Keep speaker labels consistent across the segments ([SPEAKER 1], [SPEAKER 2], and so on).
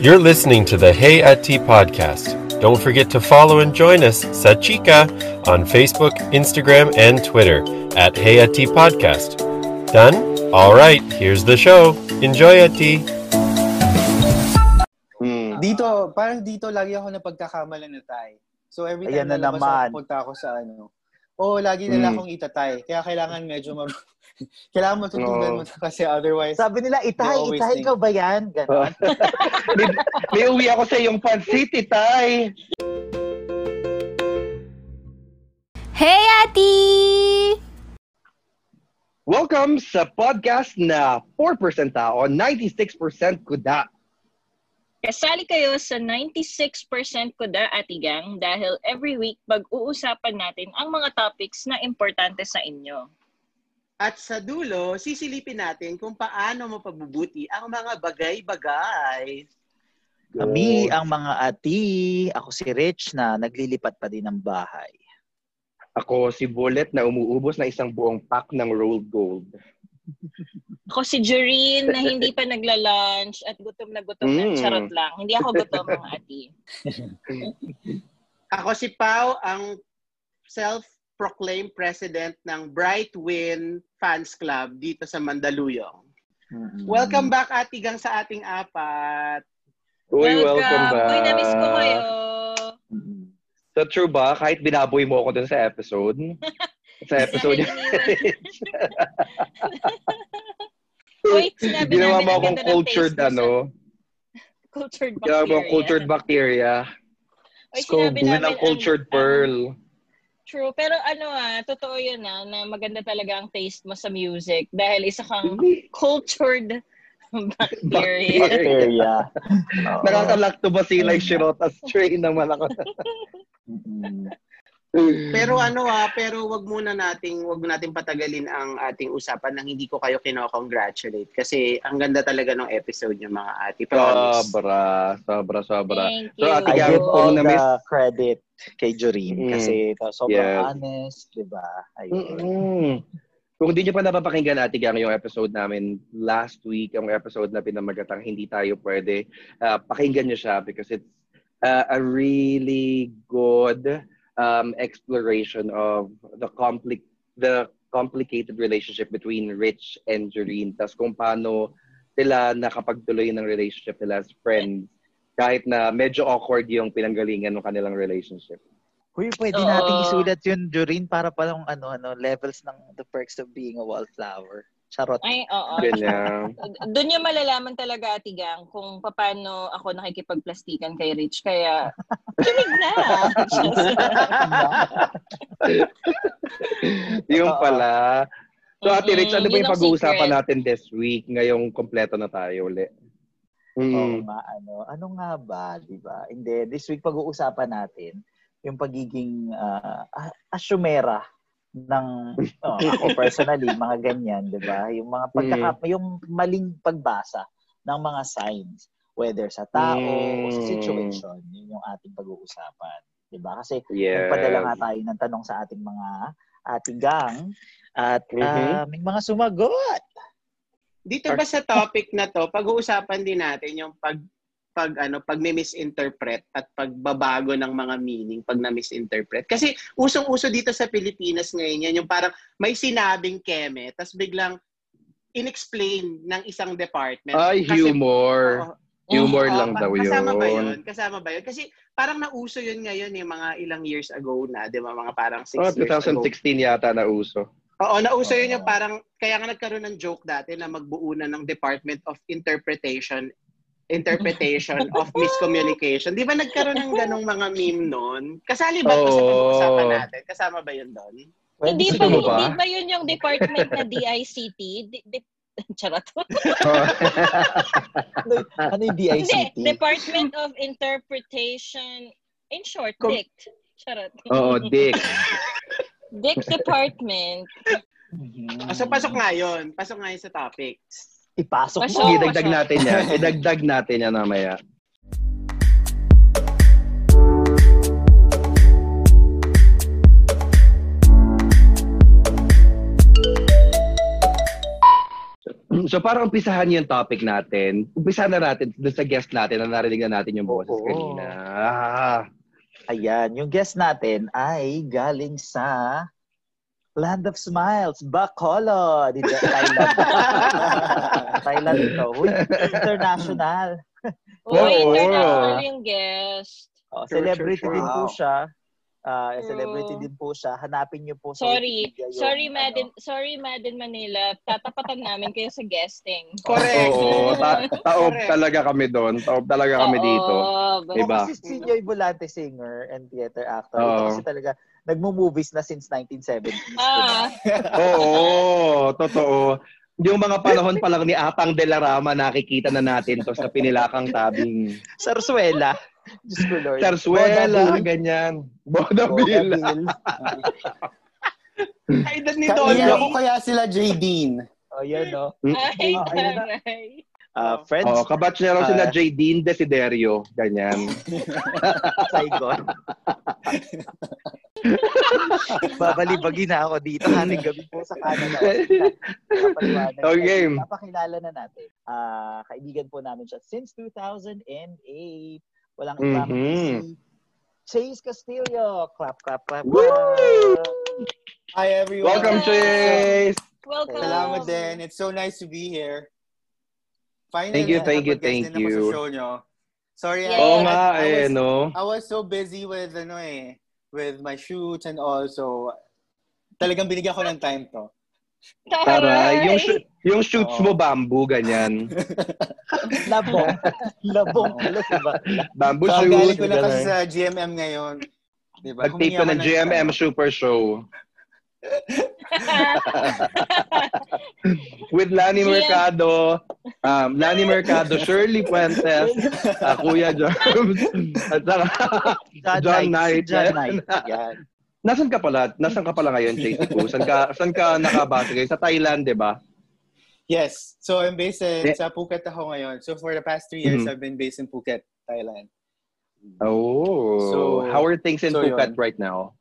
[SPEAKER 1] You're listening to the Hey at Tea podcast. Don't forget to follow and join us, Sachika, on Facebook, Instagram, and Twitter at Hey at Tea podcast. Done? All right, here's the show. Enjoy at Tea.
[SPEAKER 2] Hmm.
[SPEAKER 3] Dito, parang dito lagi ako napagkakamalan na tayo. So every time
[SPEAKER 2] Ayan na
[SPEAKER 3] lalabas
[SPEAKER 2] naman.
[SPEAKER 3] ako, punta ako sa ano. Oo, lagi nila
[SPEAKER 2] Mm.
[SPEAKER 3] akong itatay. Kaya kailangan medyo mag... kailangan matutunan
[SPEAKER 2] Oo.
[SPEAKER 3] mo na kasi otherwise...
[SPEAKER 2] Sabi nila, itay, itay
[SPEAKER 3] think-
[SPEAKER 2] ka ba yan? Ganon.
[SPEAKER 4] may, may uwi ako sa iyong pansit, itay.
[SPEAKER 5] Hey, Ati!
[SPEAKER 4] Welcome sa podcast na 4% tao, 96% kuda.
[SPEAKER 6] Kasali kayo sa 96% kuda atigang dahil every week pag-uusapan natin ang mga topics na importante sa inyo.
[SPEAKER 7] At sa dulo, sisilipin natin kung paano mapabubuti ang mga bagay-bagay.
[SPEAKER 2] Kami ang mga ati. Ako si Rich na naglilipat pa din ng bahay.
[SPEAKER 4] Ako si Bullet na umuubos na isang buong pack ng rolled gold.
[SPEAKER 6] Ako si Joreen na hindi pa nagla-lunch at gutom na gutom na.
[SPEAKER 4] Mm.
[SPEAKER 6] Charot lang. Hindi ako gutom mga ati.
[SPEAKER 7] Ako si Pau, ang self-proclaimed president ng Bright Win Fans Club dito sa Mandaluyong.
[SPEAKER 2] Mm-mm.
[SPEAKER 7] Welcome back, Atigang, sa ating apat.
[SPEAKER 4] Uy, welcome, back.
[SPEAKER 6] Uy, na-miss ko kayo.
[SPEAKER 4] So true ba? Kahit binaboy mo ako dun sa episode. sa episode.
[SPEAKER 6] Uy, sinabi
[SPEAKER 4] Ginawa
[SPEAKER 6] namin
[SPEAKER 4] mo
[SPEAKER 6] ang
[SPEAKER 4] akong
[SPEAKER 6] ganda ng
[SPEAKER 4] cultured, ano,
[SPEAKER 6] Cultured
[SPEAKER 4] ginawa mo
[SPEAKER 6] bacteria.
[SPEAKER 4] akong cultured bacteria.
[SPEAKER 6] Uy,
[SPEAKER 2] Scooby
[SPEAKER 6] sinabi namin
[SPEAKER 4] ang cultured
[SPEAKER 6] ang-
[SPEAKER 4] pearl.
[SPEAKER 6] True. Pero ano ah, totoo yun ah, na maganda talaga ang taste mo sa music dahil isa kang cultured bacteria.
[SPEAKER 2] Bacteria. Oo.
[SPEAKER 4] Nakakalactobacillus shirota strain naman ako.
[SPEAKER 7] Pero ano ah, pero wag muna nating wag nating patagalin ang ating usapan nang hindi ko kayo kino-congratulate kasi ang ganda talaga ng episode niyo mga ati. Promise.
[SPEAKER 4] Sobra, sobra, sobra.
[SPEAKER 6] Thank
[SPEAKER 4] So. Ate
[SPEAKER 2] I give all the credit kay Joreen
[SPEAKER 4] Mm.
[SPEAKER 2] kasi sobrang
[SPEAKER 4] Yes.
[SPEAKER 2] honest, di ba? Ayun.
[SPEAKER 4] Kung hindi nyo pa napapakinggan natin gang yung episode namin last week, yung episode na pinamagatang hindi tayo pwede, ah, pakinggan nyo siya because it's ah, a really good um, exploration of the compli- the complicated relationship between Rich and Joreen. Tapos kung paano sila nakapagtuloy ng relationship nila as friends kahit na medyo awkward yung pinanggalingan ng kanilang relationship.
[SPEAKER 2] Uy, pwede
[SPEAKER 6] Oo.
[SPEAKER 2] nating isulat yun, Joreen, para palang ano, ano, levels ng the perks of being a wallflower. Charot.
[SPEAKER 6] Ay, oo.
[SPEAKER 4] Ganyan.
[SPEAKER 6] Doon yung malalaman talaga, Atigang, kung paano ako nakikipagplastikan kay Rich. Kaya, kinig na.
[SPEAKER 4] yung pala. So, Ate Rich, ano ba yung pag-uusapan natin this week ngayong kompleto na tayo uli?
[SPEAKER 2] Oo
[SPEAKER 4] Mm.
[SPEAKER 2] nga, ano. Ano nga ba, di ba? Hindi, this week pag-uusapan natin yung pagiging uh, asyumera ng oh, ako personally, mga ganyan, di ba? Yung mga pagkaka,
[SPEAKER 4] Mm.
[SPEAKER 2] yung maling pagbasa ng mga signs, whether sa tao o sa
[SPEAKER 4] Mm.
[SPEAKER 2] situation, yun yung ating pag-uusapan. Di ba? Kasi
[SPEAKER 4] Yes.
[SPEAKER 2] nagpadala nga tayo ng tanong sa ating mga atigang at
[SPEAKER 4] Mhm.
[SPEAKER 2] ah, may mga sumagot.
[SPEAKER 7] Dito ba sa topic na to, pag-uusapan din natin yung pag pag ano, pag may misinterpret at pagbabago ng mga meaning pag na-misinterpret. Kasi usong-uso dito sa Pilipinas ngayon yan, yung parang may sinabing keme, tas biglang inexplain ng isang department.
[SPEAKER 4] Ay,
[SPEAKER 7] Kasi-
[SPEAKER 4] humor.
[SPEAKER 7] Oo.
[SPEAKER 4] Humor
[SPEAKER 7] Oo,
[SPEAKER 4] lang
[SPEAKER 7] ka-
[SPEAKER 4] daw yun.
[SPEAKER 7] Kasama ba yun? Kasama ba yun? Kasi parang nauso yun ngayon yung mga ilang years ago na, di ba? Mga parang six
[SPEAKER 4] Oh,
[SPEAKER 7] years ago.
[SPEAKER 4] 2016 yata na uso.
[SPEAKER 7] Oo, nauso yun
[SPEAKER 2] Oo.
[SPEAKER 7] yung parang, kaya nga nagkaroon ng joke dati na magbuo na ng Department of Interpretation interpretation of miscommunication. Di ba nagkaroon ng ganong mga meme noon? Kasali ba ito sa
[SPEAKER 4] Oo.
[SPEAKER 7] pag-uusapan natin? Kasama ba yun doon?
[SPEAKER 6] hindi,
[SPEAKER 4] siguro ba?
[SPEAKER 6] hindi ba yun yung department na DICT? Di, di, charot.
[SPEAKER 2] ano yung
[SPEAKER 6] Hindi,
[SPEAKER 2] DICT?
[SPEAKER 6] Department of Interpretation. In short,
[SPEAKER 7] Com-
[SPEAKER 6] DICT. Charot.
[SPEAKER 4] Oo, Dick.
[SPEAKER 6] DICT Department.
[SPEAKER 2] Mhm.
[SPEAKER 7] Ah, So, pasok nga yun. Pasok nga yun sa topics.
[SPEAKER 2] Ipasok
[SPEAKER 6] Pasok.
[SPEAKER 2] mo.
[SPEAKER 4] Sige, dagdag natin yan. Idagdag natin yan mamaya. So para umpisahan yung topic natin, umpisahan na natin doon sa guest natin na narinig na natin yung boses
[SPEAKER 2] Oo.
[SPEAKER 4] kanina. Ah,
[SPEAKER 2] Ayan, yung guest natin ay galing sa Land of Smiles, Bacolod, in Thailand. Thailand ito. Uy, international.
[SPEAKER 6] Uy, international yung guest.
[SPEAKER 2] Oh, celebrity
[SPEAKER 4] sure, sure.
[SPEAKER 2] din po siya. Ah,
[SPEAKER 6] True.
[SPEAKER 2] celebrity din po siya. Hanapin niyo po sa
[SPEAKER 6] Sorry.
[SPEAKER 2] Wikipedia yung,
[SPEAKER 6] Sorry,
[SPEAKER 2] ano,
[SPEAKER 6] Madden. Sorry, Madden Manila. Tatapatan namin kayo sa guesting.
[SPEAKER 7] Correct.
[SPEAKER 4] oo, ta- taob
[SPEAKER 7] Correct.
[SPEAKER 4] talaga kami doon. Taob talaga kami
[SPEAKER 6] Oo,
[SPEAKER 4] dito.
[SPEAKER 6] but-
[SPEAKER 2] Oo,
[SPEAKER 4] Iba.
[SPEAKER 2] kasi si Joy Volante, singer and theater actor. Ito
[SPEAKER 4] Oo.
[SPEAKER 2] kasi talaga, nagmo-movies na since 1970s.
[SPEAKER 6] Ah,
[SPEAKER 4] Oo, totoo. Yung mga panahon pa lang ni Atang de la Rama, nakikita na natin to sa pinilakang tabing.
[SPEAKER 2] Sarsuela. Diyos ko, Lord.
[SPEAKER 4] Sarsuela,
[SPEAKER 2] Vodaville.
[SPEAKER 4] ganyan. Vodaville.
[SPEAKER 2] Vodaville.
[SPEAKER 7] Ay, dad ni
[SPEAKER 3] Kaya
[SPEAKER 7] Dolly.
[SPEAKER 3] ko kaya sila J. Dean.
[SPEAKER 2] Oh, yan, no?
[SPEAKER 6] ay,
[SPEAKER 2] Oh,
[SPEAKER 6] taray.
[SPEAKER 2] Uh, friends,
[SPEAKER 4] Oh, kabatch niya raw sila
[SPEAKER 2] Ah.
[SPEAKER 4] J. Dean Desiderio. Ganyan.
[SPEAKER 2] Saigon. Babalibagi na ako dito. Hating gabi po sa Canada.
[SPEAKER 4] Okay.
[SPEAKER 2] Papakilala na natin. Ah, kaibigan po namin siya since 2008. Walang iba kundi
[SPEAKER 4] Mhm.
[SPEAKER 2] si Chase Castillo. Clap, clap, clap,
[SPEAKER 4] Woo!
[SPEAKER 2] clap.
[SPEAKER 3] Hi, everyone.
[SPEAKER 4] Welcome, Chase!
[SPEAKER 6] Welcome.
[SPEAKER 3] Salamat din. It's so nice to be here. Finally,
[SPEAKER 4] Thank you, thank you, thank you.
[SPEAKER 3] Sa show nyo. Sorry,
[SPEAKER 6] Yes.
[SPEAKER 3] I- I-
[SPEAKER 4] nga
[SPEAKER 3] I,
[SPEAKER 4] eh,
[SPEAKER 3] was,
[SPEAKER 4] no?
[SPEAKER 3] I was so busy with, ano eh, with my shoots and all, so talagang binigyan ko ng time to.
[SPEAKER 4] Tara, yung, sh- yung shoots
[SPEAKER 3] Oo.
[SPEAKER 4] mo bamboo, ganyan.
[SPEAKER 2] Labong. Labong. Ba?
[SPEAKER 4] Bamboo
[SPEAKER 3] So,
[SPEAKER 4] shoots.
[SPEAKER 3] galing ko lang kasi sa GMM ngayon. Diba?
[SPEAKER 4] Nag-tape ko ng GMM Super Show. With Lani. Mercado, um, Lani Mercado, Shirley Puentes, uh, Kuya Jones, at saka, John Knight.
[SPEAKER 2] Si John Knight. Yan.
[SPEAKER 4] nasan ka pala? Nasan ka pala ngayon, Chase Poo? San ka, san ka nakabase ngayon? Sa Thailand, di ba?
[SPEAKER 3] Yes. So, I'm based in,
[SPEAKER 4] Yeah.
[SPEAKER 3] sa Phuket ako ngayon. So, for the past three years,
[SPEAKER 4] Mhm.
[SPEAKER 3] I've been based in Phuket, Thailand.
[SPEAKER 4] Oh.
[SPEAKER 3] So-
[SPEAKER 4] how are things in
[SPEAKER 3] so
[SPEAKER 4] Phuket
[SPEAKER 3] yun.
[SPEAKER 4] right now?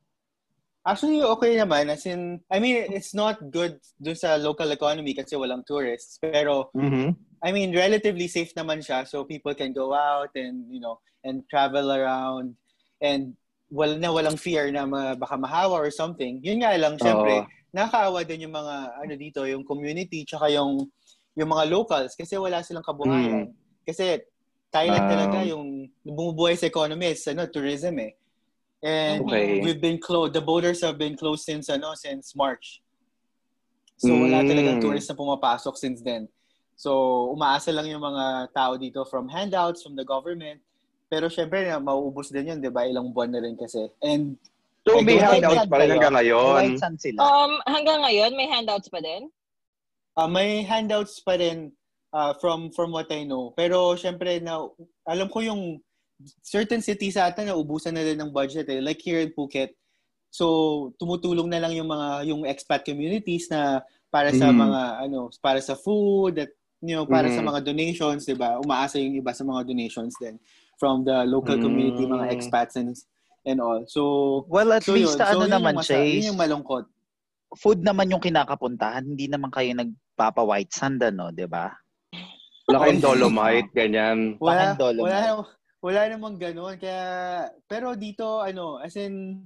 [SPEAKER 3] Actually, okay naman. As in, I mean, it's not good dun sa local economy kasi walang tourists. Pero,
[SPEAKER 4] Mm-hmm.
[SPEAKER 3] I mean, relatively safe naman siya. So, people can go out and, you know, and travel around. And, wala na walang fear na ma, baka mahawa or something. Yun nga lang, syempre,
[SPEAKER 4] Oo.
[SPEAKER 3] nakakaawa din yung mga, ano dito, yung community, tsaka yung, yung mga locals. Kasi wala silang kabuhayan. Kasi, Thailand
[SPEAKER 4] Ah.
[SPEAKER 3] talaga yung bumubuhay sa economy is, ano, tourism eh. And
[SPEAKER 4] Okay.
[SPEAKER 3] we've been closed. The borders have been closed since ano since March. So wala
[SPEAKER 4] Mm.
[SPEAKER 3] talagang tourists na pumapasok since then. So umaasa lang yung mga tao dito from handouts from the government. Pero syempre na mauubos din yun, 'di ba? Ilang buwan na rin kasi. And
[SPEAKER 4] So, may
[SPEAKER 2] think
[SPEAKER 4] pa rin hanggang ngayon.
[SPEAKER 2] Sila.
[SPEAKER 6] um, hanggang ngayon, may handouts pa din?
[SPEAKER 3] uh, may handouts pa rin uh, from from what I know. Pero syempre na alam ko yung certain cities ata na ubusan na din ng budget eh. Like here in Phuket. So tumutulong na lang yung mga yung expat communities na para sa
[SPEAKER 4] Mhm.
[SPEAKER 3] mga ano, para sa food at you know, para sa
[SPEAKER 4] Mhm.
[SPEAKER 3] mga donations, 'di ba? Umaasa yung iba sa mga donations din from the local community, mga
[SPEAKER 4] Mm.
[SPEAKER 3] expats and and all. So
[SPEAKER 2] Well, at
[SPEAKER 3] so
[SPEAKER 2] least
[SPEAKER 3] yun.
[SPEAKER 2] ano
[SPEAKER 3] so, yun
[SPEAKER 2] naman,
[SPEAKER 3] yung masa-
[SPEAKER 2] Chase.
[SPEAKER 3] Yun yung malungkot.
[SPEAKER 2] Food naman yung kinakapuntahan. Hindi naman kayo nagpapa-white sand, ano, di ba?
[SPEAKER 4] Wala kayong dolomite, ganyan.
[SPEAKER 3] Wala,
[SPEAKER 2] dolomite?
[SPEAKER 3] wala, wala namang ganun. Kaya, pero dito, ano, as in,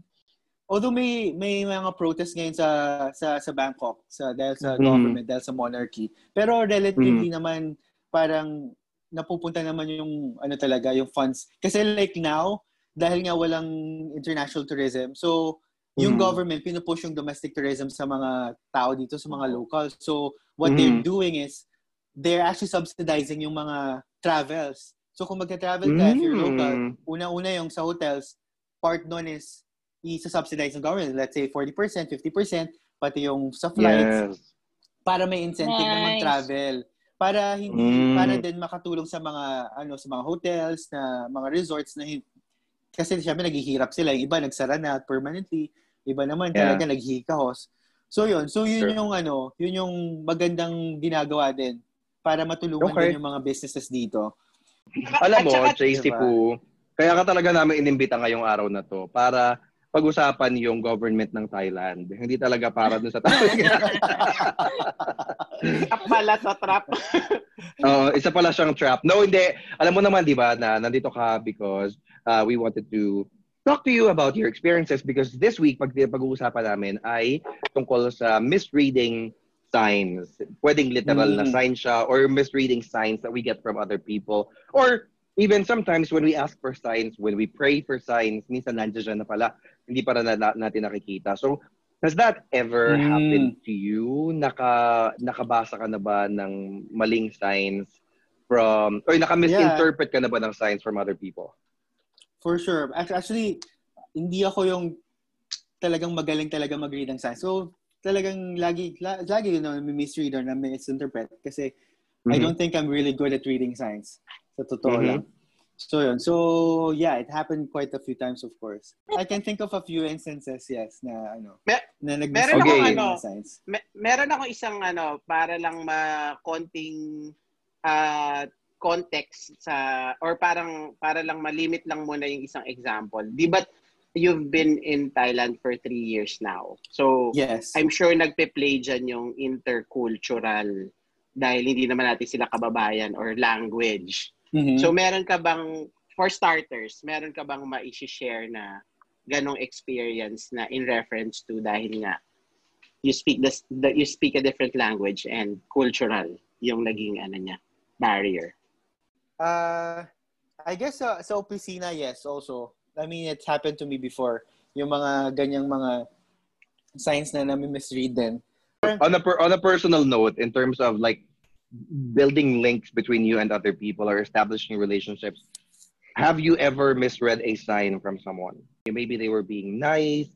[SPEAKER 3] although may may mga protest ngayon sa sa sa Bangkok sa dahil sa
[SPEAKER 4] Mhm.
[SPEAKER 3] government dahil sa monarchy pero relatively
[SPEAKER 4] Mm-hmm.
[SPEAKER 3] naman parang napupunta naman yung ano talaga yung funds kasi like now dahil nga walang international tourism so yung
[SPEAKER 4] Mhm.
[SPEAKER 3] government pinupush yung domestic tourism sa mga tao dito sa mga locals so what they're
[SPEAKER 4] Mhm.
[SPEAKER 3] doing is they're actually subsidizing yung mga travels so kung magka-travel ka if you're local
[SPEAKER 4] Mm.
[SPEAKER 3] una-una yung sa hotels, part nun is i-subsidize ng government. Let's say 40%, 50%, pati yung sa flights
[SPEAKER 4] Yes.
[SPEAKER 3] para may incentive na
[SPEAKER 6] Nice.
[SPEAKER 3] mag-travel. Para hindi
[SPEAKER 4] Mm.
[SPEAKER 3] para din makatulong sa mga ano sa mga hotels na mga resorts na kasi syempre naghihirap sila. Yung iba nagsara na permanently, iba naman
[SPEAKER 4] Yeah.
[SPEAKER 3] talaga naghihikahos. So yun, so yun
[SPEAKER 4] Sure.
[SPEAKER 3] yung ano, yun yung magandang ginagawa din para matulungan
[SPEAKER 4] Okay.
[SPEAKER 3] din yung mga businesses dito.
[SPEAKER 4] Alam mo, Tracy
[SPEAKER 3] Diba?
[SPEAKER 4] po, kaya ka talaga namin inimbita ngayong araw na to para pag-usapan yung government ng Thailand. Hindi talaga para dun sa Thailand.
[SPEAKER 7] Trap pala to, trap.
[SPEAKER 4] Oo, isa pala siyang trap. No, hindi. Alam mo naman, di ba, na nandito ka because uh, we wanted to talk to you about your experiences because this week, pag pag-uusapan namin ay tungkol sa misreading signs. Pwedeng literal na
[SPEAKER 3] Mm.
[SPEAKER 4] sign siya or misreading signs that we get from other people. Or even sometimes when we ask for signs, when we pray for signs, minsan nandiyan na pala, hindi para na, na- natin nakikita. So, has that ever
[SPEAKER 3] Mm.
[SPEAKER 4] happened to you? Naka, nakabasa ka na ba ng maling signs from, or naka-misinterpret ka na ba ng signs from other people?
[SPEAKER 3] For sure. Act- Actually, hindi ako yung talagang magaling talaga mag-read ng signs. So, talagang lagi, la, lagi yun know, misread or na misinterpret. Kasi I
[SPEAKER 4] Mhm.
[SPEAKER 3] don't think I'm really good at reading signs. Sa totoo
[SPEAKER 4] Mhm.
[SPEAKER 3] lang. So, yun. So, yeah, it happened quite a few times, of course. I can think of a few instances, yes, na ano,
[SPEAKER 7] Me-
[SPEAKER 3] na nag
[SPEAKER 7] meron
[SPEAKER 4] akong
[SPEAKER 3] misread
[SPEAKER 7] ano, meron ako isang ano, para lang ma konting ah, context sa or parang para lang malimit lang muna yung isang example. Di ba you've been in Thailand for three years now. So
[SPEAKER 3] Yes.
[SPEAKER 7] I'm sure nagpe-play dyan yung intercultural dahil hindi naman natin sila kababayan or language.
[SPEAKER 3] Mhm.
[SPEAKER 7] So meron ka bang for starters, meron ka bang ma-share na ganong experience na in reference to dahil nga you speak the, the you speak a different language and cultural yung naging ano niya barrier.
[SPEAKER 3] Uh, I guess sa, sa opisina, yes, also. I mean, it's happened to me before. Yung mga ganyang mga signs na nami-misread din.
[SPEAKER 4] on a per, on a personal note in terms of like building links between you and other people or establishing relationships have you ever misread a sign from someone? Maybe they were being nice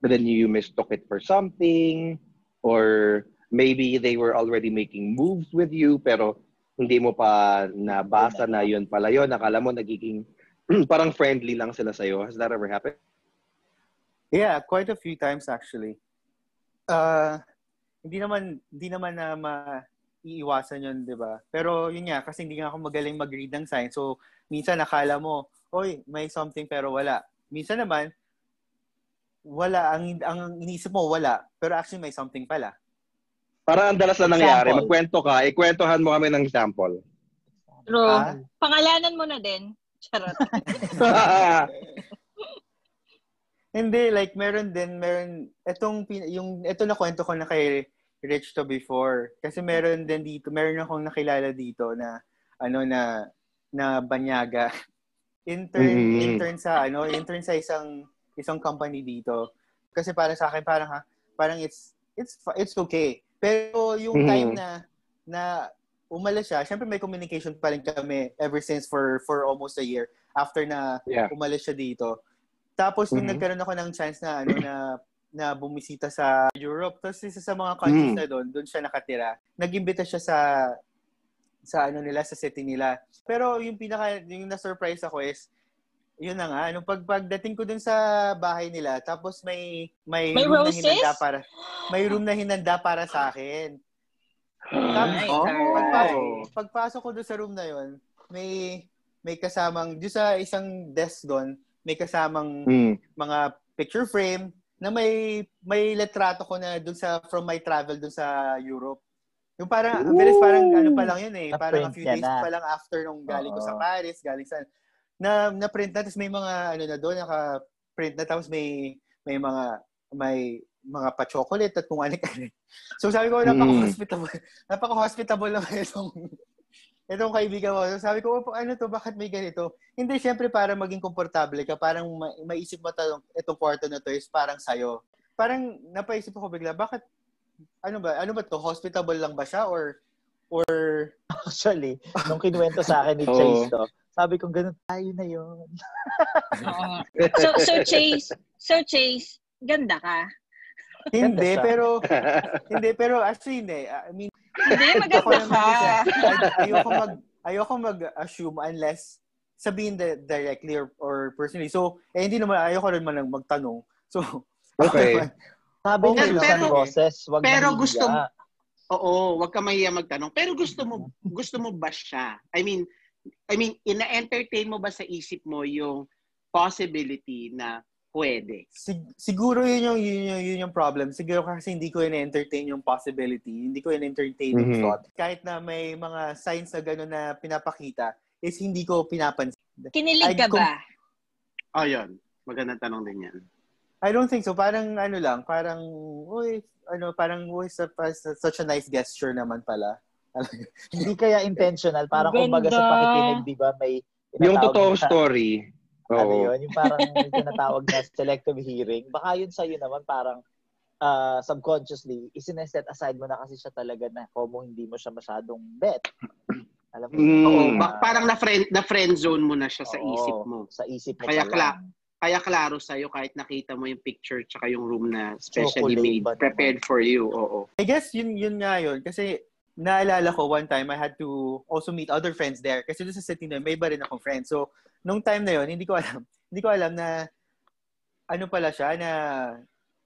[SPEAKER 4] but then you mistook it for something or maybe they were already making moves with you pero hindi mo pa nabasa na yun pala yun. Nakala mo nagiging parang friendly lang sila sa'yo. Has that ever happened?
[SPEAKER 3] Yeah, quite a few times actually. Uh, hindi naman hindi naman na maiiwasan 'yon, 'di ba? Pero yun nga kasi hindi nga ako magaling mag-read ng signs. So minsan nakala mo, "Oy, may something pero wala." Minsan naman wala ang ang iniisip mo wala, pero actually may something pala.
[SPEAKER 4] Parang ang dalas na nangyari.
[SPEAKER 2] Example.
[SPEAKER 4] Magkwento ka, ikwentuhan mo kami ng example.
[SPEAKER 6] True.
[SPEAKER 3] Ah?
[SPEAKER 6] Pangalanan mo na din. Charot.
[SPEAKER 3] Hindi, like meron din, meron, etong, pin- yung, ito na kwento ko na kay Rich to before. Kasi meron din dito, meron akong nakilala dito na, ano na, na banyaga. Intern,
[SPEAKER 4] Mm.
[SPEAKER 3] intern sa, ano, intern sa isang, isang company dito. Kasi para sa akin, parang, ha, parang it's, it's, it's okay. Pero yung
[SPEAKER 4] Mhm.
[SPEAKER 3] time na, na umalis siya, syempre may communication pa rin kami ever since for, for almost a year after na
[SPEAKER 4] Yeah.
[SPEAKER 3] umalis siya dito. Tapos nung
[SPEAKER 4] Mhm.
[SPEAKER 3] nagkaroon ako ng chance na ano na na bumisita sa Europe, tapos isa sa mga countries
[SPEAKER 4] Mm.
[SPEAKER 3] na doon, doon siya nakatira. Nag-imbita siya sa sa ano nila sa city nila. Pero yung pinaka yung na-surprise ako is yun na nga, nung pag, pagdating ko dun sa bahay nila, tapos may may,
[SPEAKER 6] May
[SPEAKER 3] room
[SPEAKER 6] roses?
[SPEAKER 3] na hinanda para may room na hinanda para sa akin. Tapos,
[SPEAKER 7] Oh.
[SPEAKER 3] pagpasok, pagpasok ko doon sa room na yon, may may kasamang doon sa isang desk doon, may kasamang
[SPEAKER 4] Mm.
[SPEAKER 3] mga picture frame na may may letrato ko na doon sa from my travel doon sa Europe. Yung parang ang bilis parang ano pa lang yun eh, parang a
[SPEAKER 2] Na-print
[SPEAKER 3] few days
[SPEAKER 2] na.
[SPEAKER 3] pa lang after nung galing ko
[SPEAKER 2] Oo.
[SPEAKER 3] sa Paris, galing sa na na print na tapos may mga ano na doon naka print na tapos may may mga may mga pa-chocolate at kung ano So sabi ko,
[SPEAKER 4] Mm.
[SPEAKER 3] napaka-hospitable. Napaka-hospitable naman itong itong kaibigan ko. So sabi ko, "Oh, ano to, bakit may ganito? Hindi, syempre para maging komportable ka, parang ma- maisip mo talong, itong kwarto na to is parang sayo. Parang napaisip ako bigla, bakit, ano ba, ano ba to, hospitable lang ba siya or, or,
[SPEAKER 2] Actually, nung kinuwento sa akin ni. Chase to, sabi ko, ganun tayo na yun.
[SPEAKER 6] Oo. so, so Chase, so Chase, ganda ka.
[SPEAKER 3] hindi, pero, hindi, pero actually hindi. I mean,
[SPEAKER 6] Hindi, maganda ka.
[SPEAKER 3] ayoko mag ayoko mag-assume unless sabihin di- directly or, or personally. So, eh hindi naman ayoko rin man lang magtanong. So,
[SPEAKER 4] Okay.
[SPEAKER 2] Sabi
[SPEAKER 3] Okay
[SPEAKER 2] ni
[SPEAKER 3] lang.
[SPEAKER 2] Susan
[SPEAKER 7] Pero-
[SPEAKER 2] Roses, wag
[SPEAKER 7] pero
[SPEAKER 2] mahiya.
[SPEAKER 7] gusto mo- Oo, wag ka mahiya magtanong. Pero gusto mo gusto mo ba siya? I mean, I mean, ina-entertain mo ba sa isip mo yung possibility na pwede.
[SPEAKER 3] Sig- siguro yun yung, yun, yung, yun yung problem. Siguro kasi hindi ko in-entertain yung possibility. Hindi ko in-entertain yung
[SPEAKER 4] Mhm.
[SPEAKER 3] thought. Kahit na may mga signs na gano'n na pinapakita, is hindi ko pinapansin.
[SPEAKER 6] Kinilig ka
[SPEAKER 3] kung-
[SPEAKER 6] ba?
[SPEAKER 7] Oh, yun. Magandang tanong din yan.
[SPEAKER 3] I don't think so. Parang ano lang, parang, uy, ano, parang, uy, sa, sa- such a nice gesture naman pala.
[SPEAKER 2] Hindi kaya intentional. Parang
[SPEAKER 6] Ganda.
[SPEAKER 2] kumbaga sa pakikinig, di ba, may
[SPEAKER 4] Yung totoong
[SPEAKER 2] na-
[SPEAKER 4] story.
[SPEAKER 2] Ano yun? Yung parang may tinatawag na selective hearing. Baka yun sa'yo naman parang ah, subconsciously, isineset aside mo na kasi siya talaga na como hindi mo siya masyadong bet. Alam mo?
[SPEAKER 4] Mm.
[SPEAKER 7] Oo, ba- parang na friend na friend zone mo na siya sa
[SPEAKER 2] oo,
[SPEAKER 7] isip mo.
[SPEAKER 2] Sa isip mo
[SPEAKER 7] Kaya
[SPEAKER 2] pa
[SPEAKER 7] kla-. Kaya klaro sa'yo kahit nakita mo yung picture tsaka yung room na specially
[SPEAKER 2] Chocolate
[SPEAKER 7] made,
[SPEAKER 2] ba naman?
[SPEAKER 7] prepared for you. Oo.
[SPEAKER 3] I guess yun, yun nga yun. Kasi naalala ko one time, I had to also meet other friends there. Kasi doon sa city na may iba rin akong friends. So, nung time na yun, hindi ko alam. Hindi ko alam na ano pala siya, na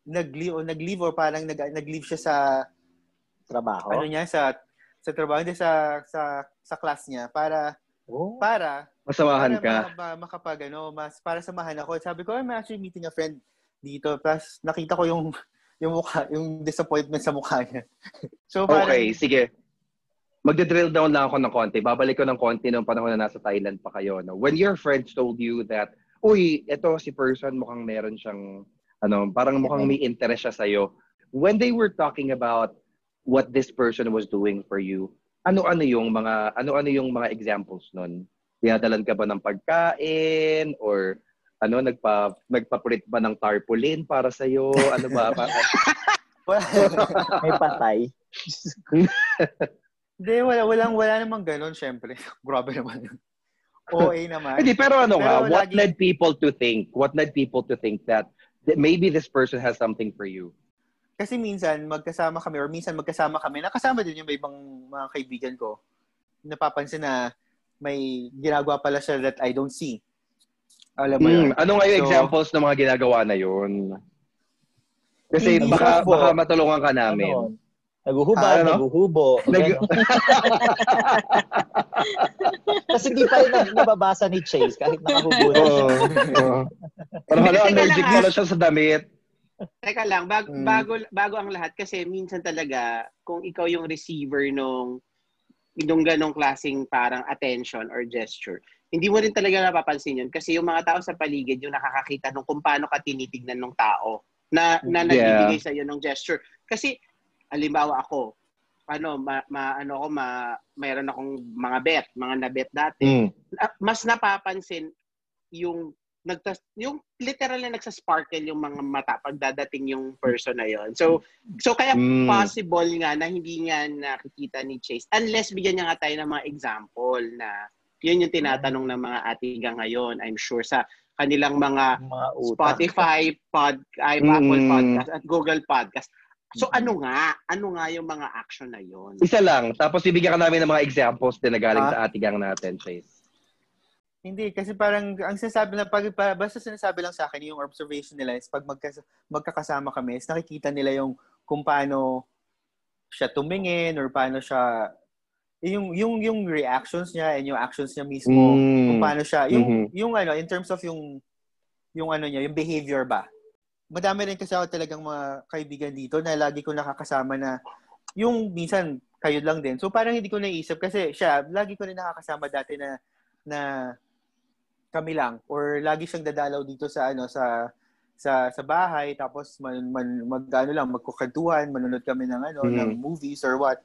[SPEAKER 3] nag-leave o nag-leave or parang nag, nag-leave siya sa
[SPEAKER 2] Trabaho.
[SPEAKER 3] ano niya sa sa trabaho hindi sa sa sa class niya para
[SPEAKER 2] Oh.
[SPEAKER 3] para
[SPEAKER 4] Masamahan
[SPEAKER 3] para
[SPEAKER 4] ka.
[SPEAKER 3] ma- ma- makapag ano, mas para samahan ako. Sabi ko, I'm actually meeting a friend dito. Tapos nakita ko yung yung mukha, yung disappointment sa mukha niya. so parang,
[SPEAKER 4] Okay, sige. Magde-drill down lang ako ng konti. Babalik ko ng konti nung panahon na nasa Thailand pa kayo. No? When your friends told you that, uy, eto si person mukhang meron siyang, ano, parang mukhang may interest siya sa'yo. When they were talking about what this person was doing for you, ano-ano yung mga, ano-ano yung mga examples nun? Dinadalan ka ba ng pagkain? Or ano, nagpa, nagpapulit ba ng tarpaulin para sa'yo? Ano ba?
[SPEAKER 2] May patay.
[SPEAKER 3] Hindi, wala, walang, wala namang ganun, syempre. Grabe naman yun. OA naman.
[SPEAKER 4] Hindi, pero ano nga,
[SPEAKER 3] Pero
[SPEAKER 4] what
[SPEAKER 3] lagi-
[SPEAKER 4] led people to think? What led people to think that, that maybe this person has something for you?
[SPEAKER 3] Kasi minsan, magkasama kami, or minsan magkasama kami, nakasama din yung may ibang mga kaibigan ko. Napapansin na may ginagawa pala siya that I don't see. Alam mo yun?
[SPEAKER 4] Hmm, ano nga yung
[SPEAKER 3] So-
[SPEAKER 4] examples ng mga ginagawa na yun? Kasi baka, baka matulungan ka namin.
[SPEAKER 2] Ano? Naguhubad,
[SPEAKER 4] Ano?
[SPEAKER 2] naguhubo.
[SPEAKER 4] Nag-.
[SPEAKER 2] Kasi di pa rin nab- nababasa ni Chase kahit nakahubo na siya.
[SPEAKER 4] Oo. oo. Parang hala, allergic
[SPEAKER 7] ah.
[SPEAKER 4] pala siya sa damit.
[SPEAKER 7] Teka lang, bag,
[SPEAKER 3] Mm.
[SPEAKER 7] bago bago ang lahat kasi minsan talaga kung ikaw yung receiver nung nung ganong klaseng parang attention or gesture, hindi mo rin talaga napapansin yun kasi yung mga tao sa paligid yung nakakakita nung kung paano ka tinitignan ng tao na na
[SPEAKER 4] Yeah.
[SPEAKER 7] nagbibigay sa iyo ng gesture. Kasi halimbawa ako, ano, ma, ma- ano ako, ma, mayroon akong mga bet, mga nabet dati na- mas napapansin yung nagtas yung literal na nagsasparkle yung mga mata pag dadating yung person na yon. So so kaya
[SPEAKER 4] Mm.
[SPEAKER 7] possible nga na hindi nga nakikita ni Chase unless bigyan niya nga tayo ng mga example na yun yung tinatanong ng mga atiga ngayon. I'm sure sa kanilang mga
[SPEAKER 2] Mga utak.
[SPEAKER 7] Spotify, pod, ay,
[SPEAKER 4] Mm.
[SPEAKER 7] Apple Podcast at Google Podcast. So ano nga? Ano nga yung mga action na yon?
[SPEAKER 4] Isa lang. Tapos bibigyan ka namin ng mga examples din na galing
[SPEAKER 3] Ah.
[SPEAKER 4] sa atigang natin, Chase.
[SPEAKER 3] Hindi, kasi parang ang sinasabi na pag, pa- basta sinasabi lang sa akin yung observation nila is pag magkas, magkakasama kami is nakikita nila yung kung paano siya tumingin or paano siya yung yung yung reactions niya and yung actions niya mismo kung
[SPEAKER 4] Mm.
[SPEAKER 3] paano siya yung
[SPEAKER 4] Mhm.
[SPEAKER 3] yung ano in terms of yung yung ano niya yung behavior ba madami rin kasi ako talagang mga kaibigan dito na lagi ko nakakasama na yung minsan kayo lang din. So parang hindi ko naisip kasi siya lagi ko rin nakakasama dati na na kami lang or lagi siyang dadalaw dito sa ano sa sa sa bahay. Tapos man, man mag ano lang magkukantuhan manonood kami ng ano
[SPEAKER 4] Mhm.
[SPEAKER 3] ng movies or what.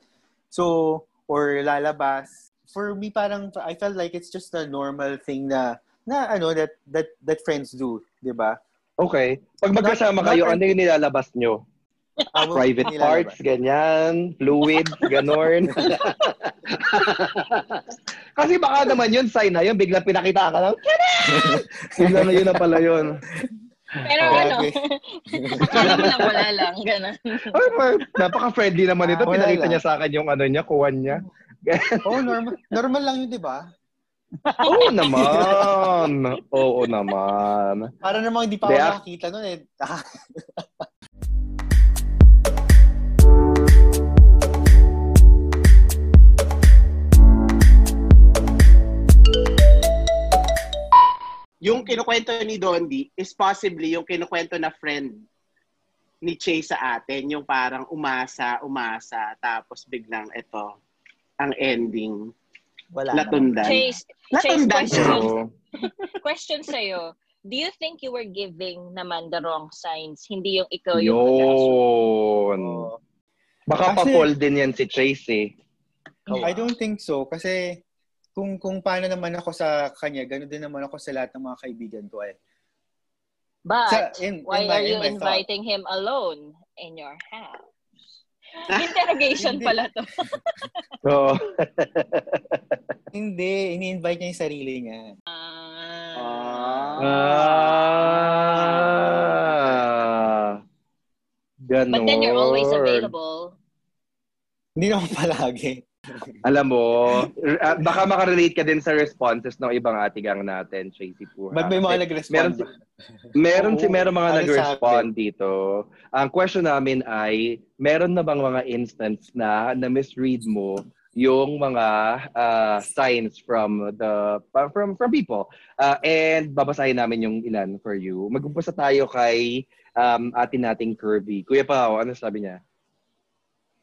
[SPEAKER 3] So or lalabas. For me parang I felt like it's just a normal thing na na ano that that that friends do 'di ba
[SPEAKER 4] Okay. Pag magkasama kayo, ano yung nilalabas nyo? Private parts, ganyan, fluids, ganon. Kasi baka naman yun, sign na yun, bigla pinakita ka lang, bigla na yun na pala yun.
[SPEAKER 6] Pero
[SPEAKER 3] Oh,
[SPEAKER 6] ano,
[SPEAKER 3] okay.
[SPEAKER 6] akala mo lang wala lang, gano'n.
[SPEAKER 4] Ay, napaka-friendly naman ito.
[SPEAKER 3] Ah,
[SPEAKER 4] Pinakita
[SPEAKER 3] lang.
[SPEAKER 4] niya sa akin yung ano niya, kuwan niya.
[SPEAKER 3] oh normal normal lang yun 'di ba
[SPEAKER 4] Oo naman. Oo naman.
[SPEAKER 3] para namang hindi pa ako
[SPEAKER 4] act-
[SPEAKER 3] nakakita noon eh
[SPEAKER 7] yung kinukwento ni Dondi is possibly yung kinukwento na friend ni Che sa atin, yung parang umasa, umasa, tapos biglang ito, ang ending,
[SPEAKER 2] Wala
[SPEAKER 7] latundan.
[SPEAKER 6] Chase, Chase,
[SPEAKER 7] Latundan.
[SPEAKER 6] question,
[SPEAKER 4] Oo.
[SPEAKER 6] question sa'yo. Do you think you were giving naman the wrong signs? Hindi yung ikaw yung?
[SPEAKER 4] Yun.
[SPEAKER 2] Oo.
[SPEAKER 4] Baka
[SPEAKER 3] Kasi-
[SPEAKER 4] pa-fall din yan si Chase eh.
[SPEAKER 3] I don't think so. Kasi kung kung paano naman ako sa kanya, ganoon din naman ako sa lahat ng mga kaibigan ko eh.
[SPEAKER 6] But,
[SPEAKER 3] Sa- in-
[SPEAKER 6] why
[SPEAKER 3] in my-
[SPEAKER 6] are you
[SPEAKER 3] in my thought.
[SPEAKER 6] inviting him alone in your house? Interrogation
[SPEAKER 3] Hindi.
[SPEAKER 6] pala to.
[SPEAKER 4] Oo.
[SPEAKER 3] Hindi, ini-invite niya yung sarili niya.
[SPEAKER 4] Ah. Ganon.
[SPEAKER 6] But then you're always available.
[SPEAKER 3] Hindi naman palagi.
[SPEAKER 4] Alam mo, ah, baka makarelate ka din sa responses ng ibang atigang natin, Tracy Puha.
[SPEAKER 3] Ba't may mga nag-respond?
[SPEAKER 4] meron si- Meron si meron mga
[SPEAKER 3] ano
[SPEAKER 4] nag-respond dito. Ang question namin ay, meron na bang mga instance na na-misread mo yung mga ah, signs from the from from people. Ah, and babasahin namin yung ilan for you. Mag-umpisa tayo kay um, atin nating Kirby. Kuya Pao, ano sabi niya?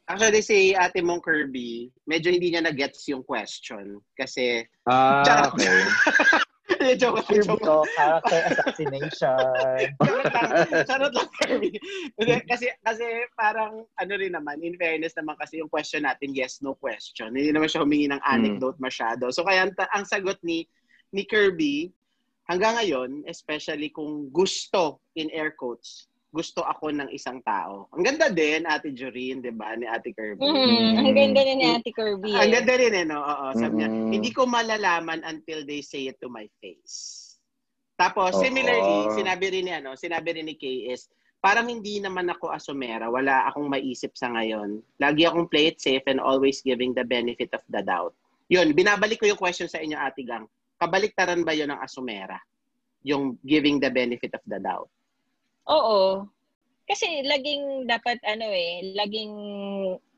[SPEAKER 7] Actually, si ate mong Kirby, medyo hindi niya na-gets yung question. Kasi,
[SPEAKER 4] Ah,
[SPEAKER 7] Charot.
[SPEAKER 4] okay.
[SPEAKER 7] joke lang,
[SPEAKER 2] Kirby
[SPEAKER 7] joke
[SPEAKER 2] to, character assassination.
[SPEAKER 7] Charot lang, charot lang, Kirby. Kasi, kasi parang, ano rin naman, in fairness naman kasi yung question natin, yes, no question. Hindi naman siya humingi ng anecdote masyado. So, kaya ang sagot ni, ni Kirby, hanggang ngayon, especially kung gusto, in air quotes, gusto ako ng isang tao. Ang ganda din, Ate Joreen, di ba, ni Ate Kirby.
[SPEAKER 6] Mhm. Ang ganda na ni Ate Kirby.
[SPEAKER 7] Ang
[SPEAKER 6] eh.
[SPEAKER 7] ganda rin eh, no? Oo, sabi niya,
[SPEAKER 4] Mm.
[SPEAKER 7] hindi ko malalaman until they say it to my face. Tapos,
[SPEAKER 4] Oo.
[SPEAKER 7] similarly, sinabi rin ni, ano, sinabi rin ni Kay is, parang hindi naman ako asumera, wala akong maisip sa ngayon. Lagi akong play it safe and always giving the benefit of the doubt. Yun, binabalik ko yung question sa inyo, Ate Gang. Kabaliktaran ba yun ng asumera? Yung giving the benefit of the doubt.
[SPEAKER 6] Oo. Kasi laging dapat ano eh, laging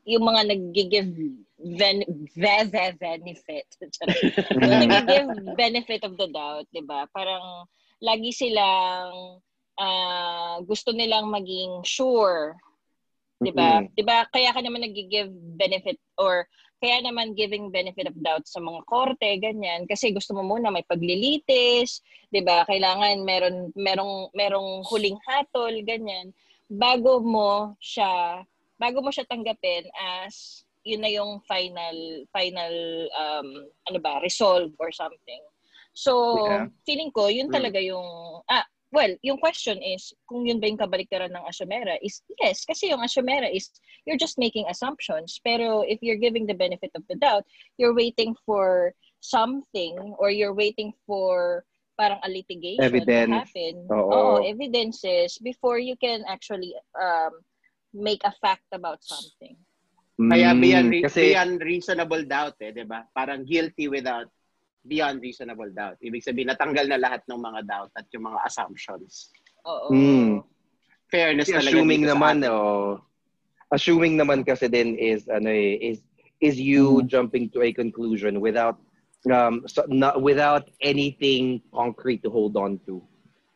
[SPEAKER 6] yung mga nag-give ben, ve, ve, benefit. nag-give benefit of the doubt, 'di ba? Parang lagi silang ah, gusto nilang maging sure. 'Di ba? 'Di ba? Kaya ka naman nag-give benefit or kaya naman giving benefit of doubt sa mga korte, ganyan. Kasi gusto mo muna may paglilitis, 'di ba? Kailangan meron merong merong huling hatol, ganyan. Bago mo siya bago mo siya tanggapin as yun na yung final final um ano ba, resolve or something. So,
[SPEAKER 4] Yeah.
[SPEAKER 6] feeling ko yun
[SPEAKER 7] Mm.
[SPEAKER 6] talaga yung ah well, yung question is kung yun ba yung kabaliktaran ng asumera is yes, kasi yung asumera is you're just making assumptions. Pero if you're giving the benefit of the doubt, you're waiting for something or you're waiting for parang a litigation
[SPEAKER 4] Evidence.
[SPEAKER 6] to happen.
[SPEAKER 4] Oo.
[SPEAKER 6] evidences before you can actually um, make a fact about something.
[SPEAKER 7] Kaya
[SPEAKER 4] Mm,
[SPEAKER 7] beyond, re-
[SPEAKER 4] kasi,
[SPEAKER 7] beyond reasonable doubt eh, di ba? Parang guilty without beyond reasonable doubt. Ibig sabihin, natanggal na lahat ng mga doubt at yung mga assumptions.
[SPEAKER 6] Oo.
[SPEAKER 4] Mm.
[SPEAKER 7] Fairness
[SPEAKER 4] Kasi
[SPEAKER 7] talaga
[SPEAKER 4] assuming naman, oh, assuming naman kasi din is ano eh, is is you jumping to a conclusion without um so, not, without anything concrete to hold on to.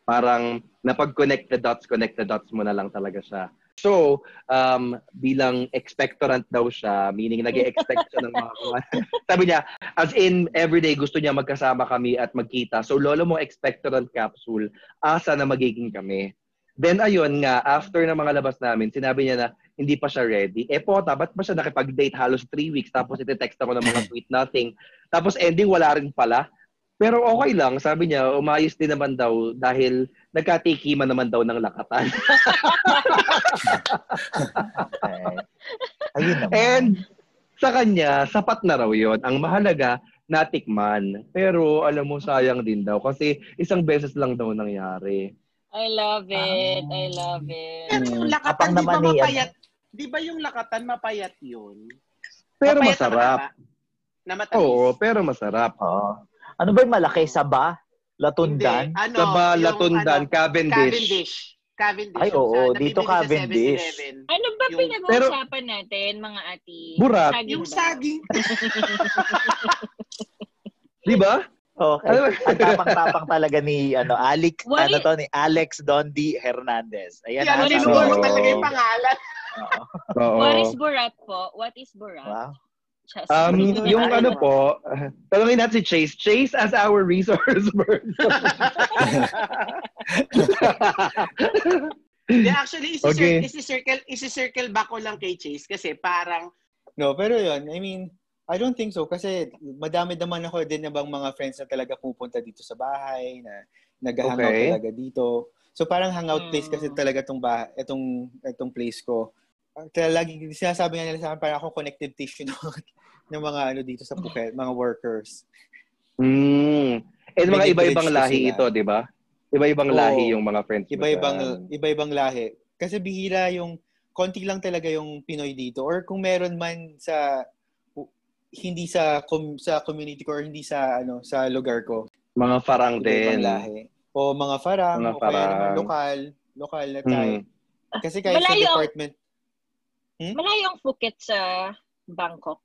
[SPEAKER 4] Parang napag-connect the dots, connect the dots mo na lang talaga siya. So, um, bilang expectorant daw siya, meaning nag expect siya ng mga. Sabi niya, as in, everyday gusto niya magkasama kami at magkita. So, lolo mo expectorant capsule, asa na magiging kami. Then, ayun nga, after ng mga labas namin, sinabi niya na hindi pa siya ready. Eh, pota, ba't ba siya nakipag-date halos three weeks? Tapos iti-text ako ng mga tweet, nothing. Tapos ending, wala rin pala. Pero okay lang, sabi niya, umayos din naman daw dahil nagkatikiman naman daw ng lakatan.
[SPEAKER 2] Okay. Ayun naman.
[SPEAKER 4] And sa kanya, sapat na raw yon. Ang mahalaga, natikman. Pero alam mo, sayang din daw. Kasi isang beses lang daw nangyari.
[SPEAKER 6] I love it. I love it.
[SPEAKER 7] Pero yung
[SPEAKER 2] Mm.
[SPEAKER 7] lakatan, di ba
[SPEAKER 2] naman
[SPEAKER 7] mapayat? Di ba yung lakatan mapayat yun?
[SPEAKER 4] Pero
[SPEAKER 7] Mapayat
[SPEAKER 4] masarap.
[SPEAKER 7] Na matamis?
[SPEAKER 4] Oo, pero masarap.
[SPEAKER 2] Oo. Ano ba yung malaki? Saba? Latundan?
[SPEAKER 7] Hindi. Ano,
[SPEAKER 4] Saba,
[SPEAKER 7] yung
[SPEAKER 4] Latundan,
[SPEAKER 7] ano,
[SPEAKER 4] Cavendish.
[SPEAKER 7] Cavendish. Cavendish.
[SPEAKER 2] Ay, oo.
[SPEAKER 7] sa-
[SPEAKER 2] Dito Cavendish.
[SPEAKER 7] 7-Eleven.
[SPEAKER 6] Ano ba
[SPEAKER 7] Yung-
[SPEAKER 6] pinag-uusapan natin, mga ati?
[SPEAKER 4] Burat.
[SPEAKER 6] Saging
[SPEAKER 7] Yung saging.
[SPEAKER 4] Di ba?
[SPEAKER 2] Okay.
[SPEAKER 4] Ano?
[SPEAKER 2] Ang tapang-tapang talaga ni ano Alex ano to ni Alex Dondi Hernandez. Ayan
[SPEAKER 7] Yan,
[SPEAKER 2] ah,
[SPEAKER 6] what is
[SPEAKER 2] sabi-
[SPEAKER 7] tinuro mo talaga yung pangalan.
[SPEAKER 2] Oo.
[SPEAKER 4] Oo.
[SPEAKER 6] What is Borat po? What is Borat?
[SPEAKER 2] Wow.
[SPEAKER 4] Um, yung ano po, tanongin natin si Chase. Chase as our resource person.
[SPEAKER 7] Hindi, actually, isi-circle,
[SPEAKER 4] Okay.
[SPEAKER 7] isi-circle, isi-circle back ko lang kay Chase kasi parang
[SPEAKER 3] No, pero yun, I mean, I don't think so kasi madami naman ako din na bang mga friends na talaga pupunta dito sa bahay, na nag-hangout
[SPEAKER 4] Okay.
[SPEAKER 3] talaga dito. So parang hangout place kasi
[SPEAKER 6] Mm.
[SPEAKER 3] talaga itong, bah- itong, itong place ko. Kaya lagi sinasabi nga nila sa akin, parang ako connective tissue ng, ng mga ano dito sa Phuket, mga workers.
[SPEAKER 4] mm. And mga iba-ibang lahi
[SPEAKER 3] sila.
[SPEAKER 4] ito, di ba? Iba-ibang
[SPEAKER 3] Oo.
[SPEAKER 4] lahi yung mga friends mo
[SPEAKER 3] Iba-ibang iba-ibang lahi. Kasi bihira yung konti lang talaga yung Pinoy dito or kung meron man sa hindi sa com- sa community ko or hindi sa ano sa lugar ko.
[SPEAKER 4] Mga farang
[SPEAKER 3] Iba-ibang
[SPEAKER 4] din.
[SPEAKER 3] lahi. O mga farang,
[SPEAKER 4] Mga
[SPEAKER 3] o kaya naman
[SPEAKER 4] farang.
[SPEAKER 3] lokal, lokal na tayo.
[SPEAKER 4] Mm.
[SPEAKER 3] Kasi kahit sa
[SPEAKER 6] Malayo ang-
[SPEAKER 3] department,
[SPEAKER 6] Malayo ang Phuket sa Bangkok.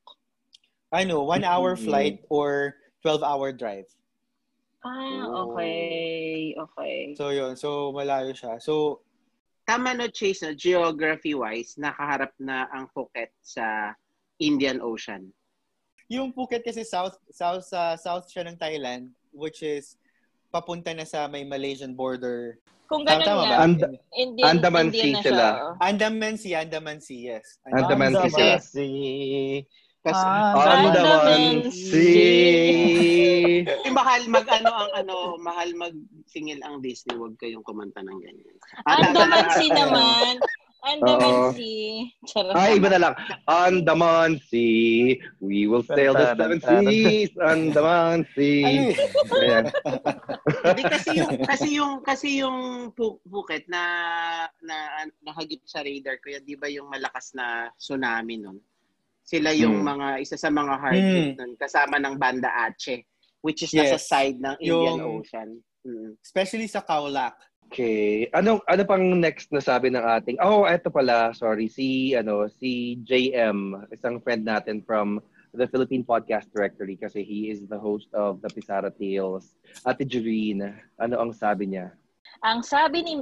[SPEAKER 3] ano, one hour
[SPEAKER 4] Mm.
[SPEAKER 3] flight or 12 hour drive.
[SPEAKER 6] Ah, okay. Okay.
[SPEAKER 3] So yun, so malayo siya. So
[SPEAKER 7] tama no Chase no geography-wise nakaharap na ang Phuket sa Indian Ocean.
[SPEAKER 3] yung Phuket kasi south south sa south siya ng Thailand which is papunta na sa may Malaysian border.
[SPEAKER 6] Kung
[SPEAKER 3] Tama,
[SPEAKER 6] ganun
[SPEAKER 3] tama
[SPEAKER 6] nga,
[SPEAKER 3] ba?
[SPEAKER 4] And-
[SPEAKER 6] Indian,
[SPEAKER 4] Andaman
[SPEAKER 6] Indian
[SPEAKER 4] Sea
[SPEAKER 6] na
[SPEAKER 4] sila.
[SPEAKER 6] siya.
[SPEAKER 3] Andaman Sea, Andaman Sea, yes.
[SPEAKER 4] Andaman Sea sila.
[SPEAKER 2] Sea.
[SPEAKER 7] Kasi
[SPEAKER 2] Andaman
[SPEAKER 4] Andaman Sea.
[SPEAKER 7] eh, mahal mag ano ang ano, mahal mag singil ang Disney, wag kayong kumanta ng ganyan.
[SPEAKER 6] Andaman Sea naman. Andaman
[SPEAKER 4] Oo.
[SPEAKER 6] Sea. Charot.
[SPEAKER 4] Ay, iba na lang. Andaman Sea. We will sail the seven seas. Andaman Sea.
[SPEAKER 3] eh?
[SPEAKER 4] Ayan.
[SPEAKER 7] Hindi kasi yung kasi yung kasi yung Phu- Phuket na na nahagip sa radar ko, yan, 'di ba yung malakas na tsunami nun? Sila yung
[SPEAKER 4] Hmm.
[SPEAKER 7] mga isa sa mga hard hit
[SPEAKER 3] Hmm.
[SPEAKER 7] nun kasama ng Banda Aceh which is
[SPEAKER 3] Yes.
[SPEAKER 7] nasa side ng Indian
[SPEAKER 3] Yung-
[SPEAKER 7] Ocean. Mm.
[SPEAKER 3] Especially sa Kaolack.
[SPEAKER 4] Okay. Ano ano pang next na sabi ng ating Oh, eto pala, sorry. Si ano, si JM, isang friend natin from the Philippine Podcast Directory kasi he is the host of the Pisara Tales. Ate Joreen, ano ang sabi niya?
[SPEAKER 6] Ang sabi ni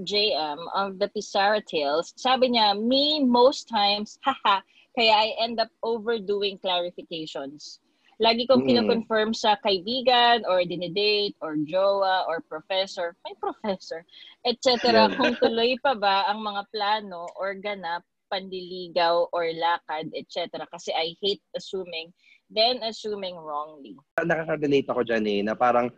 [SPEAKER 6] JM of the Pizarra Tales, sabi niya, me most times, haha, kaya I end up overdoing clarifications. Lagi kong
[SPEAKER 4] Mm.
[SPEAKER 6] kinoconfirm sa kaibigan or dinidate or jowa or professor, may professor, etc. Kung tuloy pa ba ang mga plano or ganap, pandiligaw or lakad, etc. Kasi I hate assuming, then assuming wrongly.
[SPEAKER 4] Nakaka-relate ako dyan eh, na parang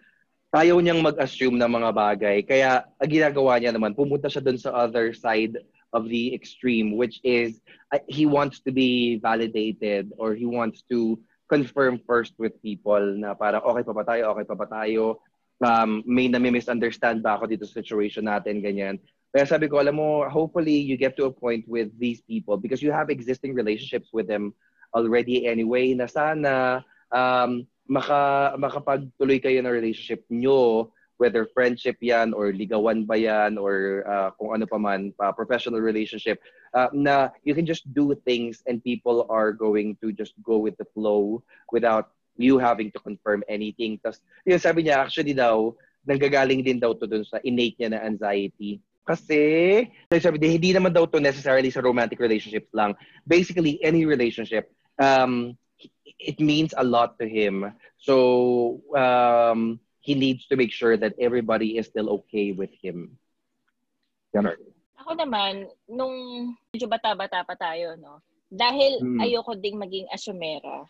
[SPEAKER 4] ayaw niyang mag-assume ng mga bagay. Kaya ang ginagawa niya naman, pumunta siya dun sa other side of the extreme, which is uh, he wants to be validated or he wants to confirm first with people na parang okay pa ba tayo, okay pa ba tayo, um, may nami-misunderstand ba ako dito sa situation natin, ganyan. Kaya sabi ko, alam mo, hopefully you get to a point with these people because you have existing relationships with them already anyway na sana um, maka, makapagtuloy kayo ng relationship nyo whether friendship yan or ligawan ba yan or uh, kung ano pa man, pa professional relationship, uh, na you can just do things and people are going to just go with the flow without you having to confirm anything. Tapos, yun sabi niya, actually daw, nanggagaling din daw to dun sa innate niya na anxiety. Kasi, sabi niya, hindi naman daw to necessarily sa romantic relationships lang. Basically, any relationship, um, it means a lot to him. So, um, he needs to make sure that everybody is still okay with him. Ganun.
[SPEAKER 6] Ako naman, nung medyo bata-bata pa tayo, no? Dahil
[SPEAKER 4] Mm.
[SPEAKER 6] ayoko ding maging asumera.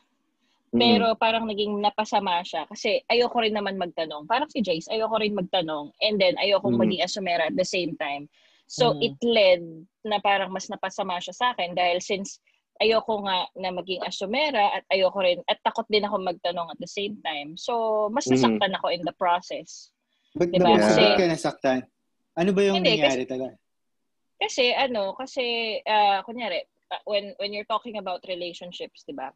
[SPEAKER 4] Mm.
[SPEAKER 6] Pero parang naging napasama siya. Kasi ayoko rin naman magtanong. Parang si Jace, ayoko rin magtanong. And then, ayoko
[SPEAKER 4] Mm.
[SPEAKER 6] maging asumera at the same time. So,
[SPEAKER 2] Mm.
[SPEAKER 6] it led na parang mas napasama siya sa akin. Dahil since ayoko nga na maging asumera at ayoko rin, at takot din ako magtanong at the same time. So, mas
[SPEAKER 4] Mm.
[SPEAKER 6] nasaktan ako in the process.
[SPEAKER 3] But
[SPEAKER 6] Diba?
[SPEAKER 3] diba,
[SPEAKER 4] Kasi-
[SPEAKER 3] ka nasaktan? Ano ba yung
[SPEAKER 6] Hindi,
[SPEAKER 3] nangyari talaga?
[SPEAKER 6] Kasi ano, kasi ah kunyari ah, when when you're talking about relationships, 'di ba?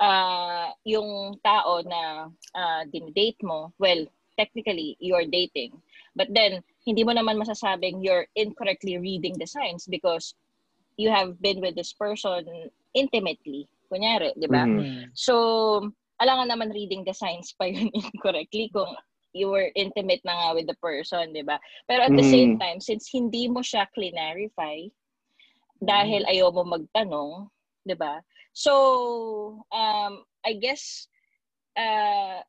[SPEAKER 6] Ah, yung tao na uh, dinidate mo, well, technically you're dating. But then hindi mo naman masasabing you're incorrectly reading the signs because you have been with this person intimately. Kunyari, 'di ba?
[SPEAKER 4] Mhm.
[SPEAKER 2] Mm.
[SPEAKER 6] So, alangan naman reading the signs pa yun incorrectly kung you were intimate na nga with the person, di ba? Pero at the
[SPEAKER 4] Mm.
[SPEAKER 6] same time, since hindi mo siya clarify, dahil ayaw mo magtanong, di ba? So, um, I guess, uh,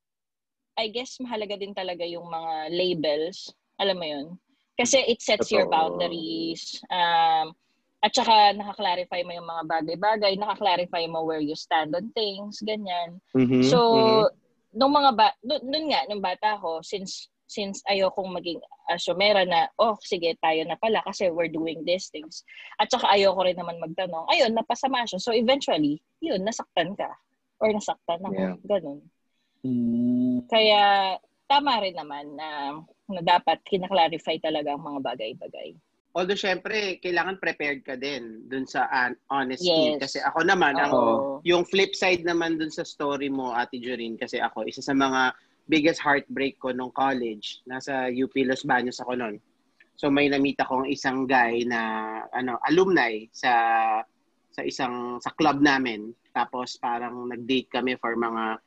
[SPEAKER 6] I guess mahalaga din talaga yung mga labels. Alam mo yun? Kasi it sets your
[SPEAKER 4] Totoo.
[SPEAKER 6] boundaries. Um, at saka nakaklarify mo yung mga bagay-bagay, nakaklarify mo where you stand on things, ganyan.
[SPEAKER 4] Mhm,
[SPEAKER 6] So,
[SPEAKER 4] mhm.
[SPEAKER 6] Nung mga ba, dun, dun nga, nung bata ko, since since ayokong maging asumera na, oh, sige, tayo na pala kasi we're doing these things. At saka ayoko rin naman magtanong. Ayun, napasama siya. So, eventually, yun, nasaktan ka. Or nasaktan ako.
[SPEAKER 4] Yeah.
[SPEAKER 6] Ganun.
[SPEAKER 3] Mm.
[SPEAKER 6] Kaya, tama rin naman na, na dapat kinaklarify talaga ang mga bagay-bagay.
[SPEAKER 7] Although, syempre, kailangan prepared ka din dun sa an- honesty.
[SPEAKER 6] Yes.
[SPEAKER 7] Kasi ako naman, ang,
[SPEAKER 6] Oo.
[SPEAKER 7] yung flip side naman dun sa story mo, Ate Jorin, kasi ako, isa sa mga biggest heartbreak ko nung college. Nasa UP Los Baños ako noon. So may namita akong isang guy na ano, alumni sa sa isang sa club namin. Tapos parang nag-date kami for mga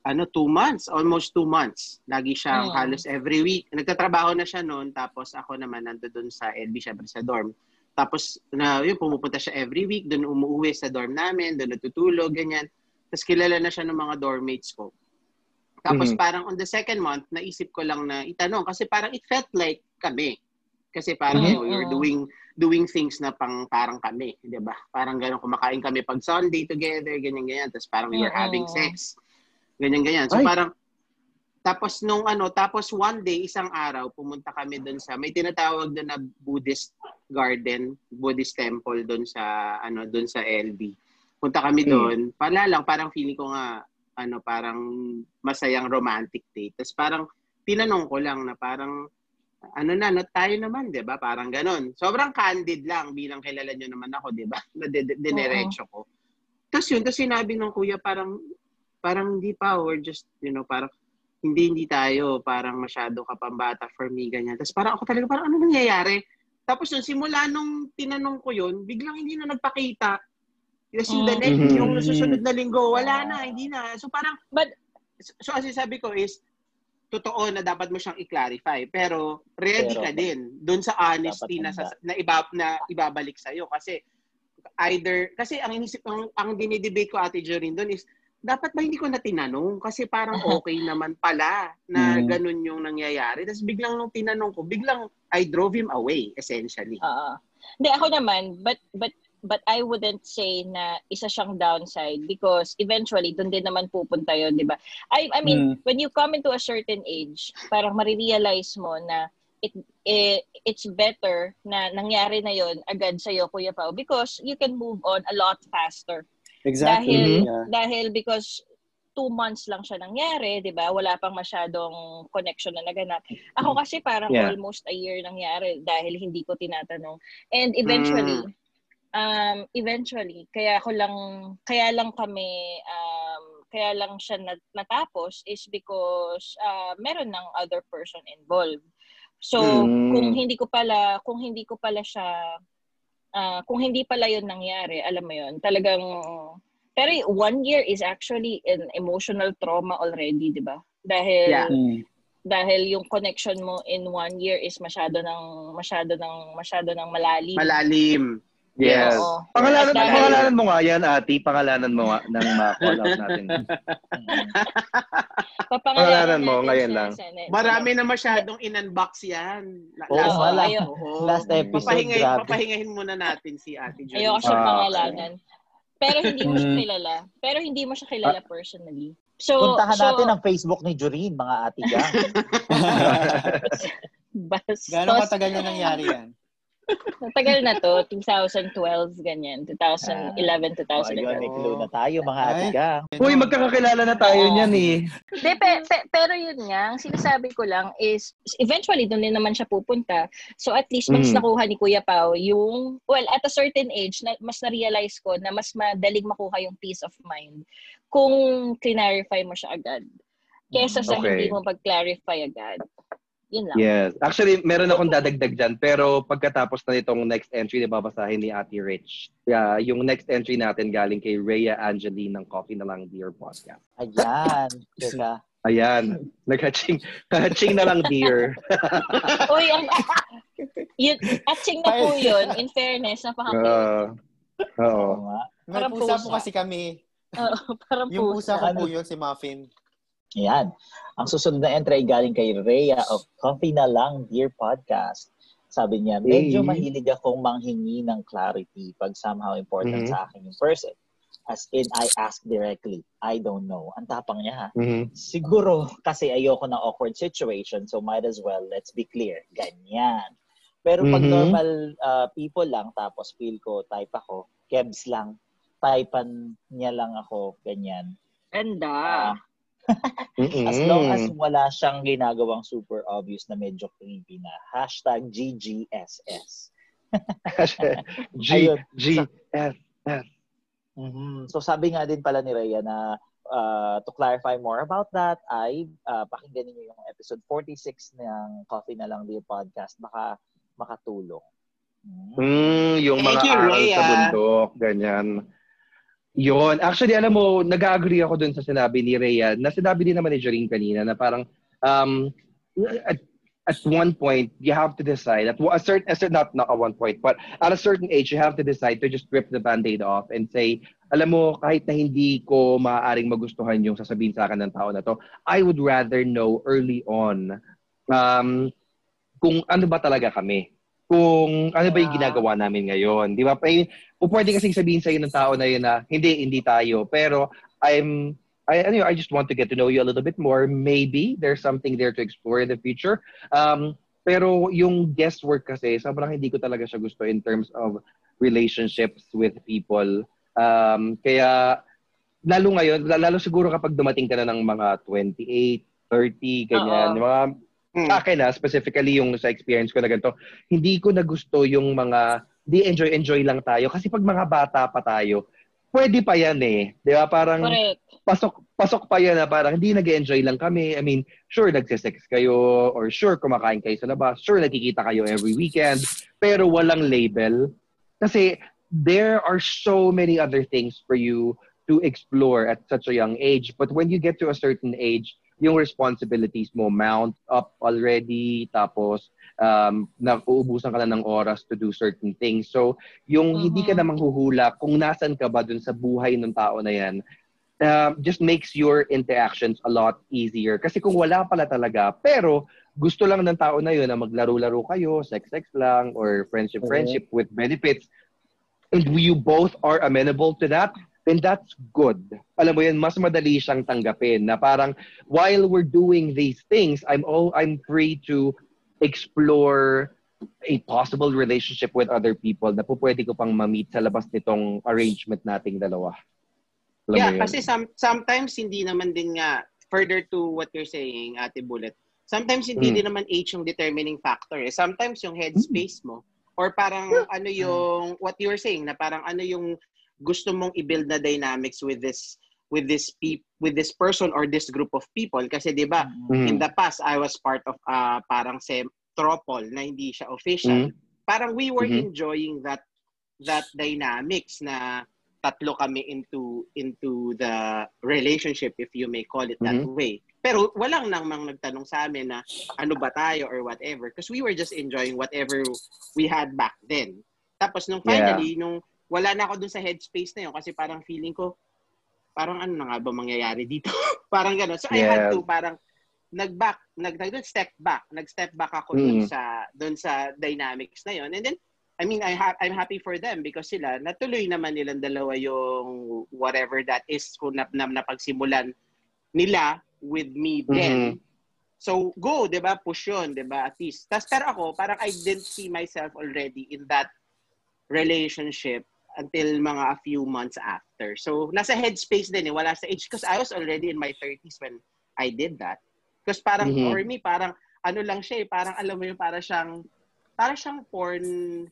[SPEAKER 7] ano, two months, almost two months. Lagi siyang
[SPEAKER 6] Mm.
[SPEAKER 7] halos every week. Nagtatrabaho na siya noon, tapos ako naman nandoon sa LB, syempre sa dorm. Tapos, na, yun, pumupunta siya every week, doon umuwi sa dorm namin, doon natutulog, ganyan. Tapos kilala na siya ng mga dormmates ko. Tapos
[SPEAKER 4] Mhm.
[SPEAKER 7] parang on the second month, naisip ko lang na itanong kasi parang it felt like kami. Kasi parang
[SPEAKER 6] Mhm.
[SPEAKER 7] you know, we were doing doing things na pang parang kami, 'di ba? Parang ganun kumakain kami pag Sunday together, ganyan ganyan. Tapos parang we were
[SPEAKER 6] Mhm.
[SPEAKER 7] having sex. Ganyan ganyan. So
[SPEAKER 4] Ay.
[SPEAKER 7] parang tapos nung ano, tapos one day, isang araw, pumunta kami doon sa may tinatawag doon na Buddhist garden, Buddhist temple doon sa ano, doon sa LB. Punta kami
[SPEAKER 4] Mm.
[SPEAKER 7] doon. Pala lang parang feeling ko nga ano, parang masayang romantic date. Tapos parang tinanong ko lang na parang ano na, no, tayo naman, 'di ba? Parang ganon. Sobrang candid lang bilang kilala nyo naman ako, 'di ba? Dinerecho ko. Tapos yun, tapos sinabi ng kuya parang parang hindi pa, we're just, you know, parang hindi, hindi tayo, parang masyado ka pambata for me, ganyan. Tapos parang ako talaga, parang ano nangyayari? Tapos nung simula nung tinanong ko yun, biglang hindi na nagpakita. Kasi yung the
[SPEAKER 6] Mm.
[SPEAKER 7] next,
[SPEAKER 4] Mhm.
[SPEAKER 7] yung susunod na linggo, wala na, hindi na. So parang,
[SPEAKER 6] But-
[SPEAKER 7] so as sabi ko is, totoo na dapat mo siyang i-clarify, pero ready
[SPEAKER 2] Pero-
[SPEAKER 7] ka din doon sa honesty na, sa, na, iba, na ibabalik sa'yo. Kasi either, kasi ang inisip, ang, ang dinidebate ko Ate Jorin doon is, dapat ba hindi ko na tinanong? Kasi parang okay naman pala na
[SPEAKER 3] Mm.
[SPEAKER 7] ganun yung nangyayari. Tapos biglang nung tinanong ko, biglang I drove him away, essentially.
[SPEAKER 6] Oo. Hindi, ako naman, but, but, but I wouldn't say na isa siyang downside because eventually, doon din naman pupunta yun, di ba? I, I mean, when you come into a certain age, parang marirealize mo na it, eh, it's better na nangyari na yon agad sa'yo, Kuya Pao, because you can move on a lot faster.
[SPEAKER 3] Exactly.
[SPEAKER 6] Dahil,
[SPEAKER 3] Yeah.
[SPEAKER 6] dahil because two months lang siya nangyari, di ba? Wala pang masyadong connection na naganap. Ako kasi parang
[SPEAKER 4] Yeah.
[SPEAKER 6] almost a year nangyari dahil hindi ko tinatanong. And eventually, um, eventually, kaya ko lang, kaya lang kami, um, kaya lang siya nat- natapos is because uh, meron ng other person involved. So,
[SPEAKER 4] Mm.
[SPEAKER 6] kung hindi ko pala, kung hindi ko pala siya, ah, kung hindi pala yun nangyari, alam mo yun, talagang, pero one year is actually an emotional trauma already, di ba? Dahil,
[SPEAKER 7] Yeah.
[SPEAKER 3] Mm.
[SPEAKER 6] dahil yung connection mo in one year is masyado ng, masyado ng, masyado ng malalim.
[SPEAKER 7] Malalim.
[SPEAKER 4] Yes.
[SPEAKER 6] Oo.
[SPEAKER 4] Pangalanan,
[SPEAKER 6] Dahil-
[SPEAKER 4] pangalanan mo nga yan, Ati. Pangalanan mo nga ng mga call out natin. Pangalanan mo,
[SPEAKER 6] natin
[SPEAKER 4] ngayon lang.
[SPEAKER 7] Marami na masyadong in-unbox yan. La-
[SPEAKER 2] Oo,
[SPEAKER 6] ayaw-
[SPEAKER 7] oo.
[SPEAKER 2] last episode,
[SPEAKER 7] Papahingahin,
[SPEAKER 2] grabe.
[SPEAKER 7] papahingahin muna natin si Ate Joy.
[SPEAKER 6] Ayoko siyang
[SPEAKER 4] Ah,
[SPEAKER 6] pangalanan. Pero hindi mo siya
[SPEAKER 3] Mm.
[SPEAKER 6] kilala. Pero hindi mo siya kilala personally. So,
[SPEAKER 2] Puntahan
[SPEAKER 6] so,
[SPEAKER 2] natin ang Facebook ni Jorin, mga ate gang.
[SPEAKER 6] Bastos.
[SPEAKER 3] Gano'ng katagal na nangyari yan?
[SPEAKER 6] Matagal na to, 2012, ganyan. 2011,
[SPEAKER 2] Oh, ayun, may
[SPEAKER 6] 2012.
[SPEAKER 2] clue na tayo, mga gang.
[SPEAKER 4] Uy, magkakakilala na tayo
[SPEAKER 6] Oo.
[SPEAKER 4] niyan eh.
[SPEAKER 6] De, pe, pe- pero yun nga, ang sinasabi ko lang is, eventually, doon din naman siya pupunta. So at least, mas
[SPEAKER 4] Mhm.
[SPEAKER 6] nakuha ni Kuya Pao yung, well, at a certain age, na, mas na-realize ko na mas madaling makuha yung peace of mind kung clarify mo siya agad. Kesa sa
[SPEAKER 4] Okay.
[SPEAKER 6] hindi mo pag-clarify agad. Yun lang.
[SPEAKER 4] Yes. Actually, meron akong dadagdag dyan. Pero pagkatapos na itong next entry na babasahin ni Ate Rich, yeah, yung next entry natin galing kay Rhea Angeline ng Coffee na lang Dear Podcast.
[SPEAKER 2] Ayan. Teka.
[SPEAKER 4] Ayan. Nag-hatching, hatching na lang dear.
[SPEAKER 6] Uy, ang, yun, atching na po yun. In fairness, napaka
[SPEAKER 4] Uh, oo.
[SPEAKER 2] Oo.
[SPEAKER 3] May
[SPEAKER 6] Parang
[SPEAKER 3] pusa
[SPEAKER 6] pusa.
[SPEAKER 3] po kasi kami.
[SPEAKER 6] Oo, parang
[SPEAKER 3] Yung pusa ko po yun, si Muffin.
[SPEAKER 2] Ayan. Ang susunod na entry ay galing kay Rhea of Coffee na lang Dear Podcast. Sabi niya, medyo
[SPEAKER 4] Hey.
[SPEAKER 2] mahilig akong manghingi ng clarity pag somehow important
[SPEAKER 4] Mhm.
[SPEAKER 2] sa akin yung person. As in, I ask directly. I don't know. Ang tapang niya ha.
[SPEAKER 4] Mhm.
[SPEAKER 2] Siguro kasi ayoko ng awkward situation so might as well, let's be clear. Ganyan. Pero pag
[SPEAKER 4] Mhm.
[SPEAKER 2] normal uh, people lang tapos feel ko type ako, kebs lang, typean niya lang ako, ganyan.
[SPEAKER 6] Ganda.
[SPEAKER 4] Mm-mm.
[SPEAKER 2] As long as wala siyang ginagawang super obvious na medyo creepy na. Hashtag GGSS.
[SPEAKER 4] G. G, F.
[SPEAKER 2] Mhm. So sabi nga din pala ni Rhea na uh, to clarify more about that ay uh, pakinggan niyo yung episode 46 ng Coffee na lang Dear podcast baka makatulong. Mhm.
[SPEAKER 4] Mm, yung
[SPEAKER 7] Thank
[SPEAKER 4] mga
[SPEAKER 7] you,
[SPEAKER 4] aral
[SPEAKER 7] Rhea.
[SPEAKER 4] sa bundok, ganyan. Yun. Actually, alam mo, nag-agree ako dun sa sinabi ni Rhea, na sinabi din naman ni Jareen kanina, na parang, um, at, at one point, you have to decide, at a certain, a certain not, not at one point, but at a certain age, you have to decide to just rip the band-aid off and say, alam mo, kahit na hindi ko maaaring magustuhan yung sasabihin sa akin ng tao na to, I would rather know early on um, kung ano ba talaga kami kung ano ba yung ginagawa namin ngayon. Di ba? O pwede kasing sabihin sa'yo ng tao na yun na, hindi, hindi tayo. Pero, I'm, I, ano yun, I just want to get to know you a little bit more. Maybe there's something there to explore in the future. Um, pero yung guesswork kasi, sobrang hindi ko talaga siya gusto in terms of relationships with people. Um, kaya, lalo ngayon, lalo siguro kapag dumating ka na ng mga 28, 30, ganyan, yung mga
[SPEAKER 7] Hmm.
[SPEAKER 4] sa akin na specifically yung sa experience ko na ganito, hindi ko na gusto yung mga di enjoy enjoy lang tayo kasi pag mga bata pa tayo, pwede pa yan eh. 'Di ba? Parang
[SPEAKER 6] Correct.
[SPEAKER 4] pasok pasok pa yan na parang hindi nag-enjoy lang kami. I mean, sure nagse-sex kayo or sure kumakain kayo sa labas, sure nagkikita kayo every weekend, pero walang label kasi there are so many other things for you to explore at such a young age. But when you get to a certain age, yung responsibilities mo mount up already, tapos um, nauubusan ka na ng oras to do certain things. So, yung hindi ka na manghuhula kung nasan ka ba dun sa buhay ng tao na yan, um, just makes your interactions a lot easier. Kasi kung wala pala talaga, pero gusto lang ng tao na yun na maglaro-laro kayo, sex-sex lang, or friendship-friendship with benefits, and you both are amenable to that, then that's good. Alam mo yan, mas madali siyang tanggapin na parang while we're doing these things, I'm all I'm free to explore a possible relationship with other people na po pwede ko pang ma-meet sa labas nitong arrangement nating dalawa. Alam
[SPEAKER 7] Yeah,
[SPEAKER 4] yun?
[SPEAKER 7] kasi some, sometimes hindi naman din nga, further to what you're saying, Ate Bullet, sometimes hindi
[SPEAKER 4] Mm.
[SPEAKER 7] din naman age yung determining factor. Eh. Sometimes yung headspace mo, or parang ano yung, what you were saying, na parang ano yung gusto mong i-build na dynamics with this with this peop with this person or this group of people. Kasi 'di ba
[SPEAKER 4] Mhm.
[SPEAKER 7] in the past I was part of uh, parang sem tropol na hindi siya official. Parang we were
[SPEAKER 4] Mhm.
[SPEAKER 7] enjoying that that dynamics na tatlo kami into into the relationship if you may call it that
[SPEAKER 4] Mhm.
[SPEAKER 7] way. Pero walang namang nagtanong sa amin na ano ba tayo or whatever? Because we were just enjoying whatever we had back then. Tapos nung finally nung wala na ako dun sa headspace na yun kasi parang feeling ko parang ano na nga ba mangyayari dito parang gano'n so I had
[SPEAKER 4] Yeah.
[SPEAKER 7] to parang nag-back, nag, nag step back, nag-step back ako dun
[SPEAKER 4] Mm.
[SPEAKER 7] sa dun sa dynamics na yon. And then I mean, I ha- I'm happy for them because sila natuloy naman nilang dalawa yung whatever that is kung na, na, napagsimulan nila with me then. So go, 'di ba? Push 'yon, 'di ba? At least. Tas pero ako, parang I didn't see myself already in that relationship until mga a few months after. So, nasa headspace din eh. Wala sa age. Because I was already in my 30s when I did that. Because parang
[SPEAKER 4] Mhm.
[SPEAKER 7] for me, parang ano lang siya eh. Parang alam mo yung para siyang para siyang porn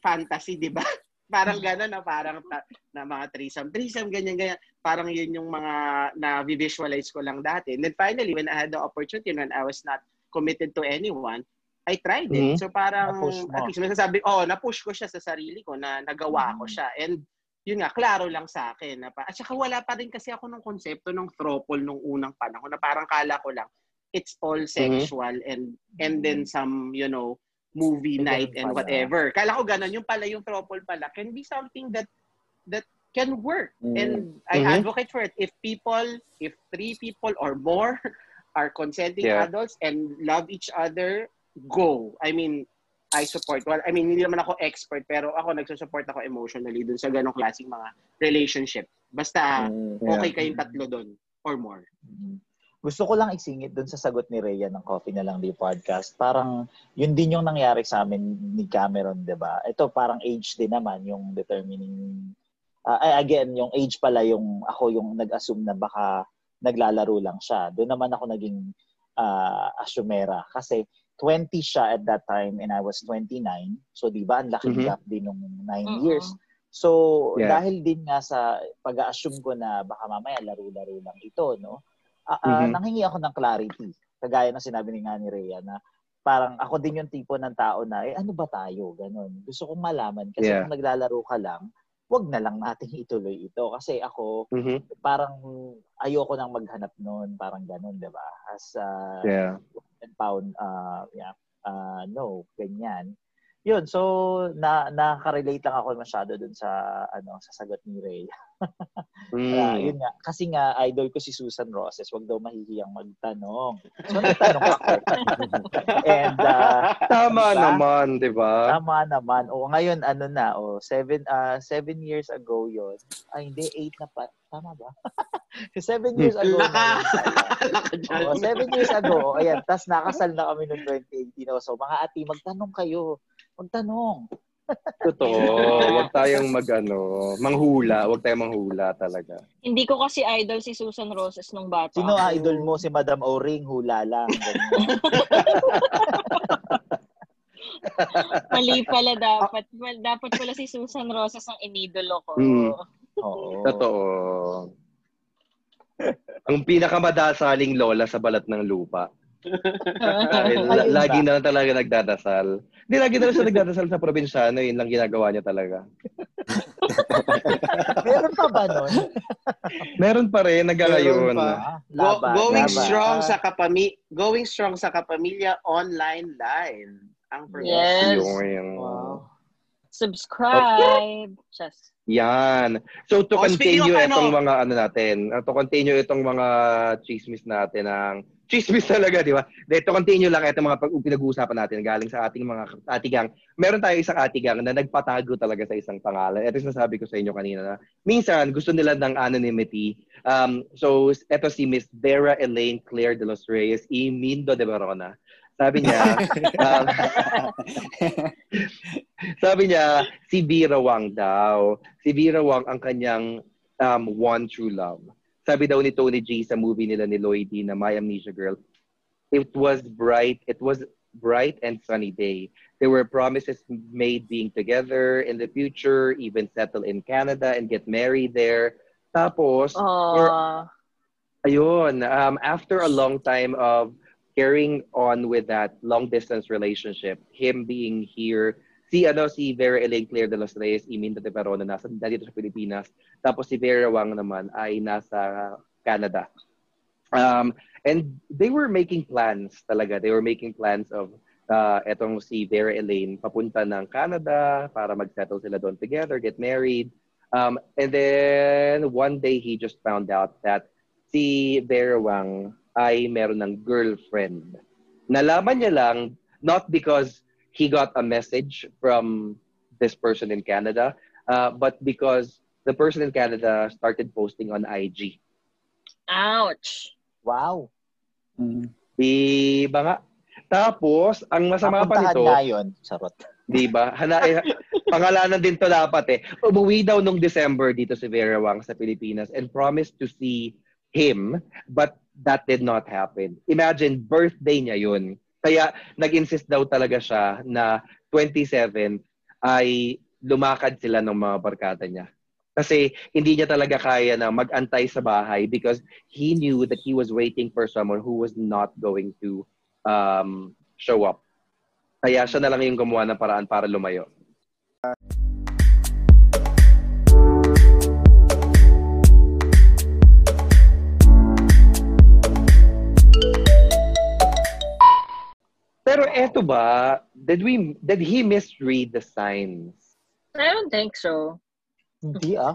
[SPEAKER 7] fantasy, di ba? parang gano'n na parang ta- na mga threesome. Threesome, ganyan, ganyan. Parang yun yung mga na-visualize ko lang dati. And then finally, when I had the opportunity, when I was not committed to anyone, I tried it.
[SPEAKER 4] Mhm.
[SPEAKER 7] So parang, at least masasabi, oh, na-push ko siya sa sarili ko na nagawa ko
[SPEAKER 2] Mhm.
[SPEAKER 7] siya. And yun nga, klaro lang sa akin. Na pa, at saka wala pa rin kasi ako ng konsepto ng throuple nung unang panahon na parang kala ko lang, it's all sexual and and then some, you know, movie
[SPEAKER 2] Ganun
[SPEAKER 7] night and
[SPEAKER 2] pala.
[SPEAKER 7] whatever. Kala ko ganun, yung pala yung throuple pala can be something that that can work.
[SPEAKER 2] Mm.
[SPEAKER 7] And I
[SPEAKER 4] Mhm.
[SPEAKER 7] advocate for it. If people, if three people or more are consenting
[SPEAKER 4] Yeah.
[SPEAKER 7] adults and love each other, go. I mean, I support. Well, I mean, hindi naman ako expert, pero ako nagsusupport ako emotionally dun sa ganong klaseng mga relationship. Basta
[SPEAKER 2] Mm.
[SPEAKER 4] Yeah.
[SPEAKER 7] okay kayong tatlo dun or more.
[SPEAKER 2] Mm. Gusto ko lang isingit dun sa sagot ni Rhea ng Coffee na lang di podcast. Parang yun din yung nangyari sa amin ni Cameron, 'di ba? Ito parang age din naman yung determining ay, again, yung age pala yung ako yung nag-assume na baka naglalaro lang siya. Doon naman ako naging ah, asumera kasi 20 siya at that time and I was 29. So 'di ba, ang laking
[SPEAKER 4] Mhm.
[SPEAKER 2] gap din nung 9
[SPEAKER 6] Oo.
[SPEAKER 2] years. So,
[SPEAKER 4] Yeah.
[SPEAKER 2] dahil din nga sa pag-assume ko na baka mamaya laro-laro lang ito, no? Ah, ah,
[SPEAKER 4] Mhm.
[SPEAKER 2] nanghingi ako ng clarity. Kagaya ng sinabi ni nga ni Rhea na parang ako din yung tipo ng tao na, eh ano ba tayo? Ganon. Gusto kong malaman. Kasi
[SPEAKER 4] Yeah.
[SPEAKER 2] kung naglalaro ka lang, wag na lang natin ituloy ito. Kasi ako,
[SPEAKER 4] Mhm.
[SPEAKER 2] parang ayoko nang maghanap noon. Parang ganon, di ba? As uh,
[SPEAKER 4] Yeah.
[SPEAKER 2] and pound, uh, yeah, uh, no, ganyan. Yun, so na nakaka-relate lang ako masyado dun sa ano sa sagot ni Ray. Ah,
[SPEAKER 4] Mm.
[SPEAKER 2] yun nga, kasi nga idol ko si Susan Roses, wag daw mahihiyang magtanong. So nagtanong ako. And uh,
[SPEAKER 4] Tama
[SPEAKER 2] Diba?
[SPEAKER 4] naman, di ba?
[SPEAKER 2] tama naman. O ngayon ano na, o seven uh, seven years ago yon. Ay hindi, eight na pa. Tama ba? seven years ago.
[SPEAKER 7] Laka.
[SPEAKER 2] na,
[SPEAKER 7] Laka.
[SPEAKER 2] Oo, seven years ago. O, ayan, tas nakasal na kami noong 2018. O, so mga ati, magtanong kayo. Magtanong.
[SPEAKER 4] Totoo. Huwag tayong mag, ano, manghula. Huwag tayong manghula talaga.
[SPEAKER 6] Hindi ko kasi idol si Susan Roses nung bata.
[SPEAKER 2] Sino
[SPEAKER 6] ako.
[SPEAKER 2] idol mo? Si Madam O-Ring, hula lang.
[SPEAKER 6] Mali pala dapat. Dapat pala si Susan Roses ang inidolo ko.
[SPEAKER 4] Hmm.
[SPEAKER 2] Oo.
[SPEAKER 4] Totoo. Ang pinakamadasaling lola sa balat ng lupa. Lagi na lang talaga nagdadasal. Hindi, lagi na lang siya nagdadasal sa probinsyano. Yun lang ginagawa niya talaga.
[SPEAKER 2] Meron pa ba nun?
[SPEAKER 4] Meron pa rin,
[SPEAKER 3] pa.
[SPEAKER 2] Ah,
[SPEAKER 7] Go, going
[SPEAKER 2] laban.
[SPEAKER 7] strong
[SPEAKER 2] Ah,
[SPEAKER 7] sa kapami going strong sa kapamilya online live. Ang purpose.
[SPEAKER 6] Yes.
[SPEAKER 4] Yung,
[SPEAKER 2] Wow.
[SPEAKER 6] Subscribe. Just.
[SPEAKER 4] Yan. So to
[SPEAKER 7] Oh,
[SPEAKER 4] continue
[SPEAKER 7] of
[SPEAKER 4] itong
[SPEAKER 7] ano-
[SPEAKER 4] mga ano natin, uh, to continue itong mga chismis natin ng chismis talaga, di ba? De, to continue lang itong mga pag pinag-uusapan natin galing sa ating mga atigang. Meron tayo isang atigang na nagpatago talaga sa isang pangalan. Ito yung nasabi ko sa inyo kanina na minsan gusto nila ng anonymity. Um, so ito si Miss Vera Elaine Claire de los Reyes y Mindo de Barona. Sabi niya, um, sabi niya, si Vera Wang daw. Si Vera Wang ang kanyang um, one true love. Sabi daw ni Tony G sa movie nila ni Lloydie na My Amnesia Girl, it was bright, it was bright and sunny day. There were promises made being together in the future, even settle in Canada and get married there. Tapos,
[SPEAKER 6] Oh.
[SPEAKER 4] ayun, um, after a long time of carrying on with that long distance relationship, him being here, si ano si Vera Elaine Claire de los Reyes, Iminda de Verona, nasa dito sa Pilipinas. Tapos si Vera Wang naman ay nasa Canada. Um, and they were making plans talaga. They were making plans of uh, etong si Vera Elaine papunta ng Canada para mag-settle sila doon together, get married. Um, and then one day he just found out that si Vera Wang ay meron ng girlfriend. Nalaman niya lang not because he got a message from this person in Canada, uh, but because the person in Canada started posting on IG.
[SPEAKER 6] Ouch.
[SPEAKER 2] Wow.
[SPEAKER 4] Di ba nga? Tapos, ang masama pa nito,
[SPEAKER 2] nga yun. Charot.
[SPEAKER 4] di ba? Hana, eh, pangalanan din to dapat eh. Umuwi daw nung December dito si Vera Wang sa Pilipinas and promised to see him, but that did not happen. Imagine, birthday niya yun. Kaya nag-insist daw talaga siya na 27 ay lumakad sila ng mga barkada niya. Kasi hindi niya talaga kaya na mag-antay sa bahay because he knew that he was waiting for someone who was not going to um, show up. Kaya siya na lang yung gumawa ng paraan para lumayo. Pero eto ba, did we did he misread the signs?
[SPEAKER 6] I don't think so.
[SPEAKER 2] Hindi ah.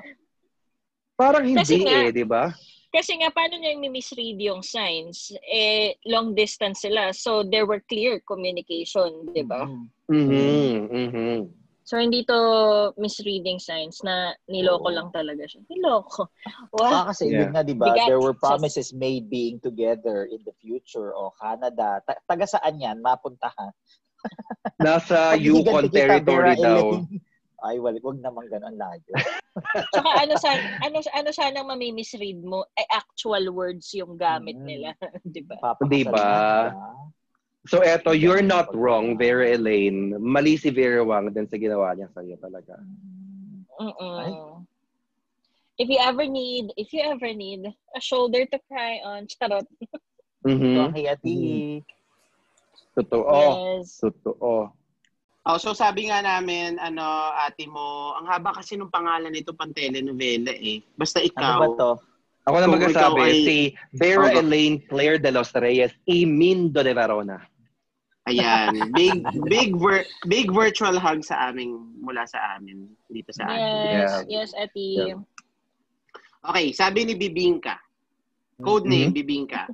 [SPEAKER 4] Parang hindi
[SPEAKER 6] nga-
[SPEAKER 4] eh, di ba?
[SPEAKER 6] Kasi nga, paano niya misread yung signs? Eh, long distance sila. So, there were clear communication, di ba?
[SPEAKER 2] Mm.
[SPEAKER 4] Mhm.
[SPEAKER 6] So, hindi to misreading signs na niloko lang talaga siya. Niloko. Wow.
[SPEAKER 2] Ah, kasi
[SPEAKER 4] Yeah.
[SPEAKER 2] yun nga, di ba?
[SPEAKER 6] Bigat.
[SPEAKER 2] There were promises made being together in the future. O Canada. Ta- taga saan yan? Mapuntahan.
[SPEAKER 4] Nasa Yukon territory
[SPEAKER 2] Vera
[SPEAKER 4] daw.
[SPEAKER 2] Ay, wag, wag naman ganun layo.
[SPEAKER 6] Tsaka ano sa ano ano sana mamimisread mo ay actual words yung gamit
[SPEAKER 2] Mm.
[SPEAKER 6] nila, 'di ba?
[SPEAKER 4] Di ba? So eto, you're not wrong, Vera Elaine. Mali si Vera Wang din sa ginawa niya sa'yo talaga.
[SPEAKER 6] Mm-mm. If you ever need, if you ever need a shoulder to cry on, charot.
[SPEAKER 4] Mhm.
[SPEAKER 2] ang hiyati.
[SPEAKER 4] Totoo.
[SPEAKER 6] Yes.
[SPEAKER 4] Totoo.
[SPEAKER 7] Oh, so sabi nga namin, ano, ate mo, ang haba kasi nung pangalan nito pang telenovela eh. Basta
[SPEAKER 2] Ano
[SPEAKER 7] ikaw.
[SPEAKER 2] ba to?
[SPEAKER 4] Ako na magsasabi,
[SPEAKER 7] ay-
[SPEAKER 4] si Vera
[SPEAKER 7] Oh.
[SPEAKER 4] Elaine Claire de los Reyes Imindo de Verona.
[SPEAKER 7] Ayan. Big, big, vir- big virtual hug sa aming, mula sa amin, dito sa amin.
[SPEAKER 6] Yes,
[SPEAKER 4] Yeah.
[SPEAKER 6] yes, Ati.
[SPEAKER 4] Yeah.
[SPEAKER 7] Okay, sabi ni Bibingka. Code name, Bibingka.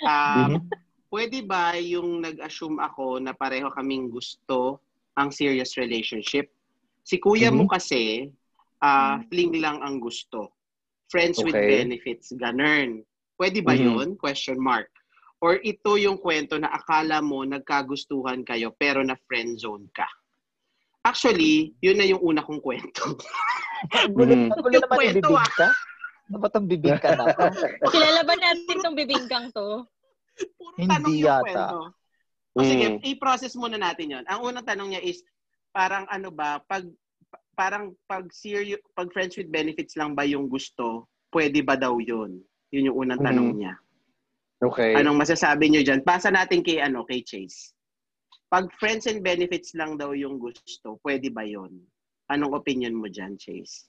[SPEAKER 7] Um, Pwede ba yung nag-assume ako na pareho kaming gusto ang serious relationship? Si kuya mo kasi, ah, fling lang ang gusto. Friends with
[SPEAKER 4] Okay.
[SPEAKER 7] benefits, ganun. Pwede ba
[SPEAKER 4] Mhm.
[SPEAKER 7] yun? Question mark. Or ito yung kwento na akala mo nagkagustuhan kayo pero na friend zone ka. Actually, yun na yung una kong kwento.
[SPEAKER 2] Ang gulo, ang gulo
[SPEAKER 7] Yung
[SPEAKER 2] naman
[SPEAKER 7] kwento,
[SPEAKER 2] ibibig
[SPEAKER 7] ah.
[SPEAKER 2] ka. Ano ba itong bibig ka na?
[SPEAKER 6] Kilala ba natin tong bibingkang to?
[SPEAKER 7] Puro
[SPEAKER 2] Hindi
[SPEAKER 7] tanong yung
[SPEAKER 2] yata.
[SPEAKER 7] kwento. O sige,
[SPEAKER 4] Mm.
[SPEAKER 7] i-process muna natin yon. Ang unang tanong niya is, parang ano ba, pag pa- parang pag serious, pag friends with benefits lang ba yung gusto, pwede ba daw yun? Yun yung unang tanong
[SPEAKER 4] Mhm.
[SPEAKER 7] niya.
[SPEAKER 4] Okay.
[SPEAKER 7] Anong masasabi niyo diyan? Pasa natin kay ano, kay Chase. Pag friends and benefits lang daw yung gusto, pwede ba yun? Anong opinion mo diyan, Chase?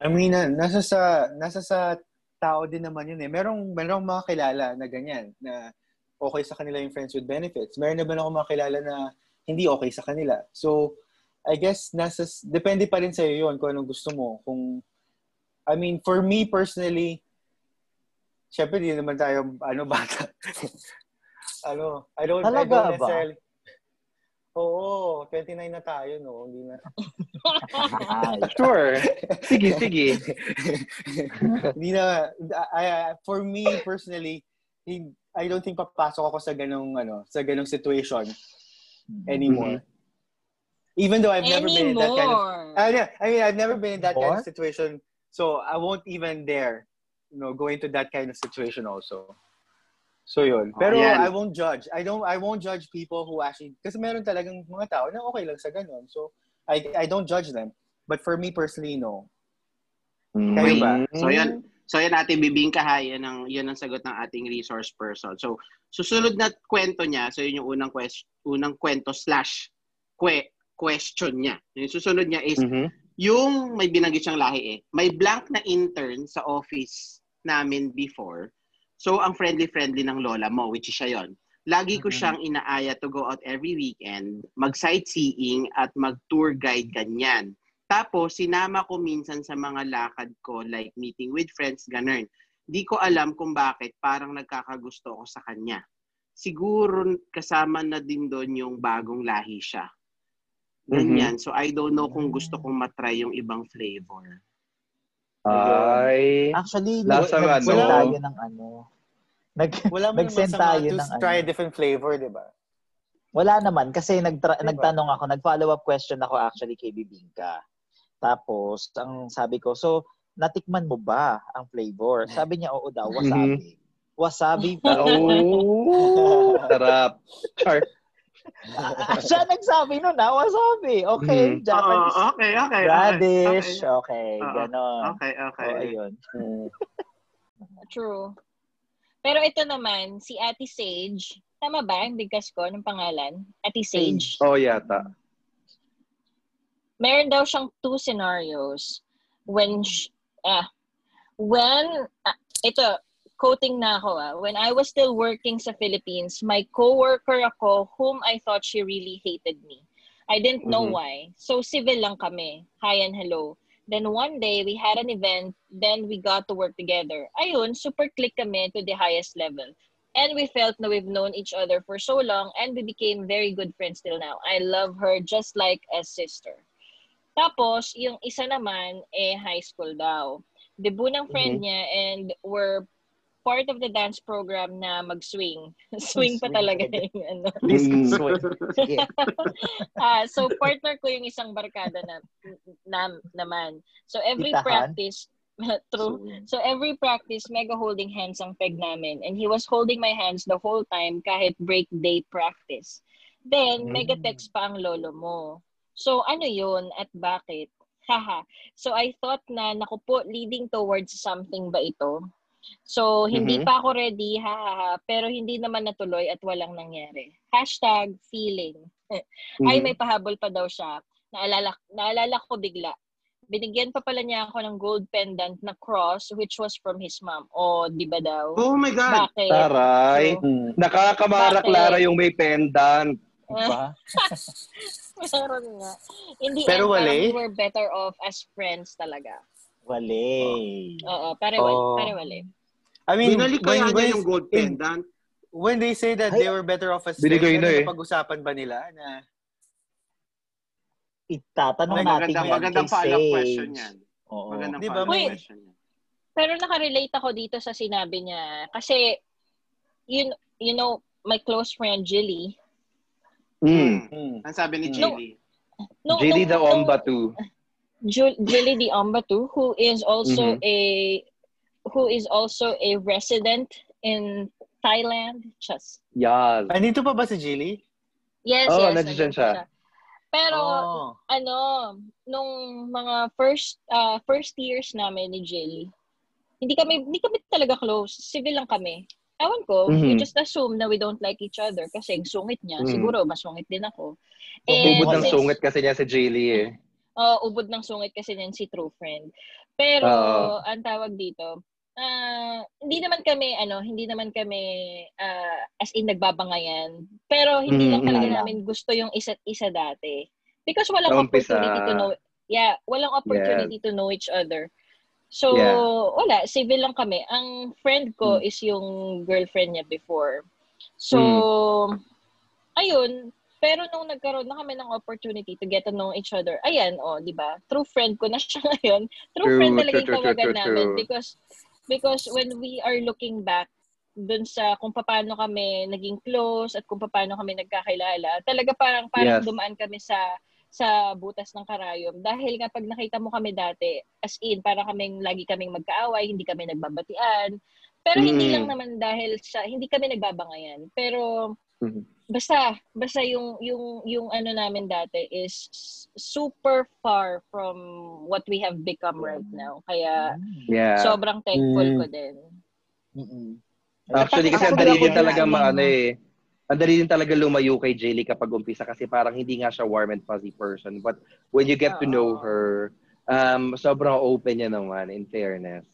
[SPEAKER 3] I mean, na- nasa sa nasa sa tao din naman yun eh. Merong merong mga kilala na ganyan na okay sa kanila yung friends with benefits. Meron naman ako mga kilala na hindi okay sa kanila. So, I guess nasa depende pa rin sa iyo yun kung anong gusto mo. Kung I mean, for me personally, syempre di naman tayo ano bata. ano, I don't, I
[SPEAKER 2] Talaga
[SPEAKER 3] don't
[SPEAKER 2] ba?
[SPEAKER 3] necessarily Oo, 29 na tayo, no? Hindi na.
[SPEAKER 4] Sure. Sige, sige.
[SPEAKER 3] Hindi na, I, I- for me personally, I don't think papasok ako sa ganong, ano, sa ganong situation anymore. Even though I've never been in that kind of,
[SPEAKER 6] Anymore.
[SPEAKER 3] I, mean, I mean, I've never been in that kind
[SPEAKER 2] More?
[SPEAKER 3] of situation, so I won't even dare, you know, go into that kind of situation also. So yun. Pero
[SPEAKER 7] Ayan.
[SPEAKER 3] I won't judge. I don't I won't judge people who actually kasi meron talagang mga tao na okay lang sa ganun. So I I don't judge them. But for me personally, no. Kayo ba?
[SPEAKER 7] So yun, so yun ating bibingka ha, yan ang, yun ang sagot ng ating resource person. So susunod na kwento niya, so yun yung unang quest, unang kwento slash que, question niya. Yung susunod niya is,
[SPEAKER 4] Mhm.
[SPEAKER 7] yung may binanggit siyang lahi eh, may blank na intern sa office namin before. So ang friendly-friendly ng lola mo, which is siya yon. Lagi ko siyang inaaya to go out every weekend, mag-sightseeing at mag-tour guide ganyan. Tapos, sinama ko minsan sa mga lakad ko, like meeting with friends, ganun. Di ko alam kung bakit parang nagkakagusto ko sa kanya. Siguro kasama na din doon yung bagong lahi siya. Ganyan. So, I don't know kung gusto kong matry yung ibang flavor.
[SPEAKER 4] Ay.
[SPEAKER 2] Actually,
[SPEAKER 4] Lasa
[SPEAKER 2] nag-
[SPEAKER 4] ano?
[SPEAKER 2] nag-send tayo ng ano. Nag,
[SPEAKER 3] Wala mo naman
[SPEAKER 2] Nag-send tayo
[SPEAKER 3] to
[SPEAKER 2] ng
[SPEAKER 3] try
[SPEAKER 2] ano.
[SPEAKER 3] a different flavor, di ba?
[SPEAKER 2] Wala naman kasi nagtra-
[SPEAKER 3] Diba?
[SPEAKER 2] nagtanong ako, nag-follow-up question ako actually kay Bibingka. Tapos, ang sabi ko, so, natikman mo ba ang flavor? Sabi niya, oo daw, wasabi. Wasabi pa.
[SPEAKER 4] Oh, sarap. Char.
[SPEAKER 2] Siya nagsabi nun ha, wasabi. Okay,
[SPEAKER 4] Mhm.
[SPEAKER 2] Japanese
[SPEAKER 7] Oo, okay, okay.
[SPEAKER 2] radish.
[SPEAKER 7] Okay,
[SPEAKER 2] Okay,
[SPEAKER 7] Oo.
[SPEAKER 2] ganon.
[SPEAKER 7] okay. okay.
[SPEAKER 2] O, ayun.
[SPEAKER 6] True. Pero ito naman, si Ate Sage, Tama ba? Yung bigkas ko ng pangalan? Ati Sage.
[SPEAKER 4] Oh, yata.
[SPEAKER 6] Meron daw siyang two scenarios when sh- ah when ah, ito quoting na ako ah, when I was still working sa Philippines, my coworker ako whom I thought she really hated me. I didn't know
[SPEAKER 4] Mhm.
[SPEAKER 6] why. So civil lang kami. Hi and hello. Then one day we had an event, then we got to work together. Ayun, super click kami to the highest level. And we felt na we've known each other for so long and we became very good friends till now. I love her just like a sister. Tapos, yung isa naman, eh, high school daw. Debut ng friend
[SPEAKER 4] Mhm.
[SPEAKER 6] niya and we're part of the dance program na mag-swing. Swing pa
[SPEAKER 2] Swing.
[SPEAKER 6] talaga yung ano.
[SPEAKER 2] What, yeah.
[SPEAKER 6] Ah, so partner ko yung isang barkada na, na naman. So every
[SPEAKER 2] Titahan?
[SPEAKER 6] practice, true. So every practice, mega holding hands ang peg namin. And he was holding my hands the whole time kahit break day practice. Then,
[SPEAKER 4] Mm.
[SPEAKER 6] mega text pa ang lolo mo. So ano yun at bakit? Haha. So I thought na, naku po, leading towards something ba ito? So, hindi
[SPEAKER 4] Mhm.
[SPEAKER 6] pa ako ready, ha, ha, ha, pero hindi naman natuloy at walang nangyari. Hashtag feeling. Ay,
[SPEAKER 4] Mhm.
[SPEAKER 6] may pahabol pa daw siya. Naalala, naalala ko bigla. Binigyan pa pala niya ako ng gold pendant na cross which was from his mom. O, di ba daw?
[SPEAKER 7] Oh my God!
[SPEAKER 6] Bakit?
[SPEAKER 4] Taray.
[SPEAKER 6] So,
[SPEAKER 2] Hmm.
[SPEAKER 4] Nakakamara
[SPEAKER 6] Bakit?
[SPEAKER 4] Clara yung may pendant.
[SPEAKER 2] Diba?
[SPEAKER 6] meron nga. In the
[SPEAKER 3] Pero
[SPEAKER 6] end, parang
[SPEAKER 3] wali?
[SPEAKER 6] we were better off as friends talaga.
[SPEAKER 2] Wale.
[SPEAKER 6] Oo, pare wali.
[SPEAKER 3] Oh.
[SPEAKER 6] Pare wali.
[SPEAKER 3] I mean,
[SPEAKER 7] Binalik
[SPEAKER 3] when,
[SPEAKER 7] kaya niya yung gold
[SPEAKER 3] in-
[SPEAKER 7] pendant.
[SPEAKER 3] when they say that
[SPEAKER 2] Ay.
[SPEAKER 3] they were better off as friends, ano
[SPEAKER 4] eh.
[SPEAKER 3] pag-usapan ba nila na
[SPEAKER 2] Itatanong natin
[SPEAKER 7] Magandang,
[SPEAKER 2] yan
[SPEAKER 7] magandang
[SPEAKER 2] kay Sage.
[SPEAKER 7] question yan.
[SPEAKER 2] Oo.
[SPEAKER 7] Magandang
[SPEAKER 3] Di ba,
[SPEAKER 7] follow-up question yan.
[SPEAKER 6] Pero nakarelate ako dito sa sinabi niya. Kasi, you, you know, my close friend, Jilly,
[SPEAKER 4] Mm.
[SPEAKER 3] hmm,
[SPEAKER 7] Ang sabi ni
[SPEAKER 3] No.
[SPEAKER 7] Jilly.
[SPEAKER 6] no,
[SPEAKER 4] Jilly the
[SPEAKER 6] no, no,
[SPEAKER 4] Omba too.
[SPEAKER 6] Jul- Jilly the Ombatu, who is also
[SPEAKER 4] Mhm.
[SPEAKER 6] a who is also a resident in Thailand. Just
[SPEAKER 4] Yes.
[SPEAKER 3] Andito pa ba si Jilly?
[SPEAKER 6] yes,
[SPEAKER 4] Oo,
[SPEAKER 6] yes.
[SPEAKER 4] nandiyan siya.
[SPEAKER 6] pa Pero
[SPEAKER 3] oh.
[SPEAKER 6] ano, nung mga first uh, first years namin ni Jill, hindi kami hindi kami talaga close. Civil lang kami. Ewan ko, we
[SPEAKER 4] Mhm.
[SPEAKER 6] just assume na we don't like each other kasi ang sungit niya.
[SPEAKER 4] Mhm.
[SPEAKER 6] Siguro, masungit din ako.
[SPEAKER 2] Eh,
[SPEAKER 4] Ubod ng sungit kasi niya si Jaylee eh.
[SPEAKER 6] Oo, ubod ng sungit kasi niyan si true friend. Pero,
[SPEAKER 4] Oo.
[SPEAKER 6] ang tawag dito, ah, hindi naman kami, ano, hindi naman kami ah, as in nagbabangayan. Pero hindi lang
[SPEAKER 4] Mm,
[SPEAKER 6] talaga
[SPEAKER 2] mm.
[SPEAKER 6] namin gusto yung isa't isa dati. Because walang
[SPEAKER 4] Sa umpisa.
[SPEAKER 6] opportunity to know, yeah, walang opportunity to know each other. So,
[SPEAKER 4] Yeah.
[SPEAKER 6] wala, civil lang kami. Ang friend ko
[SPEAKER 4] Mm.
[SPEAKER 6] is yung girlfriend niya before. So,
[SPEAKER 4] Mm.
[SPEAKER 6] ayun, pero nung nagkaroon na kami ng opportunity to get to know each other, ayan, oh, di ba? True friend ko na siya ngayon. True,
[SPEAKER 4] True,
[SPEAKER 6] friend talaga yung
[SPEAKER 4] true,
[SPEAKER 6] tawagan
[SPEAKER 4] true,
[SPEAKER 6] namin because because when we are looking back dun sa kung paano kami naging close at kung paano kami nagkakilala, talaga parang parang
[SPEAKER 4] Yes.
[SPEAKER 6] dumaan kami sa sa butas ng karayom. Dahil nga pag nakita mo kami dati, as in, parang kaming, lagi kaming magkaaway, hindi kami nagbabatian. Pero hindi
[SPEAKER 4] Mm.
[SPEAKER 6] lang naman dahil sa, hindi kami nagbabangayan. Pero,
[SPEAKER 4] Mhm.
[SPEAKER 6] Basta, basta yung, yung, yung ano namin dati is super far from what we have become right now. Kaya,
[SPEAKER 4] Yeah.
[SPEAKER 6] sobrang thankful
[SPEAKER 3] Mm.
[SPEAKER 6] ko din.
[SPEAKER 2] Mm-mm.
[SPEAKER 4] Actually, kasi ang dali din talaga
[SPEAKER 2] ano,
[SPEAKER 4] maano eh. Ang dali din talaga lumayo kay Jaylee kapag umpisa kasi parang hindi nga siya warm and fuzzy person. But when you get to know
[SPEAKER 6] Oo.
[SPEAKER 4] her, um, sobrang open niya naman, in fairness.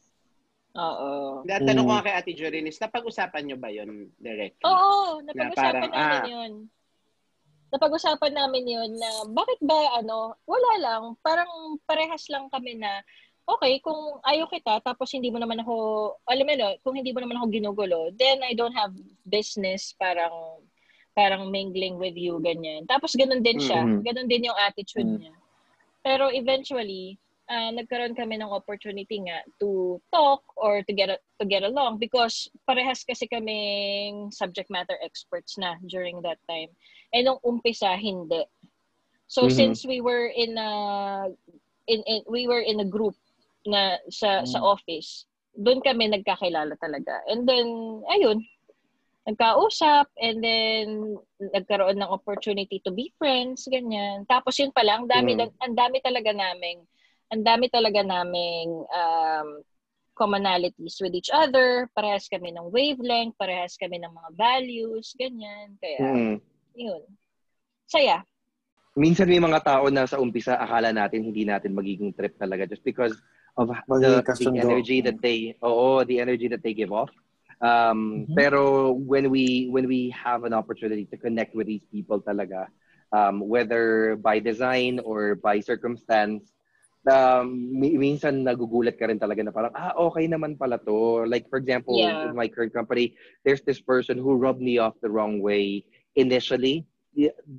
[SPEAKER 6] Oo.
[SPEAKER 7] Dahil tanong ko
[SPEAKER 3] Mm.
[SPEAKER 7] kay Ate Jorinis, napag-usapan nyo ba yun directly?
[SPEAKER 6] Oo, napag-usapan
[SPEAKER 7] parang,
[SPEAKER 6] namin
[SPEAKER 7] ah.
[SPEAKER 6] yun. Napag-usapan namin yun na bakit ba ano, wala lang, parang parehas lang kami na okay, kung ayaw kita tapos hindi mo naman ako, alam mo no, kung hindi mo naman ako ginugulo, then I don't have business parang parang mingling with you, ganyan. Tapos ganun din siya.
[SPEAKER 4] Mhm.
[SPEAKER 6] Ganun din yung attitude
[SPEAKER 2] Mm.
[SPEAKER 6] niya. Pero eventually, ah, nagkaroon kami ng opportunity nga to talk or to get a- to get along because parehas kasi kaming subject matter experts na during that time. Eh nung umpisa hindi. So
[SPEAKER 4] Mhm.
[SPEAKER 6] since we were in a in, in we were in a group na sa sa
[SPEAKER 2] Mm.
[SPEAKER 6] office, doon kami nagkakilala talaga. And then ayun, nagkausap and then nagkaroon ng opportunity to be friends ganyan. Tapos yun pala, ang dami
[SPEAKER 4] Mm.
[SPEAKER 6] ang dami talaga naming ang dami talaga naming um commonalities with each other, parehas kami ng wavelength, parehas kami ng mga values, ganyan. Kaya,
[SPEAKER 4] Mm.
[SPEAKER 6] yun. Saya.
[SPEAKER 4] Minsan may mga tao na sa umpisa akala natin hindi natin magiging trip talaga just because of the, the energy that they oo, the energy that they give off. Um,
[SPEAKER 2] Mhm.
[SPEAKER 4] pero when we when we have an opportunity to connect with these people talaga um, whether by design or by circumstance um, mi- minsan nagugulat ka rin talaga na parang ah okay naman pala to. Like for example
[SPEAKER 6] Yeah.
[SPEAKER 4] in my current company there's this person who rubbed me off the wrong way initially.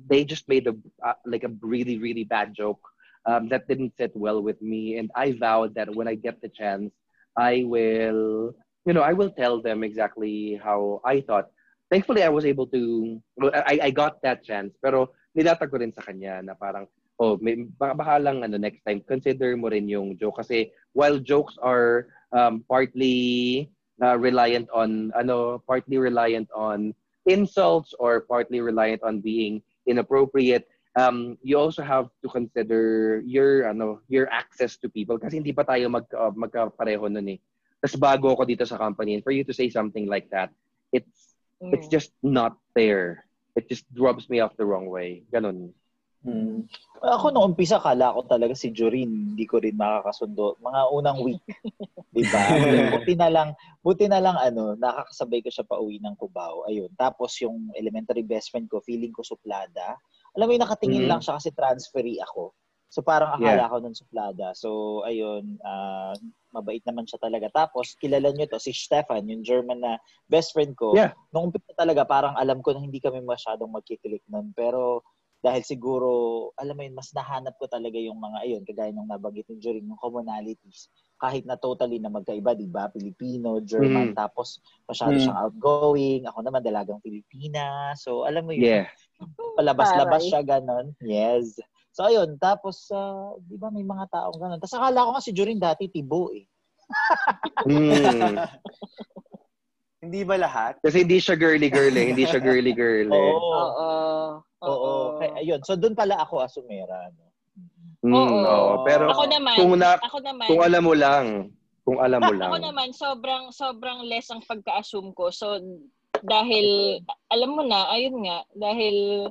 [SPEAKER 4] They just made a uh, like a really really bad joke um, that didn't sit well with me. And i vowed that when i get the chance i will you know i will tell them exactly how i thought. Thankfully i was able to i i got that chance. Pero nilatag ko rin sa kanya na parang oh may, baka, baka lang ano next time consider mo rin yung joke. Kasi while jokes are um, partly uh, reliant on ano partly reliant on insults or partly reliant on being inappropriate um you also have to consider your ano your access to people. Kasi hindi pa tayo mag uh, magkapareho nun eh. Tas bago ako dito sa company and for you to say something like that it's
[SPEAKER 6] Mm.
[SPEAKER 4] it's just not there it just rubs me off the wrong way. Ganun
[SPEAKER 2] Hmm. Ako nung umpisa, kala ko talaga si Jorin, hindi ko rin makakasundo. Mga unang week. di ba? buti na lang, buti na lang ano, nakakasabay ko siya pa uwi ng Cubao. Ayun. Tapos yung elementary best friend ko, feeling ko suplada. Alam mo yung nakatingin
[SPEAKER 4] Mhm.
[SPEAKER 2] lang siya kasi transferee ako. So parang akala ko nun suplada. So ayun, ah, mabait naman siya talaga. Tapos kilala niyo to si Stefan, yung German na best friend ko.
[SPEAKER 4] Yeah.
[SPEAKER 2] Nung umpisa talaga parang alam ko na hindi kami masyadong magkiklik nun. Pero dahil siguro, alam mo yun, mas nahanap ko talaga yung mga, ayun, kagaya nung nabanggit ni Joring, yung commonalities. Kahit na totally na magkaiba, di ba? Pilipino, German,
[SPEAKER 4] Mm.
[SPEAKER 2] tapos masyado
[SPEAKER 3] Mm.
[SPEAKER 2] siyang outgoing. Ako naman, dalagang Pilipina. So, alam mo yun,
[SPEAKER 4] yeah
[SPEAKER 2] palabas-labas siya, ganon. Yes. So, ayun. Tapos, ah, di ba, may mga taong ganon. Tapos, akala ko nga si Joring dati tibo eh.
[SPEAKER 4] Mm.
[SPEAKER 3] Hindi ba lahat?
[SPEAKER 4] kasi hindi siya girly girly hindi siya girly girly
[SPEAKER 2] Oo.
[SPEAKER 6] Oo.
[SPEAKER 2] Oo. Kaya, ayun. So, doon pala ako asumera. No?
[SPEAKER 4] Mm,
[SPEAKER 6] Oo.
[SPEAKER 4] oo. pero
[SPEAKER 6] Ako naman,
[SPEAKER 4] kung na
[SPEAKER 6] ako naman,
[SPEAKER 4] kung alam mo lang kung alam mo lang
[SPEAKER 6] ako naman, sobrang, sobrang less ang pagka-assume ko. So, dahil, alam mo na, ayun nga, dahil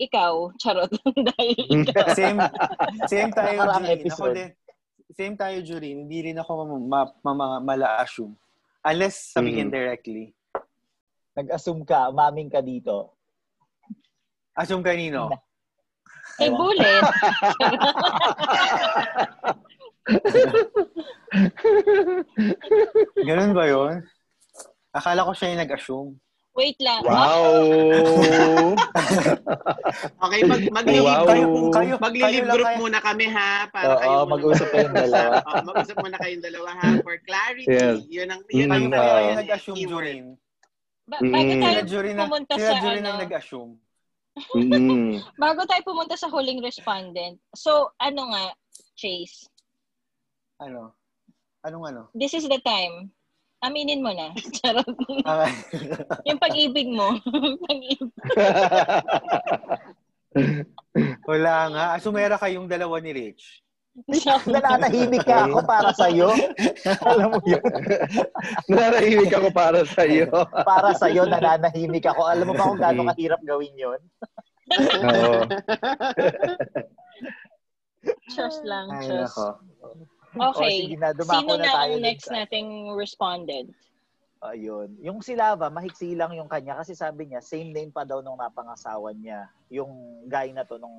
[SPEAKER 6] ikaw, charot, dahil ikaw.
[SPEAKER 3] Same, same tayo, Jurin. Ako din. Same tayo, Jurin. Hindi rin ako ma- ma- ma- mala-assume. Unless sabihin
[SPEAKER 4] Mhm.
[SPEAKER 3] directly.
[SPEAKER 2] Nag-assume ka, umaming ka dito.
[SPEAKER 3] Assume kanino?
[SPEAKER 6] Kay Bullet.
[SPEAKER 3] Ganun ba yun? Akala ko siya yung nag-assume.
[SPEAKER 6] Wait lang.
[SPEAKER 4] wow
[SPEAKER 7] Okay, mag, mag-leave
[SPEAKER 4] Wow.
[SPEAKER 3] Kayo, kung kayo,
[SPEAKER 7] Mag-leave
[SPEAKER 3] kayo
[SPEAKER 7] group
[SPEAKER 3] kaya-
[SPEAKER 7] muna kami ha para
[SPEAKER 2] Oo,
[SPEAKER 7] kayo muna-
[SPEAKER 2] mag-usap kayong dalawa.
[SPEAKER 7] Oo, mag-usap muna kayong dalawa ha for clarity.
[SPEAKER 4] Yes.
[SPEAKER 7] Yun ang yun
[SPEAKER 4] Mm,
[SPEAKER 7] ang
[SPEAKER 3] Kayo
[SPEAKER 4] uh,
[SPEAKER 3] nag-assume. Jurin.
[SPEAKER 6] Ba- bago
[SPEAKER 4] Mm.
[SPEAKER 6] tayo
[SPEAKER 3] na,
[SPEAKER 6] pumunta
[SPEAKER 3] sila
[SPEAKER 6] sa
[SPEAKER 3] Jurin
[SPEAKER 6] ano,
[SPEAKER 3] ang nag-assume.
[SPEAKER 4] mm.
[SPEAKER 6] bago tayo pumunta sa huling respondent. So, ano nga, Chase,
[SPEAKER 3] Ano? Anong ano?
[SPEAKER 6] this is the time. Aminin mo na. Charot.
[SPEAKER 3] Ah,
[SPEAKER 6] yung pag-ibig mo. pag-ibig.
[SPEAKER 3] Wala nga. Asumera kayong dalawa ni Rich.
[SPEAKER 2] Nananahimik ka ako para sa'yo. Alam mo yun?
[SPEAKER 4] Nananahimik ako para sa iyo.
[SPEAKER 2] Para sa'yo, nananahimik ako. Alam mo ba kung gaano kahirap gawin yun?
[SPEAKER 4] Oo.
[SPEAKER 6] Trust lang.
[SPEAKER 3] Ay,
[SPEAKER 6] Trust.
[SPEAKER 2] O,
[SPEAKER 6] Okay.
[SPEAKER 2] sige na,
[SPEAKER 6] Sino
[SPEAKER 2] na
[SPEAKER 6] na
[SPEAKER 2] tayo
[SPEAKER 6] ang next
[SPEAKER 2] sa-
[SPEAKER 6] nating respondent?
[SPEAKER 2] Ayun. Yung si Lava, mahiksi lang yung kanya kasi sabi niya, same name pa daw nung napangasawa niya. Yung guy na to nung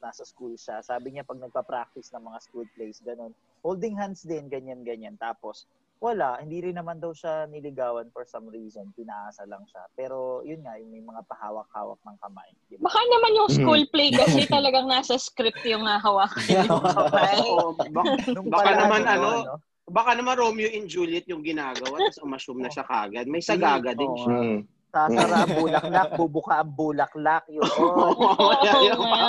[SPEAKER 2] nasa school siya. Sabi niya pag nagpa-practice ng mga school plays, ganun. Holding hands din, ganyan-ganyan. Tapos, wala. Hindi rin naman daw siya niligawan for some reason. Pinaasa lang siya. Pero, yun nga, yung may mga pahawak-hawak ng kamay. Di ba?
[SPEAKER 6] Baka naman yung school play kasi talagang nasa script yung hahawakan yung kamay.
[SPEAKER 7] Oo, baka, baka naman
[SPEAKER 2] ano,
[SPEAKER 7] ano, baka naman Romeo and Juliet yung ginagawa tapos umassume na siya kagad. May sagaga din siya.
[SPEAKER 4] Mm.
[SPEAKER 2] Sasara ang bulaklak, bubuka ang bulaklak. Yun.
[SPEAKER 7] Mamaya
[SPEAKER 6] Oo
[SPEAKER 7] yun.
[SPEAKER 6] nga.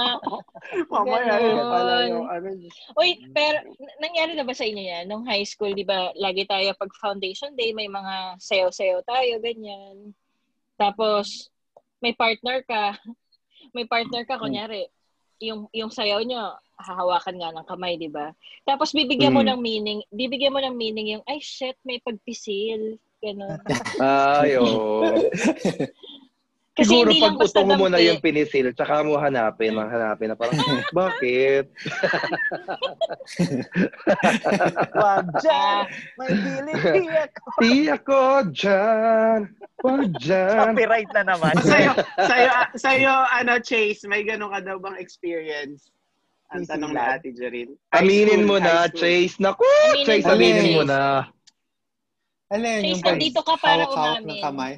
[SPEAKER 7] Mamaya yun pala yung ano.
[SPEAKER 6] Uy, pero n- nangyari na ba sa inyo yan? Nung high school, di ba, lagi tayo pag foundation day, may mga sayo-sayo tayo, ganyan. Tapos, may partner ka. May partner ka, kunyari, yung yung sayaw nyo, hahawakan nga ng kamay, di ba? Tapos bibigyan mo
[SPEAKER 4] Mm.
[SPEAKER 6] ng meaning, bibigyan mo ng meaning yung, ay shit, may pagpisil. Ganun.
[SPEAKER 4] Ay, oo.
[SPEAKER 6] Kasi
[SPEAKER 4] Siguro pag utong mo na
[SPEAKER 6] dampi.
[SPEAKER 4] yung pinisil, tsaka mo hanapin, hanapin na parang, bakit?
[SPEAKER 2] Wag dyan, may biliti ako.
[SPEAKER 4] Di ako dyan, wag dyan.
[SPEAKER 2] Copyright na naman.
[SPEAKER 7] sa'yo, sa'yo, sa'yo, ano, Chase, may ganun ka daw bang experience? Ang tanong
[SPEAKER 2] lang.
[SPEAKER 7] Ate Jerin.
[SPEAKER 4] Aminin mo na, Chase. Naku,
[SPEAKER 6] Aminin
[SPEAKER 4] Chase, aminin mo na.
[SPEAKER 3] Alin,
[SPEAKER 6] Chase,
[SPEAKER 3] yung
[SPEAKER 6] nandito ka para
[SPEAKER 3] hawak-hawak
[SPEAKER 6] umamin.
[SPEAKER 3] ng kamay?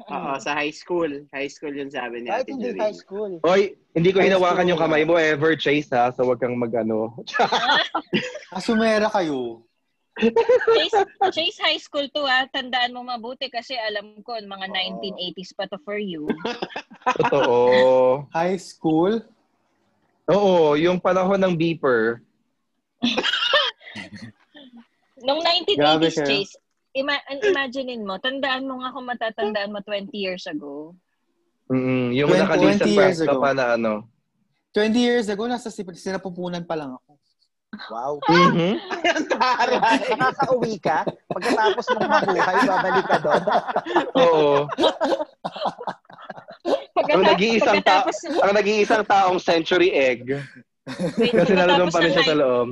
[SPEAKER 7] Oo, sa high school. High school yun sabi ni
[SPEAKER 2] Kahit
[SPEAKER 7] Ate
[SPEAKER 2] hindi high school.
[SPEAKER 4] Hoy, hindi ko
[SPEAKER 2] High
[SPEAKER 4] hinawakan
[SPEAKER 2] school.
[SPEAKER 4] yung kamay mo ever, Chase, ha? So, wag kang mag-ano.
[SPEAKER 3] Asumera kayo.
[SPEAKER 6] Chase, Chase High School to ah. Tandaan mo mabuti kasi alam ko, mga 1980s pa to for you.
[SPEAKER 4] Totoo.
[SPEAKER 3] High school?
[SPEAKER 4] Oo, yung panahon ng beeper.
[SPEAKER 6] Nung
[SPEAKER 3] Grabe
[SPEAKER 6] 1980s,
[SPEAKER 3] kayo.
[SPEAKER 6] Chase, ima- imaginein mo, tandaan mo nga kung matatandaan mo 20 years ago.
[SPEAKER 4] Mm, yung
[SPEAKER 3] 20
[SPEAKER 4] nakalisan
[SPEAKER 3] 20
[SPEAKER 4] pa,
[SPEAKER 3] years
[SPEAKER 4] ka
[SPEAKER 3] ago.
[SPEAKER 4] pa na ano.
[SPEAKER 3] 20 years ago, nasa sinapupunan pa lang ako.
[SPEAKER 2] Wow.
[SPEAKER 4] Mhm.
[SPEAKER 7] Ang taray.
[SPEAKER 2] Nakakauwi ka, pagkatapos mong mabuhay, babalik ka doon.
[SPEAKER 4] Oo.
[SPEAKER 6] Pagkata-
[SPEAKER 4] Ang nag-iisang ta-
[SPEAKER 6] pagkatapos,
[SPEAKER 4] ang nag-iisang taong century egg.
[SPEAKER 6] wait,
[SPEAKER 4] Kasi nalulong
[SPEAKER 6] pagkatapos
[SPEAKER 4] pa rin siya sa loob.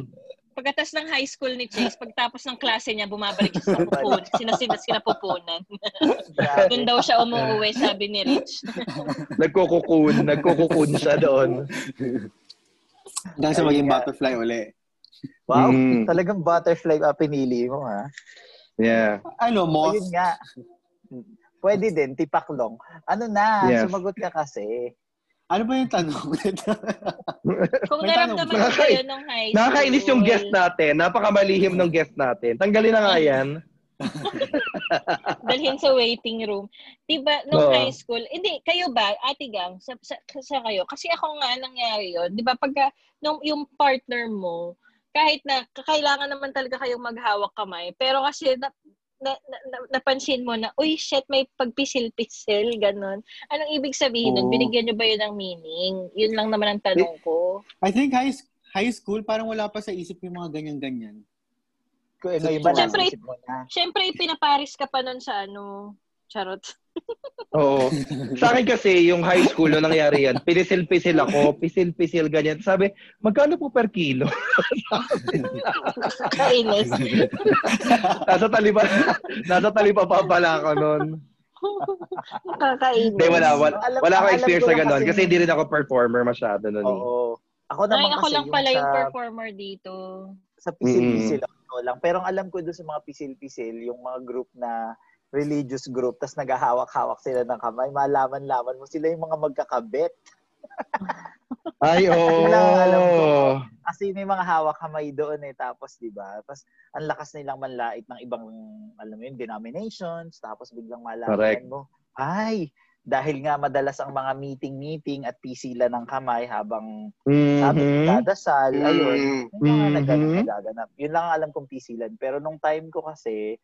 [SPEAKER 6] Pagkatapos ng high school ni Chase, pagtapos ng klase niya, bumabalik siya sa pupun, sina, sina, sinapupunan. Doon daw siya umuwi, sabi ni Rich.
[SPEAKER 4] Nagkukukun. Nagkukukun siya doon.
[SPEAKER 3] Hanggang sa maging butterfly uli.
[SPEAKER 2] Wow,
[SPEAKER 4] Mm.
[SPEAKER 2] talagang butterfly pa pinili mo, ha?
[SPEAKER 4] Yeah.
[SPEAKER 3] Ano, moth?
[SPEAKER 2] Ayun nga. Pwede din, tipaklong. Ano na,
[SPEAKER 4] Yes.
[SPEAKER 2] sumagot ka kasi.
[SPEAKER 3] Ano ba yung tanong?
[SPEAKER 6] Kung naramdaman mo kayo nung high school.
[SPEAKER 4] Nakakainis yung guest natin. Napakamalihim ng guest natin. Tanggalin na nga yan.
[SPEAKER 6] dalhin sa waiting room. Diba, nung
[SPEAKER 4] Oo.
[SPEAKER 6] high school, hindi, kayo ba, ate gang, sa, sa, sa kayo, kasi ako nga nangyari yun, di ba, pagka, nung, yung partner mo, kahit na, kailangan naman talaga kayong maghawak kamay, pero kasi, na, na, na, na- napansin mo na, uy, shit, may pagpisil-pisil, ganun. Anong ibig sabihin nun?
[SPEAKER 3] Oo.
[SPEAKER 6] Binigyan nyo ba yun ng meaning? Yun lang naman ang tanong ko.
[SPEAKER 3] I think high, high school, parang wala pa sa isip yung mga ganyan-ganyan.
[SPEAKER 2] Kung ano yung ba
[SPEAKER 6] Siyempre,
[SPEAKER 2] na.
[SPEAKER 6] Siyempre, pinaparis ka pa nun sa ano, charot.
[SPEAKER 4] Oo. Sa akin kasi, yung high school, nung nangyari yan, pinisil-pisil ako, pisil-pisil, ganyan. Sabi, magkano po per kilo?
[SPEAKER 6] Kainis.
[SPEAKER 4] nasa talipa, nasa talipa pa pala ako noon.
[SPEAKER 6] Kakainis.
[SPEAKER 4] Hindi, wala, wala,
[SPEAKER 2] Alam-
[SPEAKER 4] wala akong experience
[SPEAKER 2] ko
[SPEAKER 4] sa
[SPEAKER 2] lang
[SPEAKER 4] ganun.
[SPEAKER 2] kasi-
[SPEAKER 4] Kasi hindi rin ako performer masyado noon. eh.
[SPEAKER 2] Oo. Ako
[SPEAKER 6] Ay,
[SPEAKER 2] naman
[SPEAKER 6] ako
[SPEAKER 2] kasi
[SPEAKER 6] lang pala yung
[SPEAKER 2] sa,
[SPEAKER 6] performer dito.
[SPEAKER 2] sa pisil-pisil ako lang. Pero ang alam ko doon sa mga pisil-pisil, yung mga group na religious group, tas naghahawak-hawak sila ng kamay, malaman-laman mo sila yung mga magkakabit.
[SPEAKER 4] Ay, oo.
[SPEAKER 2] Ang alam ko. Kasi may mga hawak kamay doon eh. Tapos, di ba? Tapos, ang lakas nilang manlait ng ibang, alam mo yun, denominations. Tapos, biglang malaman
[SPEAKER 4] Correct.
[SPEAKER 2] mo, ay, dahil nga madalas ang mga meeting-meeting at pisila ng kamay habang sabi,
[SPEAKER 4] Mhm.
[SPEAKER 2] dadasal, ayun. Yung mga
[SPEAKER 4] Mhm.
[SPEAKER 2] nagaganap, nagaganap. Yun lang ang alam kong pisilan. Pero nung time ko kasi,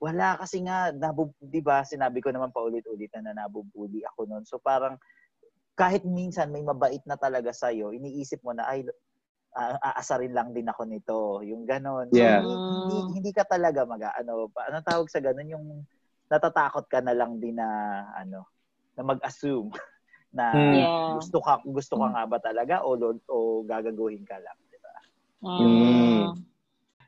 [SPEAKER 2] wala kasi nga, nabub, di ba, sinabi ko naman paulit-ulit na nabubuli ako noon. So parang, kahit minsan may mabait na talaga sa'yo, iniisip mo na, ay, a- aasarin lang din ako nito. Yung ganon. So,
[SPEAKER 4] Yeah.
[SPEAKER 2] hindi, hindi, hindi ka talaga mag, ano, pa, ano tawag sa ganon, yung natatakot ka na lang din na, ano, na mag-assume na
[SPEAKER 4] Mm.
[SPEAKER 6] Yeah.
[SPEAKER 2] gusto ka gusto ka nga ba talaga o lo- o gagaguhin ka lang, di ba?
[SPEAKER 6] Mm.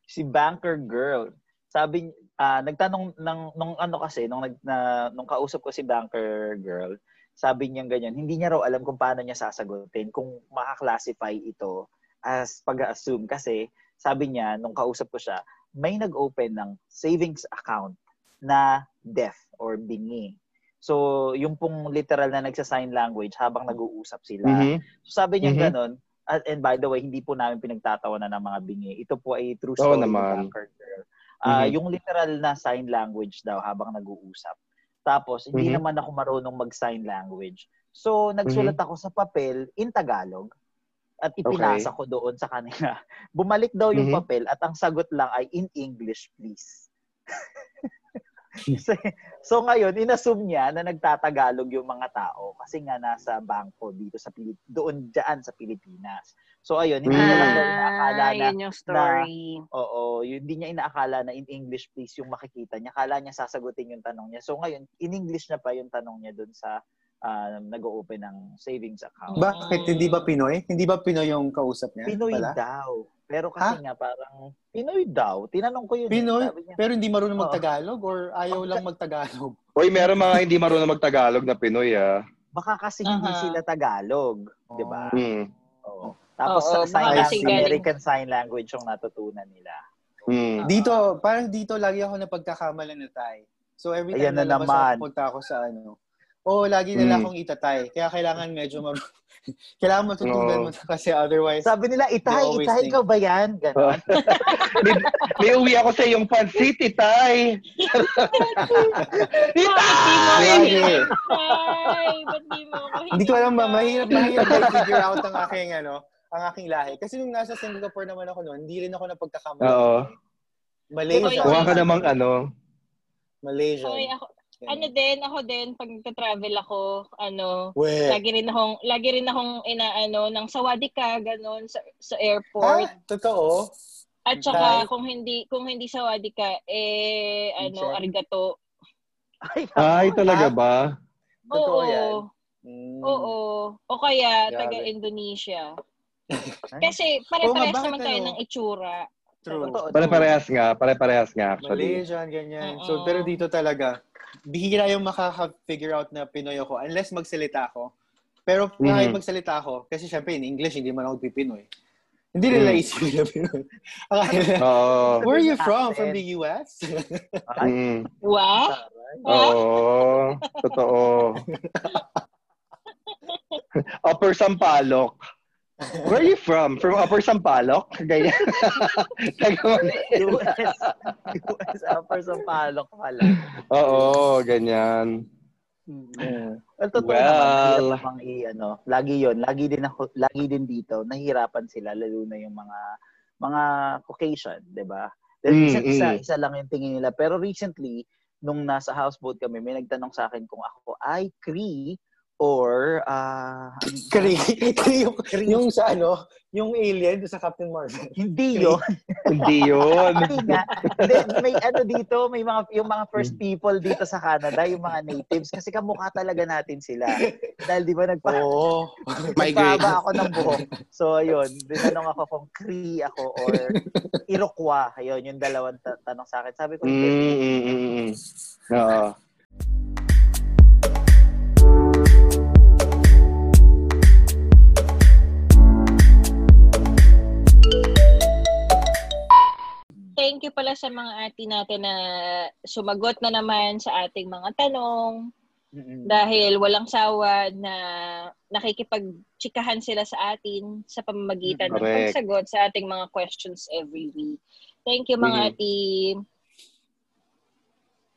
[SPEAKER 2] si Banker Girl. Sabi ah nagtanong ng nung ano kasi nung nag na, nung kausap ko si Banker Girl, sabi niya ganyan, hindi niya raw alam kung paano niya sasagutin kung maka-classify ito as pag-assume kasi sabi niya nung kausap ko siya, may nag-open ng savings account na deaf or bingi. So, yung pong literal na nagsa-sign language habang nag-uusap sila.
[SPEAKER 4] Mhm.
[SPEAKER 2] So, sabi niya
[SPEAKER 4] Mhm.
[SPEAKER 2] ganun, at, and by the way, hindi po namin pinagtatawanan ng mga bingi. Ito po ay true
[SPEAKER 4] Oo
[SPEAKER 2] story
[SPEAKER 4] naman.
[SPEAKER 2] ng Banker Girl. Ah,
[SPEAKER 4] Mhm.
[SPEAKER 2] Yung literal na sign language daw habang nag-uusap. Tapos, hindi
[SPEAKER 4] Mhm.
[SPEAKER 2] naman ako marunong mag-sign language. So, nagsulat
[SPEAKER 4] Mhm.
[SPEAKER 2] ako sa papel in Tagalog at ipinasa ko doon sa kanila. Bumalik daw yung
[SPEAKER 4] Mhm.
[SPEAKER 2] papel at ang sagot lang ay in English, please. so, so ngayon, inassume niya na nagtatagalog yung mga tao kasi nga nasa bangko dito sa Pilip doon diyan sa Pilipinas. So ayun, hindi niya lang daw inaakala
[SPEAKER 6] Ah,
[SPEAKER 2] na,
[SPEAKER 6] yun yung story.
[SPEAKER 2] oo, yun, hindi niya inaakala na in English please yung makikita niya. Kala niya sasagutin yung tanong niya. So ngayon, in English na pa yung tanong niya doon sa ah, nag-open ng savings account.
[SPEAKER 3] Bakit? Hindi ba Pinoy? Hindi ba Pinoy yung kausap niya?
[SPEAKER 2] Pinoy
[SPEAKER 3] pala?
[SPEAKER 2] daw. Pero kasi nga parang Pinoy daw. Tinanong ko yun. eh.
[SPEAKER 3] Pinoy?
[SPEAKER 2] Niya,
[SPEAKER 3] Pero hindi marunong
[SPEAKER 2] Oo.
[SPEAKER 3] mag-Tagalog or ayaw lang mag-Tagalog?
[SPEAKER 4] Uy, meron mga hindi marunong mag-Tagalog na Pinoy, ah.
[SPEAKER 2] baka kasi hindi
[SPEAKER 6] Aha.
[SPEAKER 2] sila Tagalog, 'di ba?
[SPEAKER 4] Hmm.
[SPEAKER 2] Oo. Tapos
[SPEAKER 6] Oo,
[SPEAKER 2] sa sign
[SPEAKER 3] baka
[SPEAKER 2] lang,
[SPEAKER 3] kasi
[SPEAKER 6] galing-
[SPEAKER 2] American Sign Language yung natutunan nila.
[SPEAKER 4] Hmm.
[SPEAKER 3] Dito, parang dito lagi ako napagkakamala na tay. So every time
[SPEAKER 2] Ayan na
[SPEAKER 3] lalabas
[SPEAKER 2] naman.
[SPEAKER 3] ako, punta ako sa ano. Oo, lagi nila
[SPEAKER 4] Mm.
[SPEAKER 3] akong itatay. Kaya kailangan medyo mar- kailangan matutunan
[SPEAKER 4] Oo.
[SPEAKER 3] mo kasi otherwise
[SPEAKER 2] Sabi nila, itay,
[SPEAKER 3] always
[SPEAKER 2] itay
[SPEAKER 3] think-
[SPEAKER 2] ka ba yan? Ganon.
[SPEAKER 4] may, may uwi ako sa iyong pansit, itay. itay!
[SPEAKER 3] Lagi.
[SPEAKER 6] Ay, ba't di mo ako
[SPEAKER 3] Hindi ko alam ba, mahirap, mahirap i-figure out ang aking, ano, ang aking lahi. Kasi nung nasa Singapore naman ako noon, hindi rin ako napagkakamali.
[SPEAKER 4] Oo.
[SPEAKER 3] Malaysia.
[SPEAKER 4] Mukha ka namang ano.
[SPEAKER 3] Malaysia.
[SPEAKER 6] Okay, ako, ano din, ako din, pag nagta-travel ako, ano,
[SPEAKER 3] We.
[SPEAKER 6] lagi rin akong, lagi rin akong inaano, ng sawadi ka, ganon, sa, sa
[SPEAKER 3] Ah,
[SPEAKER 6] airport.
[SPEAKER 3] totoo?
[SPEAKER 6] At saka,
[SPEAKER 3] Kahit-
[SPEAKER 6] kung hindi, kung hindi sawadi ka, eh, ano,
[SPEAKER 2] Minsan.
[SPEAKER 6] arigato.
[SPEAKER 2] Ay,
[SPEAKER 4] Ay, talaga ba?
[SPEAKER 2] Totoo
[SPEAKER 6] Oo.
[SPEAKER 2] yan.
[SPEAKER 3] Mm.
[SPEAKER 6] Oo. O kaya,
[SPEAKER 3] Grabe.
[SPEAKER 6] taga-Indonesia. Kasi
[SPEAKER 3] Oo
[SPEAKER 6] pare-parehas
[SPEAKER 3] bakit
[SPEAKER 6] naman tayo
[SPEAKER 3] ano?
[SPEAKER 6] ng itsura.
[SPEAKER 3] True.
[SPEAKER 2] Totoo.
[SPEAKER 4] Pare-parehas nga. Pare-parehas nga, actually.
[SPEAKER 3] Malaysian, ganyan.
[SPEAKER 6] Oo.
[SPEAKER 3] So, pero dito talaga, bihira yung makaka-figure out na Pinoy ako unless magsalita ako. Pero kahit
[SPEAKER 4] Mhm.
[SPEAKER 3] magsalita ako, kasi syempre in English, hindi man ako pipinoy. Hindi nila
[SPEAKER 4] Mm.
[SPEAKER 3] isipin na Pinoy.
[SPEAKER 4] Oo.
[SPEAKER 3] Where are you from? From the US?
[SPEAKER 4] Mm.
[SPEAKER 6] Wow!
[SPEAKER 4] Oo. Totoo. Upper Sampaloc. Where are you from? From Upper Sampaloc? Ganyan.
[SPEAKER 2] US. US upper Sampaloc pala.
[SPEAKER 4] Oo, ganyan.
[SPEAKER 2] Well, totoo
[SPEAKER 4] Well.
[SPEAKER 2] naman, i, ano, lagi yon lagi din ako, lagi din dito, nahihirapan sila, lalo na yung mga, mga Caucasian, di ba?
[SPEAKER 4] Mm,
[SPEAKER 2] isa, isa,
[SPEAKER 4] mm.
[SPEAKER 2] isa lang yung tingin nila. Pero recently, nung nasa houseboat kami, may nagtanong sa akin kung ako ay Cree or, ah,
[SPEAKER 3] Kari, kari yung, yung sa ano, yung alien sa Captain Marvel.
[SPEAKER 2] hindi yun.
[SPEAKER 4] Hindi.
[SPEAKER 2] Hindi, may ano dito, may mga, yung mga first people dito sa Canada, yung mga natives, kasi kamukha talaga natin sila. Dahil di ba nagpa,
[SPEAKER 3] Oo.
[SPEAKER 2] Nagpahaba ako ng buhok. So, ayun. Dinanong ako kung Cree ako or Iroquois. Ayun, yung dalawang ta- tanong sa akin. Sabi ko,
[SPEAKER 4] Mm,
[SPEAKER 2] hindi.
[SPEAKER 4] mm, mm, mm. Oo.
[SPEAKER 6] Thank you pala sa mga ati natin na sumagot na naman sa ating mga tanong.
[SPEAKER 2] Mm-mm.
[SPEAKER 6] Dahil walang sawa na nakikipagtsikahan sila sa atin sa pamamagitan ng
[SPEAKER 4] Correct.
[SPEAKER 6] pagsagot sa ating mga questions every week. Thank you mga
[SPEAKER 4] Mhm.
[SPEAKER 6] ati.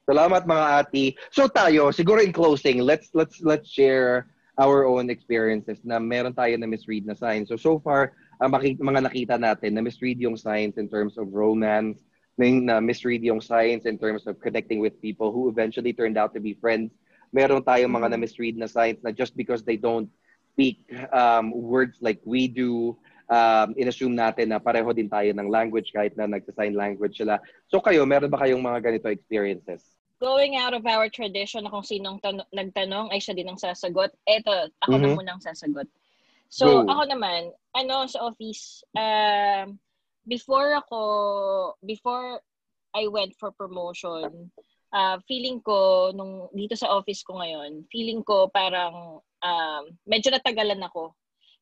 [SPEAKER 4] Salamat mga ati. So tayo, siguro in closing, let's let's let's share our own experiences na meron tayo na misread na signs. So so far, ang maki- mga nakita natin na misread yung signs in terms of romance, na, na misread yung signs in terms of connecting with people who eventually turned out to be friends. Meron tayong mga na misread na signs na just because they don't speak um, words like we do, um, inassume natin na pareho din tayo ng language kahit na nagsa-sign language sila. So kayo, meron ba kayong mga ganito experiences?
[SPEAKER 6] Going out of our tradition na kung sinong tan- nagtanong ay siya din ang sasagot. Eto, ako na
[SPEAKER 4] Mhm.
[SPEAKER 6] munang sasagot. So,
[SPEAKER 4] Go.
[SPEAKER 6] ako naman, ano sa office, um, before ako, before I went for promotion, uh, feeling ko, nung dito sa office ko ngayon, feeling ko parang um, medyo natagalan ako.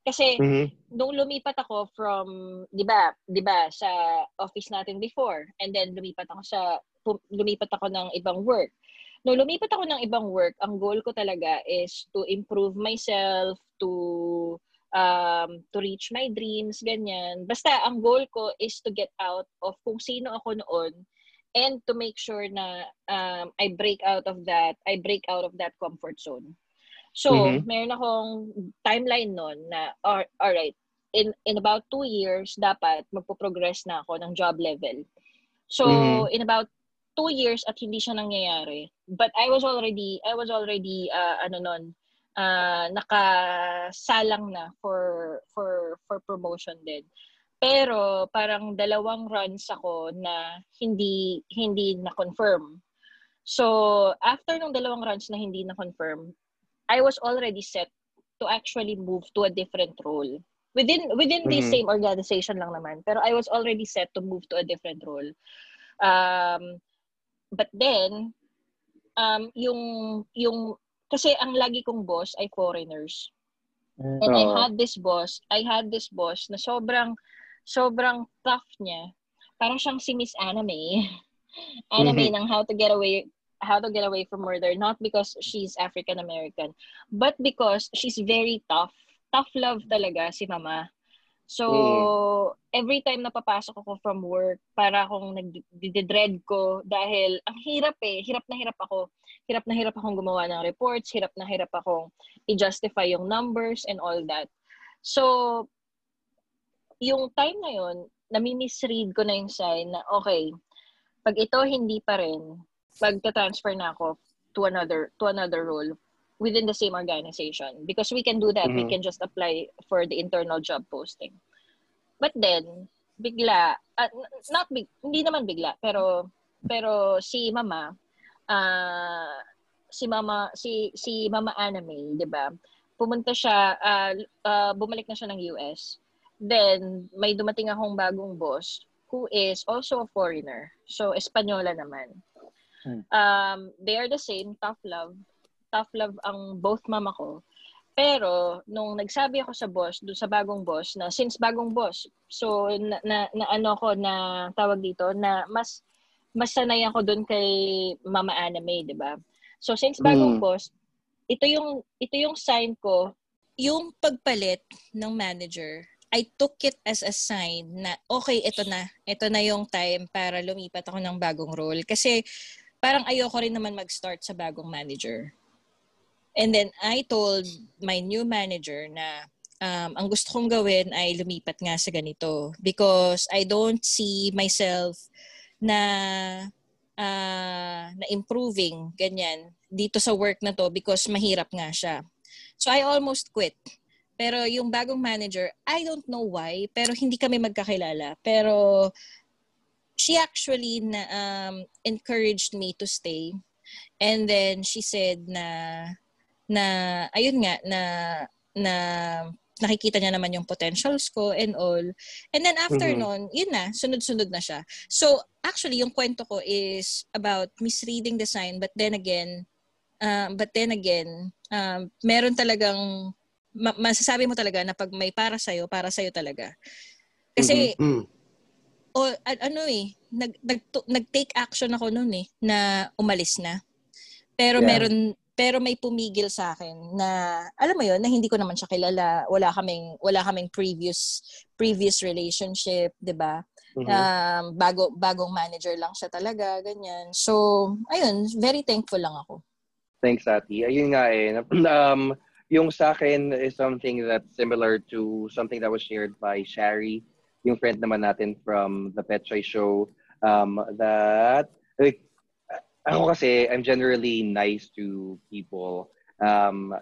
[SPEAKER 6] Kasi
[SPEAKER 4] Mhm.
[SPEAKER 6] nung lumipat ako from, 'di ba, 'di ba, sa office natin before and then lumipat ako sa lumipat ako ng ibang work. Nung lumipat ako ng ibang work, ang goal ko talaga is to improve myself, to um, to reach my dreams, ganyan. Basta ang goal ko is to get out of kung sino ako noon and to make sure na um, I break out of that, I break out of that comfort zone. So,
[SPEAKER 4] Mhm.
[SPEAKER 6] meron akong timeline nun na, all, right, in, in about two years, dapat magpo-progress na ako ng job level. So,
[SPEAKER 4] Mhm.
[SPEAKER 6] in about two years at hindi siya nangyayari. But I was already, I was already, uh, ano nun, uh, nakasalang na for, for, for promotion din. Pero parang dalawang runs ako na hindi hindi na confirm. So, after nung dalawang runs na hindi na confirm, I was already set to actually move to a different role. Within within the mm-hmm. same organization lang naman, pero I was already set to move to a different role. Um, but then um, yung yung kasi ang lagi kong boss ay foreigners. Mm. And I had this boss, I had this boss na sobrang sobrang tough niya. Parang siyang si Miss Anime. Anime mm-hmm. ng How to Get Away How to Get Away from Murder not because she's African American but because she's very tough. Tough love talaga si Mama. So, mm. every time na papasok ako from work, para akong nag-dread ko dahil ang hirap eh. Hirap na hirap ako. Hirap na hirap akong gumawa ng reports. Hirap na hirap akong i-justify yung numbers and all that. So, yung time na yon nami-misread ko na yung sign na, okay, pag ito hindi pa rin, magta-transfer na ako to another to another role within the same organization because we can do that mm-hmm. we can just apply for the internal job posting but then bigla uh, not big hindi naman bigla pero pero si mama uh, si mama si si mama Anime 'di ba pumunta siya uh, uh, bumalik na siya ng US Then, may dumating akong bagong boss who is also a foreigner. So, Espanyola naman. Hmm. Um, they are the same, tough love. Tough love ang both mama ko. Pero, nung nagsabi ako sa boss, doon sa bagong boss, na since bagong boss, so, na, na, na ano ko, na tawag dito, na mas, mas sanay ako doon kay Mama Anime, di ba? So, since bagong mm. boss, ito yung, ito yung sign ko, yung pagpalit ng manager I took it as a sign na okay, ito na. Ito na yung time para lumipat ako ng bagong role. Kasi parang ayoko rin naman mag-start sa bagong manager. And then I told my new manager na um, ang gusto kong gawin ay lumipat nga sa ganito because I don't see myself na uh, na improving ganyan dito sa work na to because mahirap nga siya. So I almost quit pero yung bagong manager, I don't know why, pero hindi kami magkakilala. Pero she actually na, um, encouraged me to stay. And then she said na na ayun nga na na nakikita niya naman yung potentials ko and all. And then after mm-hmm. nun, yun na, sunod-sunod na siya. So, actually, yung kwento ko is about misreading the sign, but then again, uh, but then again, um, meron talagang ma- masasabi mo talaga na pag may para sa'yo, para sa'yo talaga. Kasi, mm-hmm. o, ano eh, nag, nag, nag-take action ako noon eh, na umalis na. Pero yeah. meron, pero may pumigil sa akin na alam mo yon na hindi ko naman siya kilala. Wala kaming wala kaming previous previous relationship 'di ba? Mm-hmm. um, bago bagong manager lang siya talaga ganyan. So ayun very thankful lang ako.
[SPEAKER 4] Thanks Ati. Ayun nga eh um yung sa akin is something that's similar to something that was shared by Shari, yung friend naman natin from the Pet Show, um, that like, ako kasi, I'm generally nice to people. Um,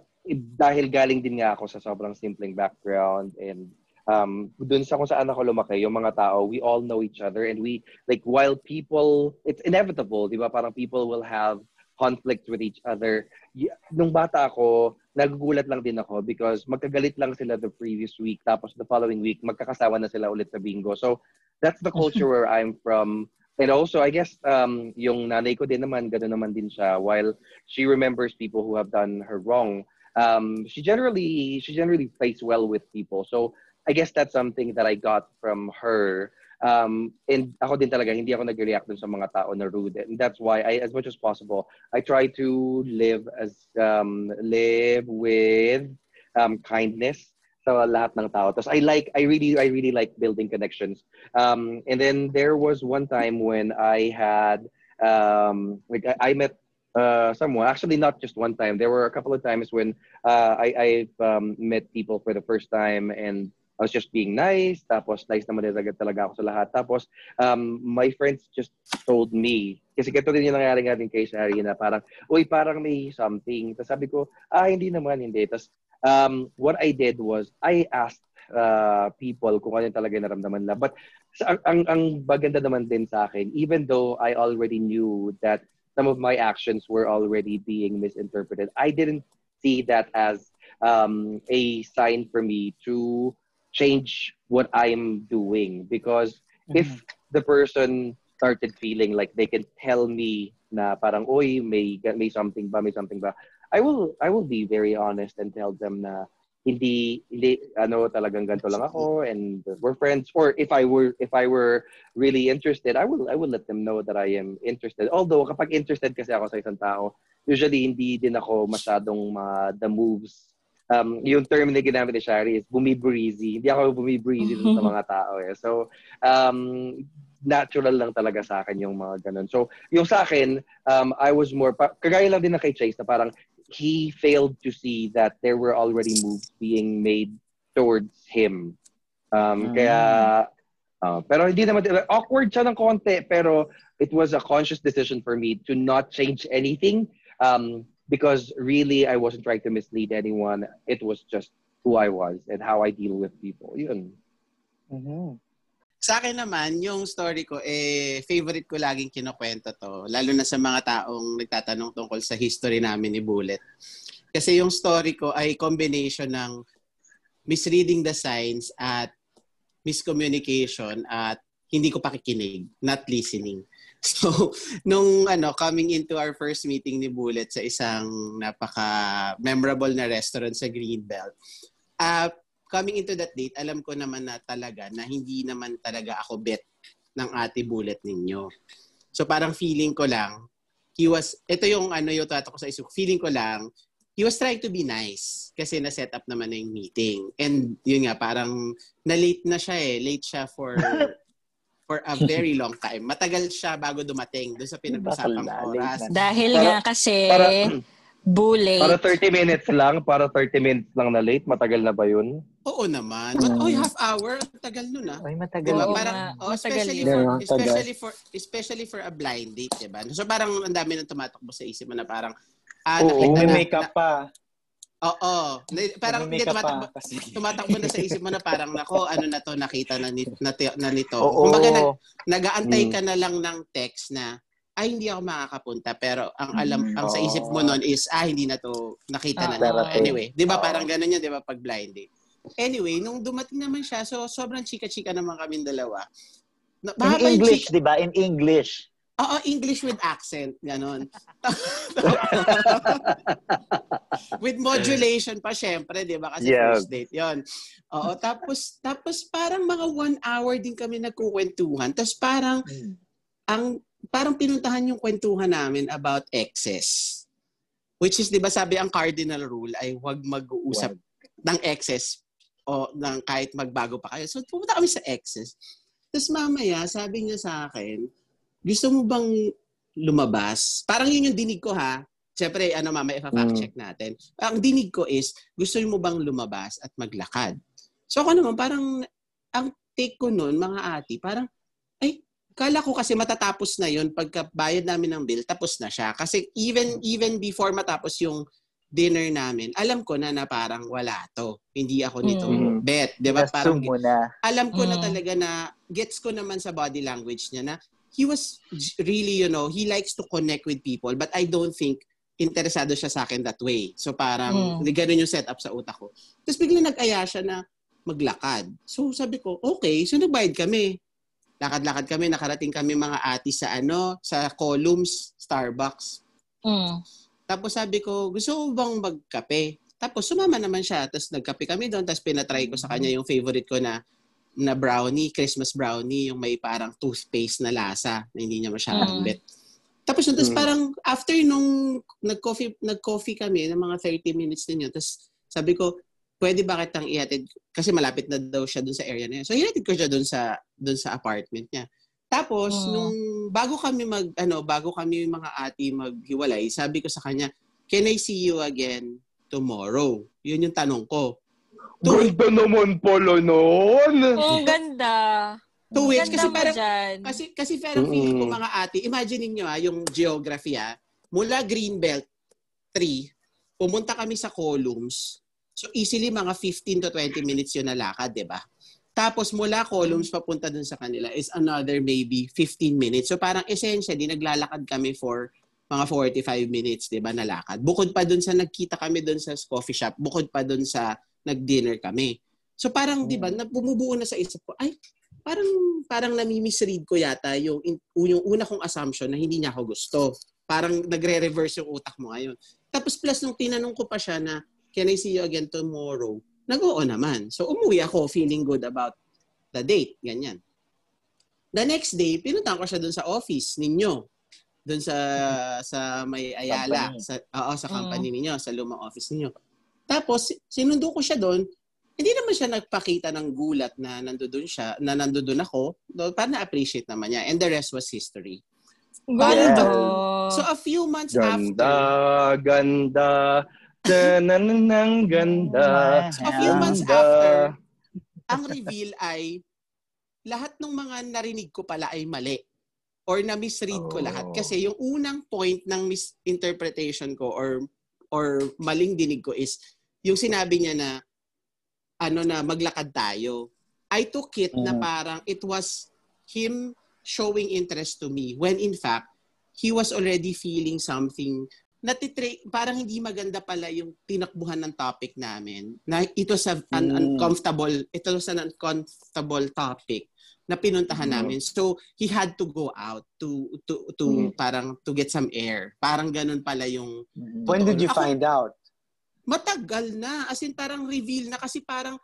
[SPEAKER 4] dahil galing din nga ako sa sobrang simpleng background and um, dun sa kung saan ako lumaki, yung mga tao, we all know each other and we, like, while people, it's inevitable, di ba? Parang people will have conflict with each other. Nung bata ako, nagugulat lang din ako because magkagalit lang sila the previous week tapos the following week magkakasawa na sila ulit sa bingo. So that's the culture where I'm from. And also, I guess um, yung nanay ko din naman, gano'n naman din siya. While she remembers people who have done her wrong, um, she generally she generally plays well with people. So I guess that's something that I got from her Um, and ako din talaga, hindi ako nag-react dun sa mga tao na rude. And that's why I, as much as possible, I try to live as, um, live with um, kindness sa lahat ng tao. Tapos I like, I really, I really like building connections. Um, and then there was one time when I had, um, like I, I met uh, someone. Actually, not just one time. There were a couple of times when uh, I, I've um, met people for the first time, and I was just being nice. Tapos, nice naman talaga, talaga ako sa lahat. Tapos, um, my friends just told me, kasi ganito din yung nangyari nga din kay Shari na parang, uy, parang may something. Tapos sabi ko, ah, hindi naman, hindi. Tapos, um, what I did was, I asked uh, people kung ano yung talaga yung naramdaman nila. But, sa, ang, ang, ang baganda naman din sa akin, even though I already knew that some of my actions were already being misinterpreted, I didn't see that as um, a sign for me to change what I'm doing. Because if the person started feeling like they can tell me na parang oy may may something ba may something ba I will I will be very honest and tell them na hindi hindi ano talagang ganito lang ako and we're friends or if I were if I were really interested I will I will let them know that I am interested although kapag interested kasi ako sa isang tao usually hindi din ako masyadong mga the moves um, yung term na ginamit ni Shari is bumibreezy. Hindi ako bumibreezy sa mga tao eh. So, um, natural lang talaga sa akin yung mga ganun. So, yung sa akin, um, I was more, pa- kagaya lang din na kay Chase na parang he failed to see that there were already moves being made towards him. Um, Kaya, uh, pero hindi naman, awkward siya ng konti, pero it was a conscious decision for me to not change anything. Um, because really I wasn't trying to mislead anyone. It was just who I was and how I deal with people. Yun.
[SPEAKER 2] Mhm.
[SPEAKER 7] Sa akin naman, yung story ko, eh, favorite ko laging kinukwento to. Lalo na sa mga taong nagtatanong tungkol sa history namin ni Bullet. Kasi yung story ko ay combination ng misreading the signs at miscommunication at hindi ko pakikinig, not listening. So, nung ano, coming into our first meeting ni Bullet sa isang napaka-memorable na restaurant sa Greenbelt, uh, coming into that date, alam ko naman na talaga na hindi naman talaga ako bet ng ate Bullet ninyo. So, parang feeling ko lang, he was, ito yung ano yung tato ko sa isip, feeling ko lang, he was trying to be nice kasi na-set up naman na yung meeting. And yun nga, parang na-late na siya eh. Late siya for for a very long time. Matagal siya bago dumating doon sa pinag-usapang oras.
[SPEAKER 5] Dahil nga kasi,
[SPEAKER 4] para-
[SPEAKER 5] bully.
[SPEAKER 4] Para 30 minutes lang, para 30 minutes lang na late, matagal na ba yun?
[SPEAKER 7] Oo naman. But, oy, half hour. Tagal nun ah.
[SPEAKER 2] Ay, matagal.
[SPEAKER 7] Diba?
[SPEAKER 5] Oo
[SPEAKER 7] Parang, oh,
[SPEAKER 5] Matagal
[SPEAKER 7] especially
[SPEAKER 5] yun.
[SPEAKER 7] for,
[SPEAKER 8] Yeah,
[SPEAKER 7] especially for, especially for a blind date, diba? So parang ang dami nang tumatakbo sa isip mo na parang, ah,
[SPEAKER 4] Oo.
[SPEAKER 7] nakita
[SPEAKER 3] May
[SPEAKER 7] na,
[SPEAKER 3] makeup pa.
[SPEAKER 7] Oo. Parang
[SPEAKER 3] May
[SPEAKER 7] hindi tumatakbo,
[SPEAKER 3] pa kasi.
[SPEAKER 7] tumatakbo na sa isip mo na parang, nako, ano na to, nakita na, ni, na, na nito.
[SPEAKER 2] Oo.
[SPEAKER 7] Kumbaga, nag, nag-aantay
[SPEAKER 4] Mm.
[SPEAKER 7] ka na lang ng text na, ay, hindi ako makakapunta. Pero ang alam, ang sa isip mo noon is, ah, hindi na to, nakita na
[SPEAKER 5] Oo.
[SPEAKER 7] nito.
[SPEAKER 2] Darating.
[SPEAKER 7] Anyway, di ba
[SPEAKER 2] Oo.
[SPEAKER 7] parang ganun yun, di ba, pag blind date. Anyway, nung dumating naman siya, so sobrang chika-chika naman kaming dalawa. Na,
[SPEAKER 2] In English, di ba? In English.
[SPEAKER 7] Oo, English with accent, ganon. with modulation pa syempre, 'di ba? Kasi
[SPEAKER 2] Yeah.
[SPEAKER 7] first date 'yon. Oo, tapos tapos parang mga one hour din kami nagkukwentuhan. Tapos parang ang parang pinuntahan yung kwentuhan namin about excess. Which is 'di ba sabi ang cardinal rule ay huwag mag-uusap ng excess o ng kahit magbago pa kayo. So pumunta kami sa excess. Tapos mamaya, sabi niya sa akin, gusto mo bang lumabas? Parang yun yung dinig ko ha. Siyempre, ano mamaya, ipa-fact
[SPEAKER 4] Mm.
[SPEAKER 7] check natin. Ang dinig ko is, gusto mo bang lumabas at maglakad? So ako naman, parang, ang take ko nun, mga ati, parang, ay, kala ko kasi matatapos na yun pagka bayad namin ng bill, tapos na siya. Kasi even even before matapos yung dinner namin, alam ko na na parang wala to. Hindi ako nito
[SPEAKER 4] Mm.
[SPEAKER 7] bet. Di ba? Parang
[SPEAKER 2] Assume mo na.
[SPEAKER 7] alam ko na
[SPEAKER 5] Mm.
[SPEAKER 7] talaga na gets ko naman sa body language niya na he was j- really, you know, he likes to connect with people but I don't think interesado siya sa akin that way. So parang,
[SPEAKER 5] Mm.
[SPEAKER 7] ganun yung setup sa utak ko. Tapos bigla nag-aya siya na maglakad. So sabi ko, okay, so nagbayad kami. Lakad-lakad kami, nakarating kami mga ati sa ano, sa columns, Starbucks.
[SPEAKER 5] Mm.
[SPEAKER 7] Tapos sabi ko, gusto mo bang magkape? Tapos sumama naman siya. Tapos nagkape kami doon. Tapos pinatry ko sa kanya yung favorite ko na na brownie, Christmas brownie, yung may parang toothpaste na lasa na hindi niya masyadong
[SPEAKER 5] Mm.
[SPEAKER 7] bet. Tapos yun, tapos
[SPEAKER 4] Mm.
[SPEAKER 7] parang after nung nag-coffee, nag-coffee kami ng mga 30 minutes din yun. Tapos sabi ko, pwede ba kitang ihatid? Kasi malapit na daw siya dun sa area na yun. So ihatid ko siya dun sa, dun sa apartment niya. Tapos,
[SPEAKER 5] Mm.
[SPEAKER 7] nung bago kami mag, ano, bago kami mga ati maghiwalay, sabi ko sa kanya, can I see you again tomorrow? Yun yung tanong ko. Two,
[SPEAKER 4] Ganda naman pala nun.
[SPEAKER 6] Oh, ganda.
[SPEAKER 7] two weeks.
[SPEAKER 6] Ganda
[SPEAKER 7] Kasi parang,
[SPEAKER 6] dyan.
[SPEAKER 7] kasi, kasi parang feeling ko
[SPEAKER 4] Mm.
[SPEAKER 7] mga ate, imagine niyo ah, yung geography ah, mula Greenbelt 3, pumunta kami sa columns. So easily mga 15 to 20 minutes yun na lakad, di ba? Tapos mula columns papunta dun sa kanila is another maybe 15 minutes. So parang essentially naglalakad kami for mga 45 minutes, 'di ba, na lakad. Bukod pa dun sa nagkita kami dun sa coffee shop, bukod pa dun sa nag-dinner kami. So parang 'di ba, na bumubuo na sa isip ko, ay parang parang nami-misread ko yata yung yung una kong assumption na hindi niya ako gusto. Parang nagre-reverse yung utak mo ngayon. Tapos plus nung tinanong ko pa siya na, can I see you again tomorrow? Nag-oo naman. So umuwi ako feeling good about the date. Ganyan. The next day, pinuntahan ko siya dun sa office ninyo. Dun sa sa may Ayala.
[SPEAKER 2] Company.
[SPEAKER 7] Sa, oo, sa company ninyo, sa lumang office ninyo. Tapos, sinundo ko siya doon. Hindi naman siya nagpakita ng gulat na nandoon siya, na nandoon ako. Para na-appreciate naman niya. And the rest was history.
[SPEAKER 6] Ganda.
[SPEAKER 7] So, a few months
[SPEAKER 4] Ganda,
[SPEAKER 7] after,
[SPEAKER 4] ganda. Tananang ganda.
[SPEAKER 7] So, a few months
[SPEAKER 4] Ganda.
[SPEAKER 7] after, ang reveal ay lahat ng mga narinig ko pala ay mali or na misread ko lahat
[SPEAKER 2] Oh.
[SPEAKER 7] kasi yung unang point ng misinterpretation ko or or maling dinig ko is yung sinabi niya na ano na maglakad tayo. I took it na
[SPEAKER 2] Mhm.
[SPEAKER 7] parang it was him showing interest to me when in fact he was already feeling something natitre parang hindi maganda pala yung tinakbuhan ng topic namin na ito sa an
[SPEAKER 2] Mm.
[SPEAKER 7] uncomfortable ito sa an uncomfortable topic na pinuntahan
[SPEAKER 2] Mm.
[SPEAKER 7] namin so he had to go out to to to
[SPEAKER 4] Mm.
[SPEAKER 7] parang to get some air parang ganun pala yung
[SPEAKER 2] Mm.
[SPEAKER 3] When did you
[SPEAKER 7] Ako-
[SPEAKER 3] find out?
[SPEAKER 7] matagal na as in parang reveal na kasi parang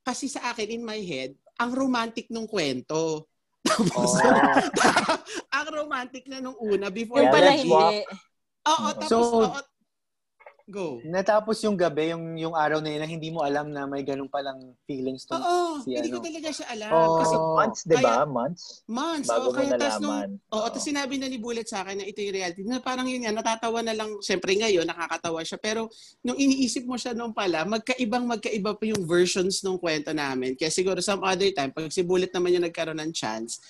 [SPEAKER 7] kasi sa akin in my head ang romantic nung kwento tapos
[SPEAKER 3] Oh.
[SPEAKER 7] ang romantic na nung una before
[SPEAKER 2] Yeah,
[SPEAKER 6] pala hindi.
[SPEAKER 7] Oo, tapos
[SPEAKER 3] So-
[SPEAKER 7] oo, go.
[SPEAKER 3] Natapos yung gabi, yung, yung araw na yun, na hindi mo alam na may ganun palang feelings to.
[SPEAKER 7] Oo,
[SPEAKER 3] si
[SPEAKER 7] hindi ko
[SPEAKER 3] ano.
[SPEAKER 7] talaga siya alam.
[SPEAKER 3] Oh.
[SPEAKER 7] Kasi
[SPEAKER 2] Months, di ba? Months?
[SPEAKER 7] months.
[SPEAKER 2] Bago
[SPEAKER 7] oo,
[SPEAKER 2] mo
[SPEAKER 7] kaya tas nung,
[SPEAKER 2] nalaman.
[SPEAKER 7] Oo, tapos sinabi na ni Bullet sa akin na ito yung reality. Na parang yun yan, natatawa na lang. Siyempre ngayon, nakakatawa siya. Pero nung iniisip mo siya nung pala, magkaibang magkaiba pa yung versions ng kwento namin. Kaya siguro some other time, pag si Bullet naman yung nagkaroon ng chance,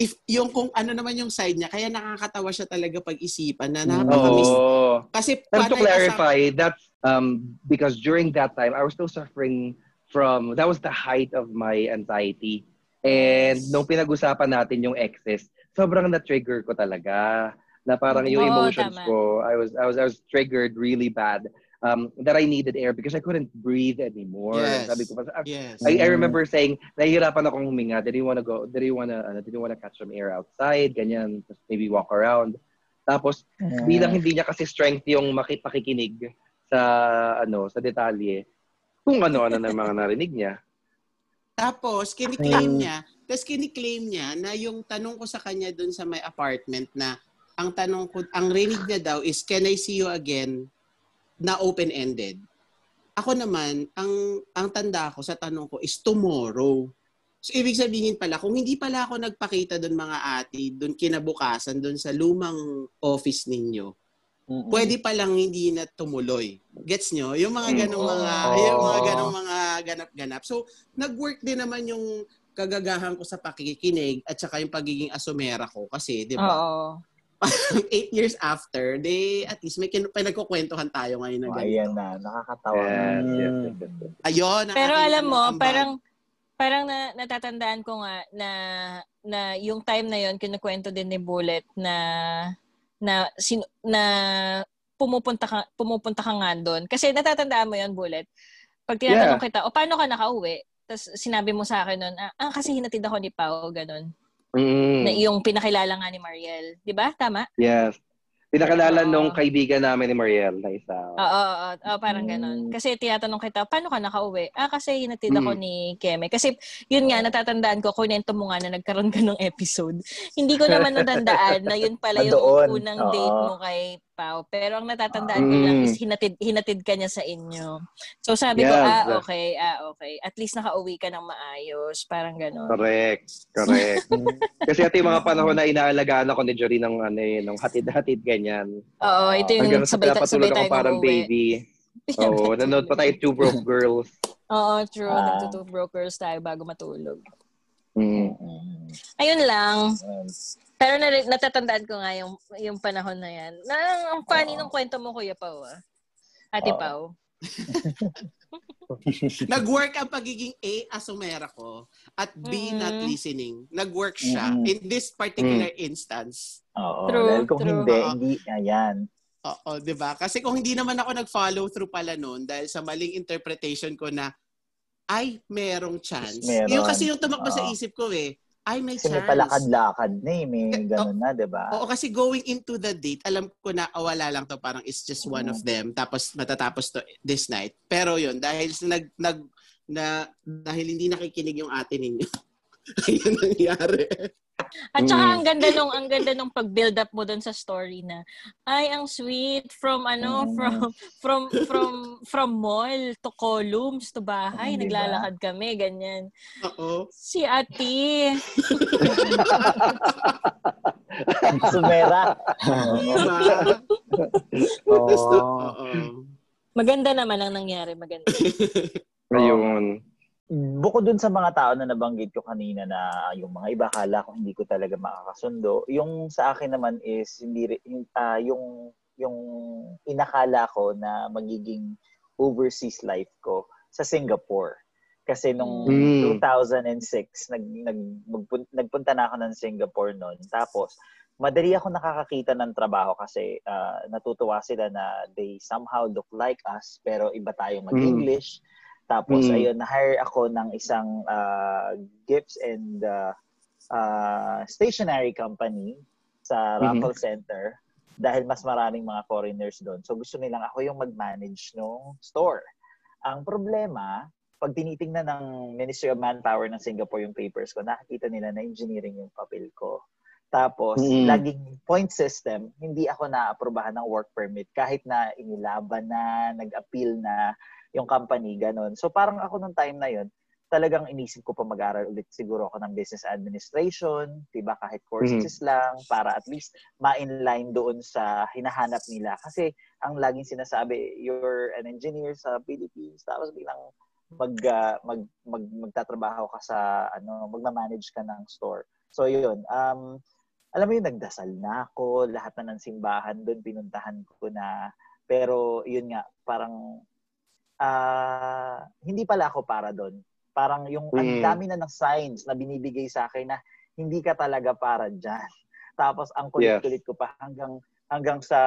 [SPEAKER 7] if yung kung ano naman yung side niya, kaya nakakatawa siya talaga pag-isipan na napaka-miss.
[SPEAKER 4] Oh.
[SPEAKER 7] Kasi
[SPEAKER 4] And to clarify, that's um, because during that time, I was still suffering from, that was the height of my anxiety. And nung pinag-usapan natin yung excess, sobrang na-trigger ko talaga. Na parang yung emotions
[SPEAKER 6] tama.
[SPEAKER 4] ko, I was, I was, I was triggered really bad. Um, that I needed air because I couldn't breathe anymore.
[SPEAKER 7] Yes.
[SPEAKER 4] Sabi ko,
[SPEAKER 7] Yes.
[SPEAKER 4] I, I remember saying, nahihirapan akong huminga. Did you wanna go, did you wanna, ano, did you wanna catch some air outside? Ganyan, just maybe walk around. Tapos,
[SPEAKER 2] Mm.
[SPEAKER 4] bilang hindi niya kasi strength yung maki- pakikinig sa, ano, sa detalye, kung ano-ano na mga narinig niya.
[SPEAKER 7] Tapos, kiniklaim niya, tapos kiniklaim niya na yung tanong ko sa kanya dun sa may apartment na ang tanong ko, ang rinig niya daw is, can I see you again? Na open-ended. Ako naman, ang ang tanda ko sa tanong ko is tomorrow. So, ibig sabihin pala, kung hindi pala ako nagpakita doon mga ate, doon kinabukasan, doon sa lumang office ninyo,
[SPEAKER 3] Mm-mm.
[SPEAKER 7] pwede pa lang hindi na tumuloy. Gets nyo? Yung mga ganong mga,
[SPEAKER 3] Oo.
[SPEAKER 7] yung mga ganong mga ganap-ganap. So, nag-work din naman yung kagagahan ko sa pakikinig at saka yung pagiging asumera ko. Kasi, di ba,
[SPEAKER 6] Oo.
[SPEAKER 7] eight years after, they, at least may kin- pinagkukwentuhan tayo ngayon na
[SPEAKER 2] Oh,
[SPEAKER 7] ganito.
[SPEAKER 2] ayan na, nakakatawa.
[SPEAKER 4] Yes, yes, yes, yes, yes.
[SPEAKER 7] Ayun. ang
[SPEAKER 6] Pero alam mo,
[SPEAKER 7] ambag.
[SPEAKER 6] parang parang na, natatandaan ko nga na na yung time na yon kinukwento din ni Bullet na na sin, na pumupunta ka pumupunta ka nga doon. Kasi natatandaan mo yon Bullet. Pag tinatanong kita, o paano ka nakauwi? Tapos sinabi mo sa akin noon, ah, ah, kasi hinatid ako ni Pao, ganun.
[SPEAKER 4] Mm,
[SPEAKER 6] Na yung pinakilala nga ni Mariel. Di ba? Tama?
[SPEAKER 4] yes. Pinakilala
[SPEAKER 6] Oo.
[SPEAKER 4] nung kaibigan namin ni Mariel na isa.
[SPEAKER 6] Oo, oo, oo, parang
[SPEAKER 2] Mm.
[SPEAKER 6] ganun. Kasi tinatanong kita, paano ka nakauwi? Ah, kasi hinatid ako
[SPEAKER 4] Mm.
[SPEAKER 6] ni Keme. Kasi yun nga, natatandaan ko, kunento mo nga na nagkaroon ka ng episode. Hindi ko naman natandaan na yun pala yung unang
[SPEAKER 2] Oo.
[SPEAKER 6] date mo kay Pao. Pero ang natatandaan ko lang
[SPEAKER 4] Mm.
[SPEAKER 6] is hinatid, hinatid ka niya sa inyo. So sabi ko,
[SPEAKER 4] Yes.
[SPEAKER 6] ah, okay, ah, okay. At least nakauwi ka ng maayos. Parang ganun.
[SPEAKER 4] Correct. Correct. Kasi ito yung mga panahon na inaalagaan ako ni Jory ng, ano, eh, ng hatid-hatid ganyan.
[SPEAKER 6] Oo, ito yung
[SPEAKER 4] Hanggang sa
[SPEAKER 6] sabay, sabay
[SPEAKER 4] pinapatulog ako parang
[SPEAKER 6] umuwi.
[SPEAKER 4] baby. Oo, nanood pa tayo Two Broke Girls.
[SPEAKER 6] Oo, true.
[SPEAKER 2] Ah.
[SPEAKER 6] Nagtutu-brokers tayo bago matulog.
[SPEAKER 4] Mm.
[SPEAKER 2] Mm.
[SPEAKER 6] Ayun lang. Pero na, natatandaan ko nga yung, yung panahon na yan. Na, ang funny
[SPEAKER 2] Oo.
[SPEAKER 6] ng kwento mo, Kuya Pao. Ah. Ate
[SPEAKER 2] Oo.
[SPEAKER 6] Pao.
[SPEAKER 7] Nag-work ang pagiging A, asumera ko, at B,
[SPEAKER 6] Mm.
[SPEAKER 7] not listening. Nag-work siya
[SPEAKER 2] Mm.
[SPEAKER 7] in this particular instance.
[SPEAKER 2] Oo.
[SPEAKER 6] True,
[SPEAKER 2] dahil kung
[SPEAKER 6] true.
[SPEAKER 2] hindi,
[SPEAKER 7] Oo.
[SPEAKER 2] hindi, ayan.
[SPEAKER 7] Oo, 'di ba? Kasi kung hindi naman ako nag-follow through pala noon dahil sa maling interpretation ko na ay, merong chance.
[SPEAKER 2] Meron.
[SPEAKER 7] Yung kasi yung tumakbo sa isip ko eh. Ay, may
[SPEAKER 2] Kasi
[SPEAKER 7] chance.
[SPEAKER 2] palakad-lakad na eh. May
[SPEAKER 7] Eh,
[SPEAKER 2] ganun na, di ba?
[SPEAKER 7] Oo, kasi going into the date, alam ko na oh, wala lang to, parang it's just one
[SPEAKER 2] Mm.
[SPEAKER 7] of them. Tapos matatapos to this night. Pero yun, dahil nag, nag na, dahil hindi nakikinig yung ate ninyo. ayun nangyari.
[SPEAKER 6] At saka
[SPEAKER 4] Mm.
[SPEAKER 6] ang ganda nung ang ganda nung pag-build up mo doon sa story na ay ang sweet from ano
[SPEAKER 2] Mm.
[SPEAKER 6] from from from from mall to columns to bahay
[SPEAKER 2] diba?
[SPEAKER 6] naglalakad kami ganyan.
[SPEAKER 7] Oo.
[SPEAKER 6] Si Ate
[SPEAKER 2] Sumera.
[SPEAKER 7] Diba?
[SPEAKER 3] Oo.
[SPEAKER 7] Oo.
[SPEAKER 6] maganda naman ang nangyari maganda.
[SPEAKER 4] Ayun.
[SPEAKER 2] Bukod dun sa mga tao na nabanggit ko kanina na yung mga iba kala ko hindi ko talaga makakasundo. Yung sa akin naman is hindi ri- yung yung yung inakala ko na magiging overseas life ko sa Singapore. Kasi nung
[SPEAKER 4] Mm.
[SPEAKER 2] 2006 nag, nag magpun- nagpunta na ako ng Singapore noon. Tapos madali ako nakakakita ng trabaho kasi ah, natutuwa sila na they somehow look like us pero iba tayong mag-English. Tapos
[SPEAKER 4] Mm.
[SPEAKER 2] ayun, na-hire ako ng isang ah, gifts and ah, ah, stationery company sa
[SPEAKER 4] Mhm.
[SPEAKER 2] Raffles Center dahil mas maraming mga foreigners doon. So gusto nilang ako yung mag-manage ng store. Ang problema, pag tinitingnan ng Ministry of Manpower ng Singapore yung papers ko, nakikita nila na engineering yung papel ko. Tapos,
[SPEAKER 4] Mm.
[SPEAKER 2] laging point system, hindi ako na-aprobahan ng work permit kahit na inilaban na, nag-appeal na yung company, ganun. So parang ako nung time na yun, talagang inisip ko pa mag-aral ulit siguro ako ng business administration, 'di ba kahit courses lang para at least ma-inline doon sa hinahanap nila kasi ang laging sinasabi you're an engineer sa Philippines tapos bilang mag, ah, mag, mag magtatrabaho ka sa ano magma-manage ka ng store. So yun, um alam mo yun, nagdasal na ako, lahat na ng simbahan doon, pinuntahan ko na. Pero yun nga, parang ah hindi pala ako para doon. Parang yung ang
[SPEAKER 4] Mm.
[SPEAKER 2] dami na ng signs na binibigay sa akin na hindi ka talaga para dyan. Tapos ang kulit-kulit ko pa hanggang hanggang sa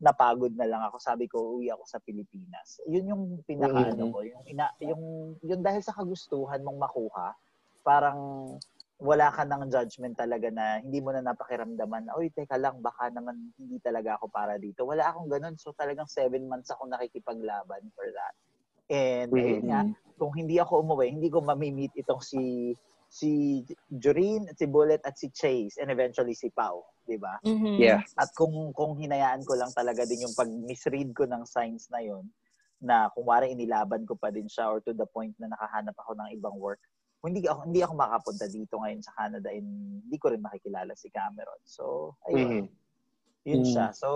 [SPEAKER 2] napagod na lang ako. Sabi ko, uwi ako sa Pilipinas. Yun yung pinaka ano
[SPEAKER 4] Mhm.
[SPEAKER 2] ko, yung ina, yung yung dahil sa kagustuhan mong makuha, parang wala ka ng judgment talaga na hindi mo na napakiramdaman na, uy, teka lang, baka naman hindi talaga ako para dito. Wala akong ganun. So talagang seven months ako nakikipaglaban for that. And ayun nga, kung hindi ako umuwi, hindi ko mamimit itong si si Jorin, si Bullet at si Chase and eventually si Pau, 'di ba?
[SPEAKER 6] Mhm.
[SPEAKER 4] Yeah.
[SPEAKER 2] At kung kung hinayaan ko lang talaga din yung pag-misread ko ng signs na yon na kung wari inilaban ko pa din siya or to the point na nakahanap ako ng ibang work, hindi ako hindi ako makapunta dito ngayon sa Canada and hindi ko rin makikilala si Cameron. So, ayun.
[SPEAKER 4] Mhm.
[SPEAKER 2] Yun
[SPEAKER 3] Mm.
[SPEAKER 2] siya. So,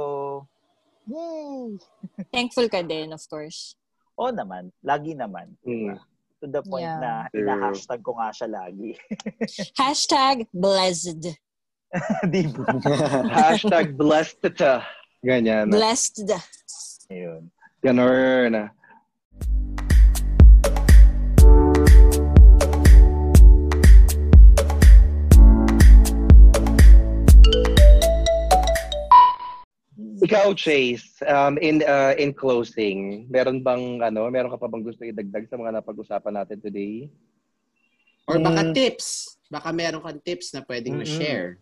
[SPEAKER 2] yay!
[SPEAKER 6] Thankful ka din, of course.
[SPEAKER 2] Oo naman. Lagi naman.
[SPEAKER 4] Mm.
[SPEAKER 2] To the point
[SPEAKER 6] Yeah.
[SPEAKER 2] na ina-hashtag ko nga siya lagi.
[SPEAKER 6] Hashtag blessed.
[SPEAKER 2] Di ba?
[SPEAKER 4] Hashtag blessed ta. Ganyan.
[SPEAKER 6] Blessed.
[SPEAKER 2] Ayun.
[SPEAKER 4] Ganun. Ikaw, Chase, um, in uh, in closing, meron bang ano, meron ka pa bang gusto idagdag sa mga napag-usapan natin today?
[SPEAKER 7] Or baka
[SPEAKER 3] Mm.
[SPEAKER 7] tips. Baka meron kang tips na pwedeng
[SPEAKER 3] Mm-mm.
[SPEAKER 7] ma-share.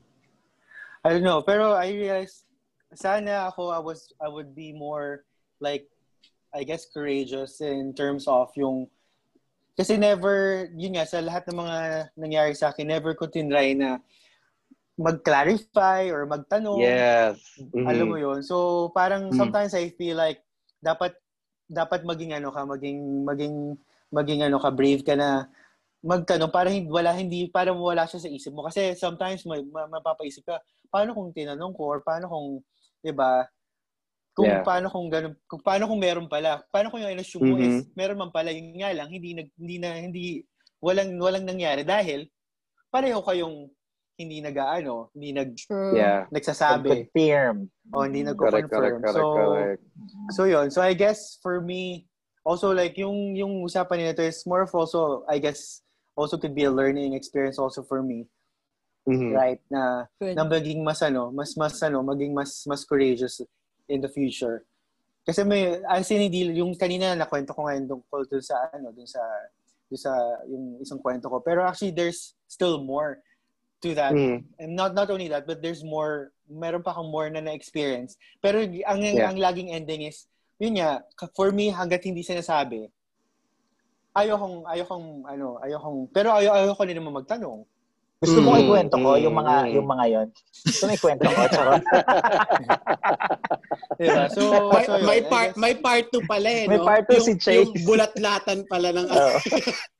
[SPEAKER 3] I don't know, pero I realized sana ako I was I would be more like I guess courageous in terms of yung kasi never yun nga sa lahat ng mga nangyari sa akin never ko tinry na mag-clarify or magtanong.
[SPEAKER 4] Yes. Mhm.
[SPEAKER 3] Alam mo yun. So parang
[SPEAKER 4] Mm.
[SPEAKER 3] sometimes I feel like dapat dapat maging ano ka, maging maging maging ano ka brave ka na magtanong para hindi wala hindi para wala siya sa isip mo kasi sometimes may ma- mapapaisip ka paano kung tinanong ko or paano kung 'di ba kung
[SPEAKER 4] Yeah.
[SPEAKER 3] paano kung ganun, kung paano kung meron pala. Paano kung yung in-assume mo
[SPEAKER 4] Mhm.
[SPEAKER 3] is meron man pala, yun nga lang, hindi, nag, hindi na, hindi, walang, walang nangyari dahil pareho kayong hindi nag-ano, hindi nag,
[SPEAKER 6] True.
[SPEAKER 4] Yeah.
[SPEAKER 3] nagsasabi.
[SPEAKER 2] Confirm.
[SPEAKER 3] O hindi
[SPEAKER 4] Correct, correct,
[SPEAKER 3] nagko-confirm.
[SPEAKER 4] correct,
[SPEAKER 3] So,
[SPEAKER 4] correct.
[SPEAKER 3] so yun. So I guess for me, also like yung yung usapan nito is more of also, I guess, also could be a learning experience also for me.
[SPEAKER 4] Mhm.
[SPEAKER 3] Right? Na,
[SPEAKER 6] Good.
[SPEAKER 3] na maging mas ano, mas mas ano, maging mas mas courageous in the future. Kasi may, as in, hindi, yung kanina na kwento ko ngayon tungkol dun sa, ano, dun sa, dun sa, yung isang kwento ko. Pero actually, there's still more to that.
[SPEAKER 4] Mhm.
[SPEAKER 3] And not not only that, but there's more, meron pa akong more na na-experience. Pero ang,
[SPEAKER 4] Yeah.
[SPEAKER 3] ang laging ending is, yun nga, for me, hanggat hindi sinasabi, ayokong, ayokong, ano, ayokong, pero ayaw, ayoko din naman magtanong.
[SPEAKER 2] Gusto mo
[SPEAKER 4] Mm,
[SPEAKER 2] ikwento ko
[SPEAKER 4] mm,
[SPEAKER 2] yung mga
[SPEAKER 4] mm.
[SPEAKER 2] yung mga yon? Gusto mo ikwento ko? Charot.
[SPEAKER 3] Diba? So,
[SPEAKER 7] may,
[SPEAKER 3] so yun,
[SPEAKER 7] may part
[SPEAKER 3] guess-
[SPEAKER 7] may part 2 pala eh,
[SPEAKER 2] May
[SPEAKER 7] no?
[SPEAKER 2] part two
[SPEAKER 7] yung,
[SPEAKER 2] si Chase.
[SPEAKER 7] Yung bulat-latan pala ng
[SPEAKER 2] Oo.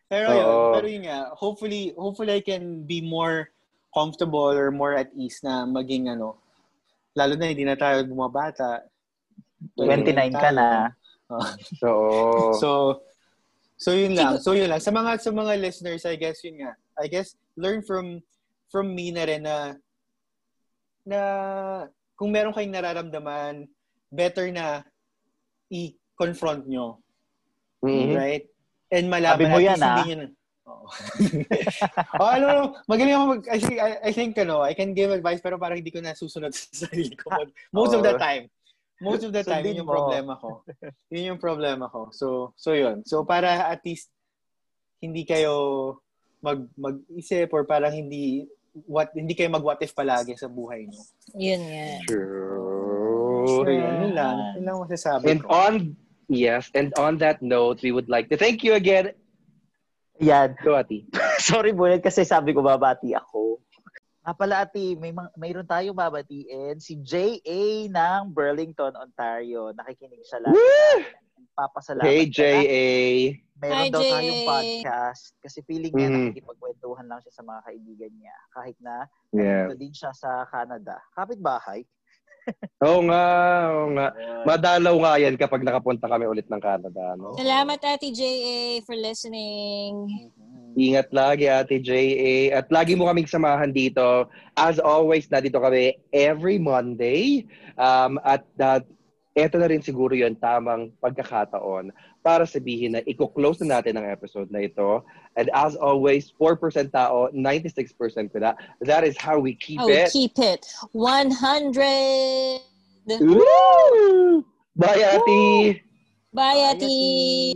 [SPEAKER 3] Pero yun,
[SPEAKER 4] Oo.
[SPEAKER 3] pero yun nga, hopefully, hopefully I can be more comfortable or more at ease na maging ano, lalo na hindi na tayo bumabata.
[SPEAKER 2] 29 ka na.
[SPEAKER 4] Oo.
[SPEAKER 3] So, so yun lang. So yun lang. Sa mga sa mga listeners, I guess yun nga. I guess learn from from me na rin na na kung meron kayong nararamdaman, better na i-confront nyo.
[SPEAKER 4] Mhm.
[SPEAKER 3] Right? And malaman
[SPEAKER 2] Sabi mo
[SPEAKER 3] at
[SPEAKER 2] yan,
[SPEAKER 3] least
[SPEAKER 2] ah.
[SPEAKER 3] hindi nyo na. Oo. oh, ano, ano, magaling ako mag, I think, I, I think, ano, I can give advice pero parang hindi ko nasusunod sa sarili ko. Most of the time. Most of the time, yun yung
[SPEAKER 2] mo.
[SPEAKER 3] problema ko. Yun yung problema ko. So, so yun. So, para at least hindi kayo mag mag-isip or parang hindi what hindi kayo mag what if palagi sa buhay niyo.
[SPEAKER 6] Yun nga.
[SPEAKER 4] True.
[SPEAKER 3] So, yun, yun lang. Yun lang masasabi
[SPEAKER 4] And
[SPEAKER 3] ko.
[SPEAKER 4] on yes, and on that note, we would like to thank you again.
[SPEAKER 2] Yan.
[SPEAKER 4] Go, Ati.
[SPEAKER 2] Sorry, Bulet, kasi sabi ko babati ako. Ah, pala, Ati, may mayroon tayo babatiin. Si J.A. ng Burlington, Ontario. Nakikinig siya lang. Papasalamat
[SPEAKER 4] Hey. J.A.
[SPEAKER 2] Meron
[SPEAKER 6] Hi,
[SPEAKER 2] daw
[SPEAKER 6] J.A.
[SPEAKER 2] tayong podcast. Kasi feeling niya
[SPEAKER 4] Mhm.
[SPEAKER 2] nakikipagkwentuhan lang siya sa mga kaibigan niya. Kahit na
[SPEAKER 4] Yeah.
[SPEAKER 2] nandito din siya sa Canada. Kapit-bahay.
[SPEAKER 4] Oo nga, oo nga. Madalaw nga yan kapag nakapunta kami ulit ng Canada. No?
[SPEAKER 6] Salamat, Ate J.A. for listening.
[SPEAKER 4] Ingat lagi, Ate J.A. At lagi mo kaming samahan dito. As always, nandito kami every Monday. Um, at uh, eto na rin siguro yon tamang pagkakataon para sabihin na i-close na natin ang episode na ito. And as always, 4% tao, 96% pila. That is how we keep
[SPEAKER 6] Oh,
[SPEAKER 4] it.
[SPEAKER 6] keep it. 100!
[SPEAKER 4] Woo! Bye, Ate!
[SPEAKER 6] Bye, Ate!